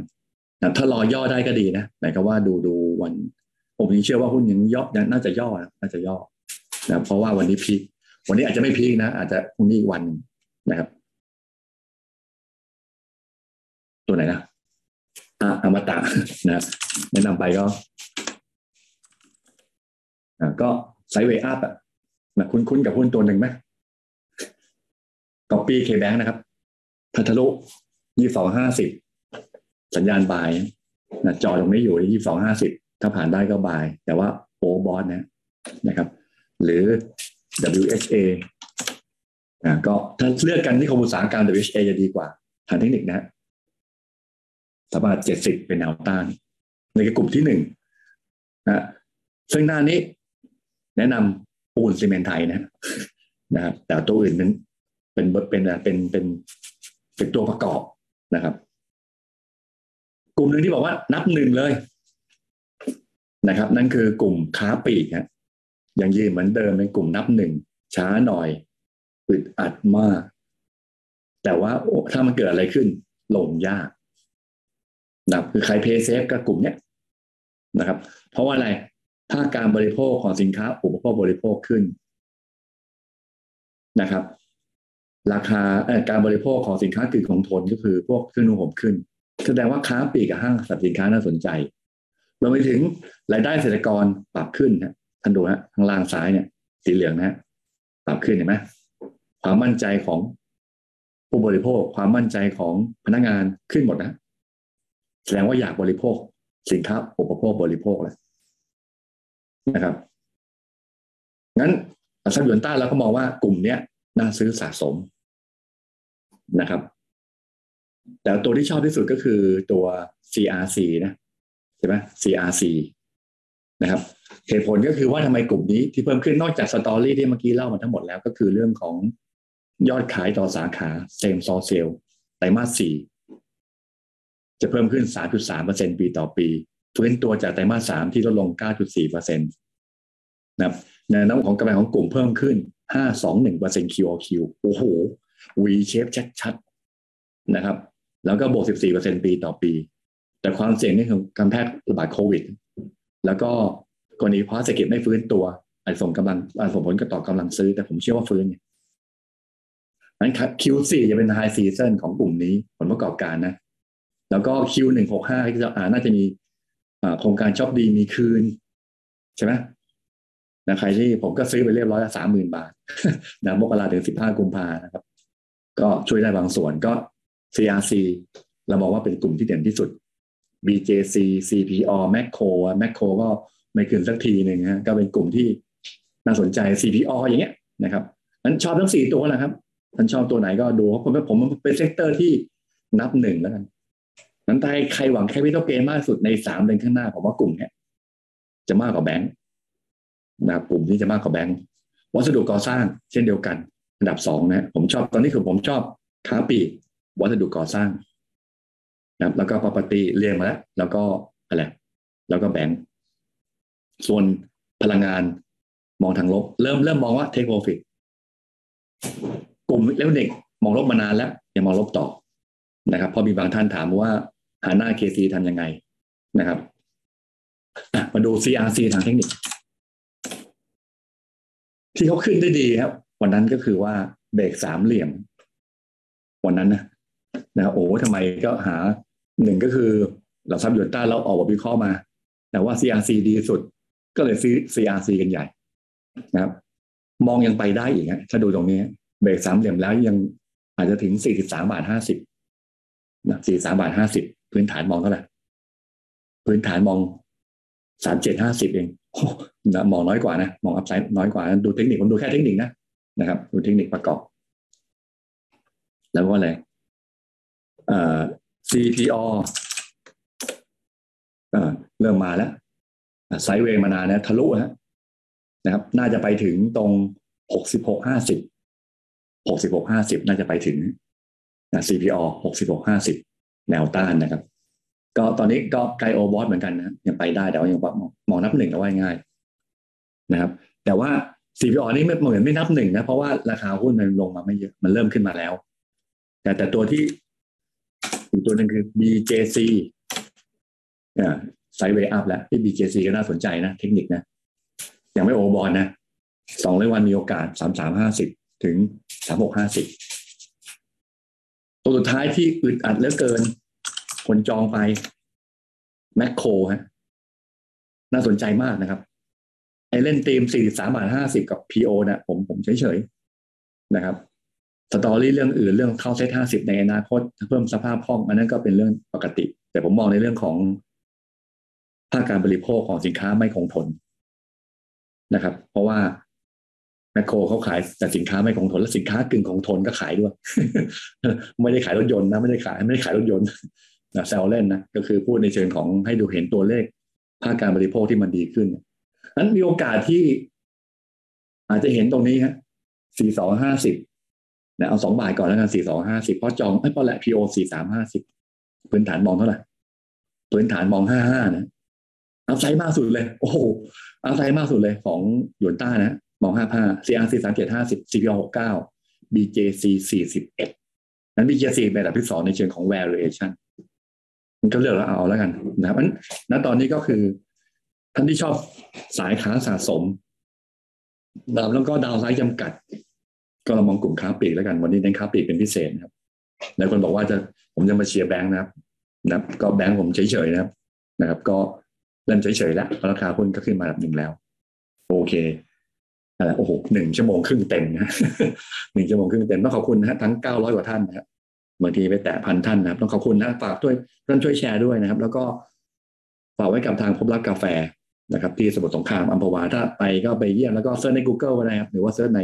นะถ้ารอย่อได้ก็ดีนะหมายความว่าดูดูวัน ผมยังเชื่อว่าหุ้นยังย่อน่าจะย่อน่าจะย่อนะเพราะว่าวันนี้พีควันนี้อาจจะไม่พีคนะ อาจจะพรุ่งนี้อีกวันนะครับ ตัวไหนนะอ่าอมตะนะแนะนำไปก็ก็ไซเวอัพอะนะคุ้นๆกับหุ้นตัวหนึ่งไหม ก๊อปปี้เคแบงนะครับพัทลุยี่สองห้าสิบสัญญาณบายนะจอตรงนี้อยู่ที่ยี่สองห้าสิบถ้าผ่านได้ก็บาย แต่ว่าโอบอสนะนะครับ หรือ WHA อ่าก็ถ้าเลือกกันที่คมอุตสาหกรรม WHA จะดีกว่าทางเทคนิคนะสามารถเจ็ดสิบเป็นแนวต้าน ในกลุ่มที่หนึ่งนะซึ่งหน้านี้ แนะนำปูนซีเมนไทยนะนะครับแต่ตัวอื่นนั้น เป็นเป็นเป็นเป็นเป็นตัวประกอบนะครับ กลุ่มหนึ่งที่บอกว่านับหนึ่งเลยนะครับ นั่นคือกลุ่มค้าปลีกฮะยังยืนเหมือนเดิมเป็นกลุ่มนับหนึ่งช้าหน่อยอึดอัดมาก แต่ว่าถ้ามันเกิดอะไรขึ้น ลงยากนะคือใครเพย์เซฟกับกลุ่มเนี้ยนะครับ เพราะว่าอะไรถ้าการบริโภคของสินค้าอุปโภคบริโภคขึ้นนะครับ ราคาการบริโภคของสินค้ากึ่งของทนก็คือพวกเครื่องนุ่งห่มขึ้น แสดงว่าค้าปลีกกับห้างสรรพสินค้าน่าสนใจรวมไปถึงรายได้เกษตรกรปรับขึ้นนะท่านดูฮะทางล่างซ้ายเนี่ย สีเหลืองนะปรับขึ้นเห็นไหมความมั่นใจของผู้บริโภคความมั่นใจของพนักงานขึ้นหมดนะ แสดงว่าอยากบริโภค สินค้าอุปโภคบริโภคเลยนะครับงั้นซับยวนต้าเราก็มองว่ากลุ่มเนี้ย น่าซื้อสะสมนะครับ แต่ตัวที่ชอบที่สุดก็คือตัว CRC นะใช่ไหม CRC นะครับเหตุผลก็คือว่าทำไมกลุ่มนี้ที่เพิ่มขึ้นนอกจากสตอรี่ที่เมื่อกี้เล่ามาทั้งหมดแล้วก็คือเรื่องของยอดขายต่อสาขาเซมซอเซลไตรมาสสี่จะเพิ่มขึ้น 3.3%ปีต่อปีฟื้นตัวจากไตรมาสสามที่ลดลง 9.4%นะครับแนวโน้มของกำไรของกลุ่มเพิ่มขึ้น 521% QOQ โอ้โห V shape ชัดๆนะครับ แล้วก็บวก 14%ปีต่อปี แต่ความเสี่ยงนี่คือการแพร่ระบาดโควิด แล้วก็กรณีเพราะเศรษฐกิจไม่ฟื้นตัวอาจส่งกำลังอาจส่งผลกระต่อกำลังซื้อ แต่ผมเชื่อว่าฟื้นนั้น Q4 จะเป็น high season ของกลุ่มนี้ผลประกอบการนะ แล้วก็ Q1 65 ที่จะน่าจะมีโครงการช็อปดีมีคืน ใช่ไหม นะใครที่ผมก็ซื้อไปเรียบร้อยแล้วสามหมื่นบาทนะมกราถึงสิบห้ากุมภานะครับ ก็ช่วยได้บางส่วนก็ CRC เรามองว่าเป็นกลุ่มที่เด่นที่สุด BJC CPALL Makro Makro ก็ไม่ขึ้นสักทีหนึ่งฮะก็เป็นกลุ่มที่น่าสนใจ CPO อย่างเงี้ยนะครับนั้นชอบทั้งสี่ตัวแหละครับท่านชอบตัวไหนก็ดูเพราะผมผมเป็น sector ที่นับหนึ่งแล้วกันนั้นใครใครหวัง capital gain มากสุดในสามเดือนข้างหน้าผมว่ากลุ่มเนี้ยจะมากกว่าแบงค์ นะครับกลุ่มที่จะมากกว่าแบงค์วัสดุก่อสร้างเช่นเดียวกัน อันดับสองนะผมชอบตอนนี้คือผมชอบค้าปีกวัสดุก่อสร้างนะแล้วก็ property เรียงมาแล้ว แล้วก็อะไรแล้วก็แบงก์ส่วนพลังงานมองทางลบ เริ่มเริ่มมองว่า take profit กลุ่มเล็กเด็กมองลบมานานแล้วยังมองลบต่อนะครับพอมีบางท่านถามว่าหาหน้า KC ทำยังไงนะครับ มาดู CRC ทางเทคนิค ที่เขาขึ้นได้ดีครับ วันนั้นก็คือว่าเบรกสามเหลี่ยม วันนั้นนะนะโอ้ทำไมก็หาหนึ่งก็คือเราซับยูต้าเราออกบทวิเคราะห์มา แต่ว่า CRC ดีสุด ก็เลยซื้อ CRC กันใหญ่นะครับ มองยังไปได้อีกนะถ้าดูตรงนี้ เบรกสามเหลี่ยมแล้วยังอาจจะถึงสี่สิบสามบาทห้าสิบนะสี่สามบาทห้าสิบพื้นฐานมองเท่าไหร่พื้นฐานมอง สามเจ็ดห้าสิบเองนะมองน้อยกว่านะมองอัพไซด์น้อยกว่าดูเทคนิคผมดูแค่เทคนิคนะนะครับ ดูเทคนิคประกอบ แล้วก็อะไรเอ่อ CPO เอ่อเริ่มมาแล้วไซด์เวย์มานานนะทะลุฮะนะครับ น่าจะไปถึงตรงหกสิบหกห้าสิบหกสิบหกห้าสิบน่าจะไปถึงนะ CPO หกสิบหกห้าสิบแนวต้านนะครับ ก็ตอนนี้ก็ไกลโอบอสเหมือนกันนะยังไปได้แต่ว่ายังมองนับหนึ่งเอาไว้ง่ายนะครับ แต่ว่า CPO นี่ไม่เหมือนไม่นับหนึ่งนะ เพราะว่าราคาหุ้นมันลงมาไม่เยอะมันเริ่มขึ้นมาแล้ว แต่แต่ตัวที่อีกตัวหนึ่งคือ BJC อ่าไซด์เวอัพแล้วที่ BJC ก็น่าสนใจนะ เทคนิคนะยังไม่โอบอลนะสองร้อยวันมีโอกาสสามสามห้าสิบถึงสามหกห้าสิบตัวสุดท้ายที่อึดอัดเหลือเกิน คนจองไปแมคโครฮะน่าสนใจมากนะครับ ไอเล่นทีมสี่สามบาทห้าสิบกับ PO นะผมผมเฉยๆนะครับสตอรี่เรื่องอื่นเรื่องเข้าเซตห้าสิบในอนาคตเพิ่มสภาพคล่องอันนั้นก็เป็นเรื่องปกติ แต่ผมมองในเรื่องของภาคการบริโภคของสินค้าไม่คงทนนะครับ เพราะว่าแมคโครเขาขายแต่สินค้าไม่คงทนและสินค้ากึ่งคงทนก็ขายด้วย ไม่ได้ขายรถยนต์นะไม่ได้ขายไม่ได้ขายรถยนต์ นะแซลเล่นนะก็คือพูดในเชิงของให้ดูเห็นตัวเลขภาคการบริโภคที่มันดีขึ้นนั้นมีโอกาสที่ อาจจะเห็นตรงนี้ฮะสี่สองห้าสิบนะเอาสองบาทก่อนแล้วกันสี่สองห้าสิบเพราะจองไอ้พอแหละพีโอสี่สามห้าสิบพื้นฐานมองเท่าไหร่พื้นฐานมองห้าห้านะเอาไซมากสุดเลย โอ้โหเอาไซมากสุดเลยของหยวนต้านะมองห้าห้า CRC สามเจ็ดห้าสิบ CPO หกเก้า BJC สี่สิบเอ็ดนั้น BJC เป็นอันดับที่สองในเชิงของ valuation มัน ก็เลือกแล้วเอาแล้วกันนะครับนั้นตอนนี้ก็คือ ท่านที่ชอบสายค้าสะสมแล้วก็ดาวไซด์จำกัด ก็เรามองกลุ่มค้าปลีกแล้วกัน วันนี้เน้นค้าปลีกเป็นพิเศษนะครับหลายคนบอกว่าจะผมจะมาเชียร์แบงค์นะครับนะครับก็แบงค์ผมเฉยๆนะครับ นะครับ ก็เริ่มเฉยๆแล้วราคาหุ้นก็ขึ้นมาระดับหนึ่งแล้ว โอเคอะไรโอ้โหหนึ่งชั่วโมงครึ่งเต็มนะหนึ่งชั่วโมงครึ่งเต็มต้องขอบคุณนะฮะทั้งเก้าร้อยกว่าท่านนะครั บางทีไปแตะพันท่านนะครับ ต้องขอบคุณนะฝากด้วยท่านช่วยแชร์ด้วยนะครับ แล้วก็ฝากไว้กับทางพบรักกาแฟนะครับ ที่สมุทรสงครามอัมพวาถ้าไปก็ไปเยี่ยมแล้วก็ search ใน Google ก็ได้ครับหรือว่า search ใน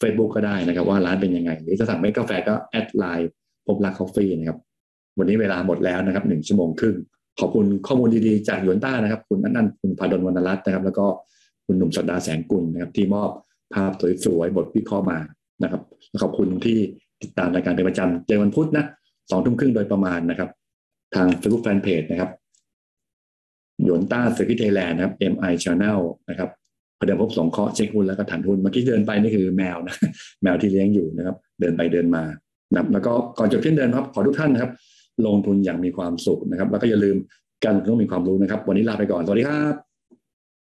Facebook ก็ได้นะครับ ว่าร้านเป็นยังไง หรือจะสั่งเมล็ดกาแฟก็ add LINE พบรักกาแฟนะครับ วันนี้เวลาหมดแล้วนะครับหนึ่งชั่วโมงครึ่งขอบคุณข้อมูลดีๆจากหยวนต้านะครับ คุณนันนันคุณภาดลวรรณรัตน์นะครับ แล้วก็คุณหนุ่มสัปดาห์แสงกุลนะครับ ที่มอบภาพสวยๆบทวิเคราะห์มานะครับขอบคุณที่ ติดตามรายการเป็นประจำเจอวันพุธนะสองทุ่มครึ่งโดยประมาณนะครับ ทาง Facebook Fanpage นะครับ Yuanta Securities Thailand นะครับ MI Channel นะครับพอเดินพบสองเคาะเช็คหุ้นแล้วก็ถันหุ้นเมื่อกี้เดินไปนี่คือแมวนะแมวที่เลี้ยงอยู่นะครับ เดินไปเดินมานะแล้วก็ก่อนจบขึ้นเดินครับ ขอทุกท่านนะครับ ลงทุนอย่างมีความสุขนะครับ แล้วก็อย่าลืมการลงทุนต้องมีความรู้นะครับ วันนี้ลาไปก่อนสวัสดีครับ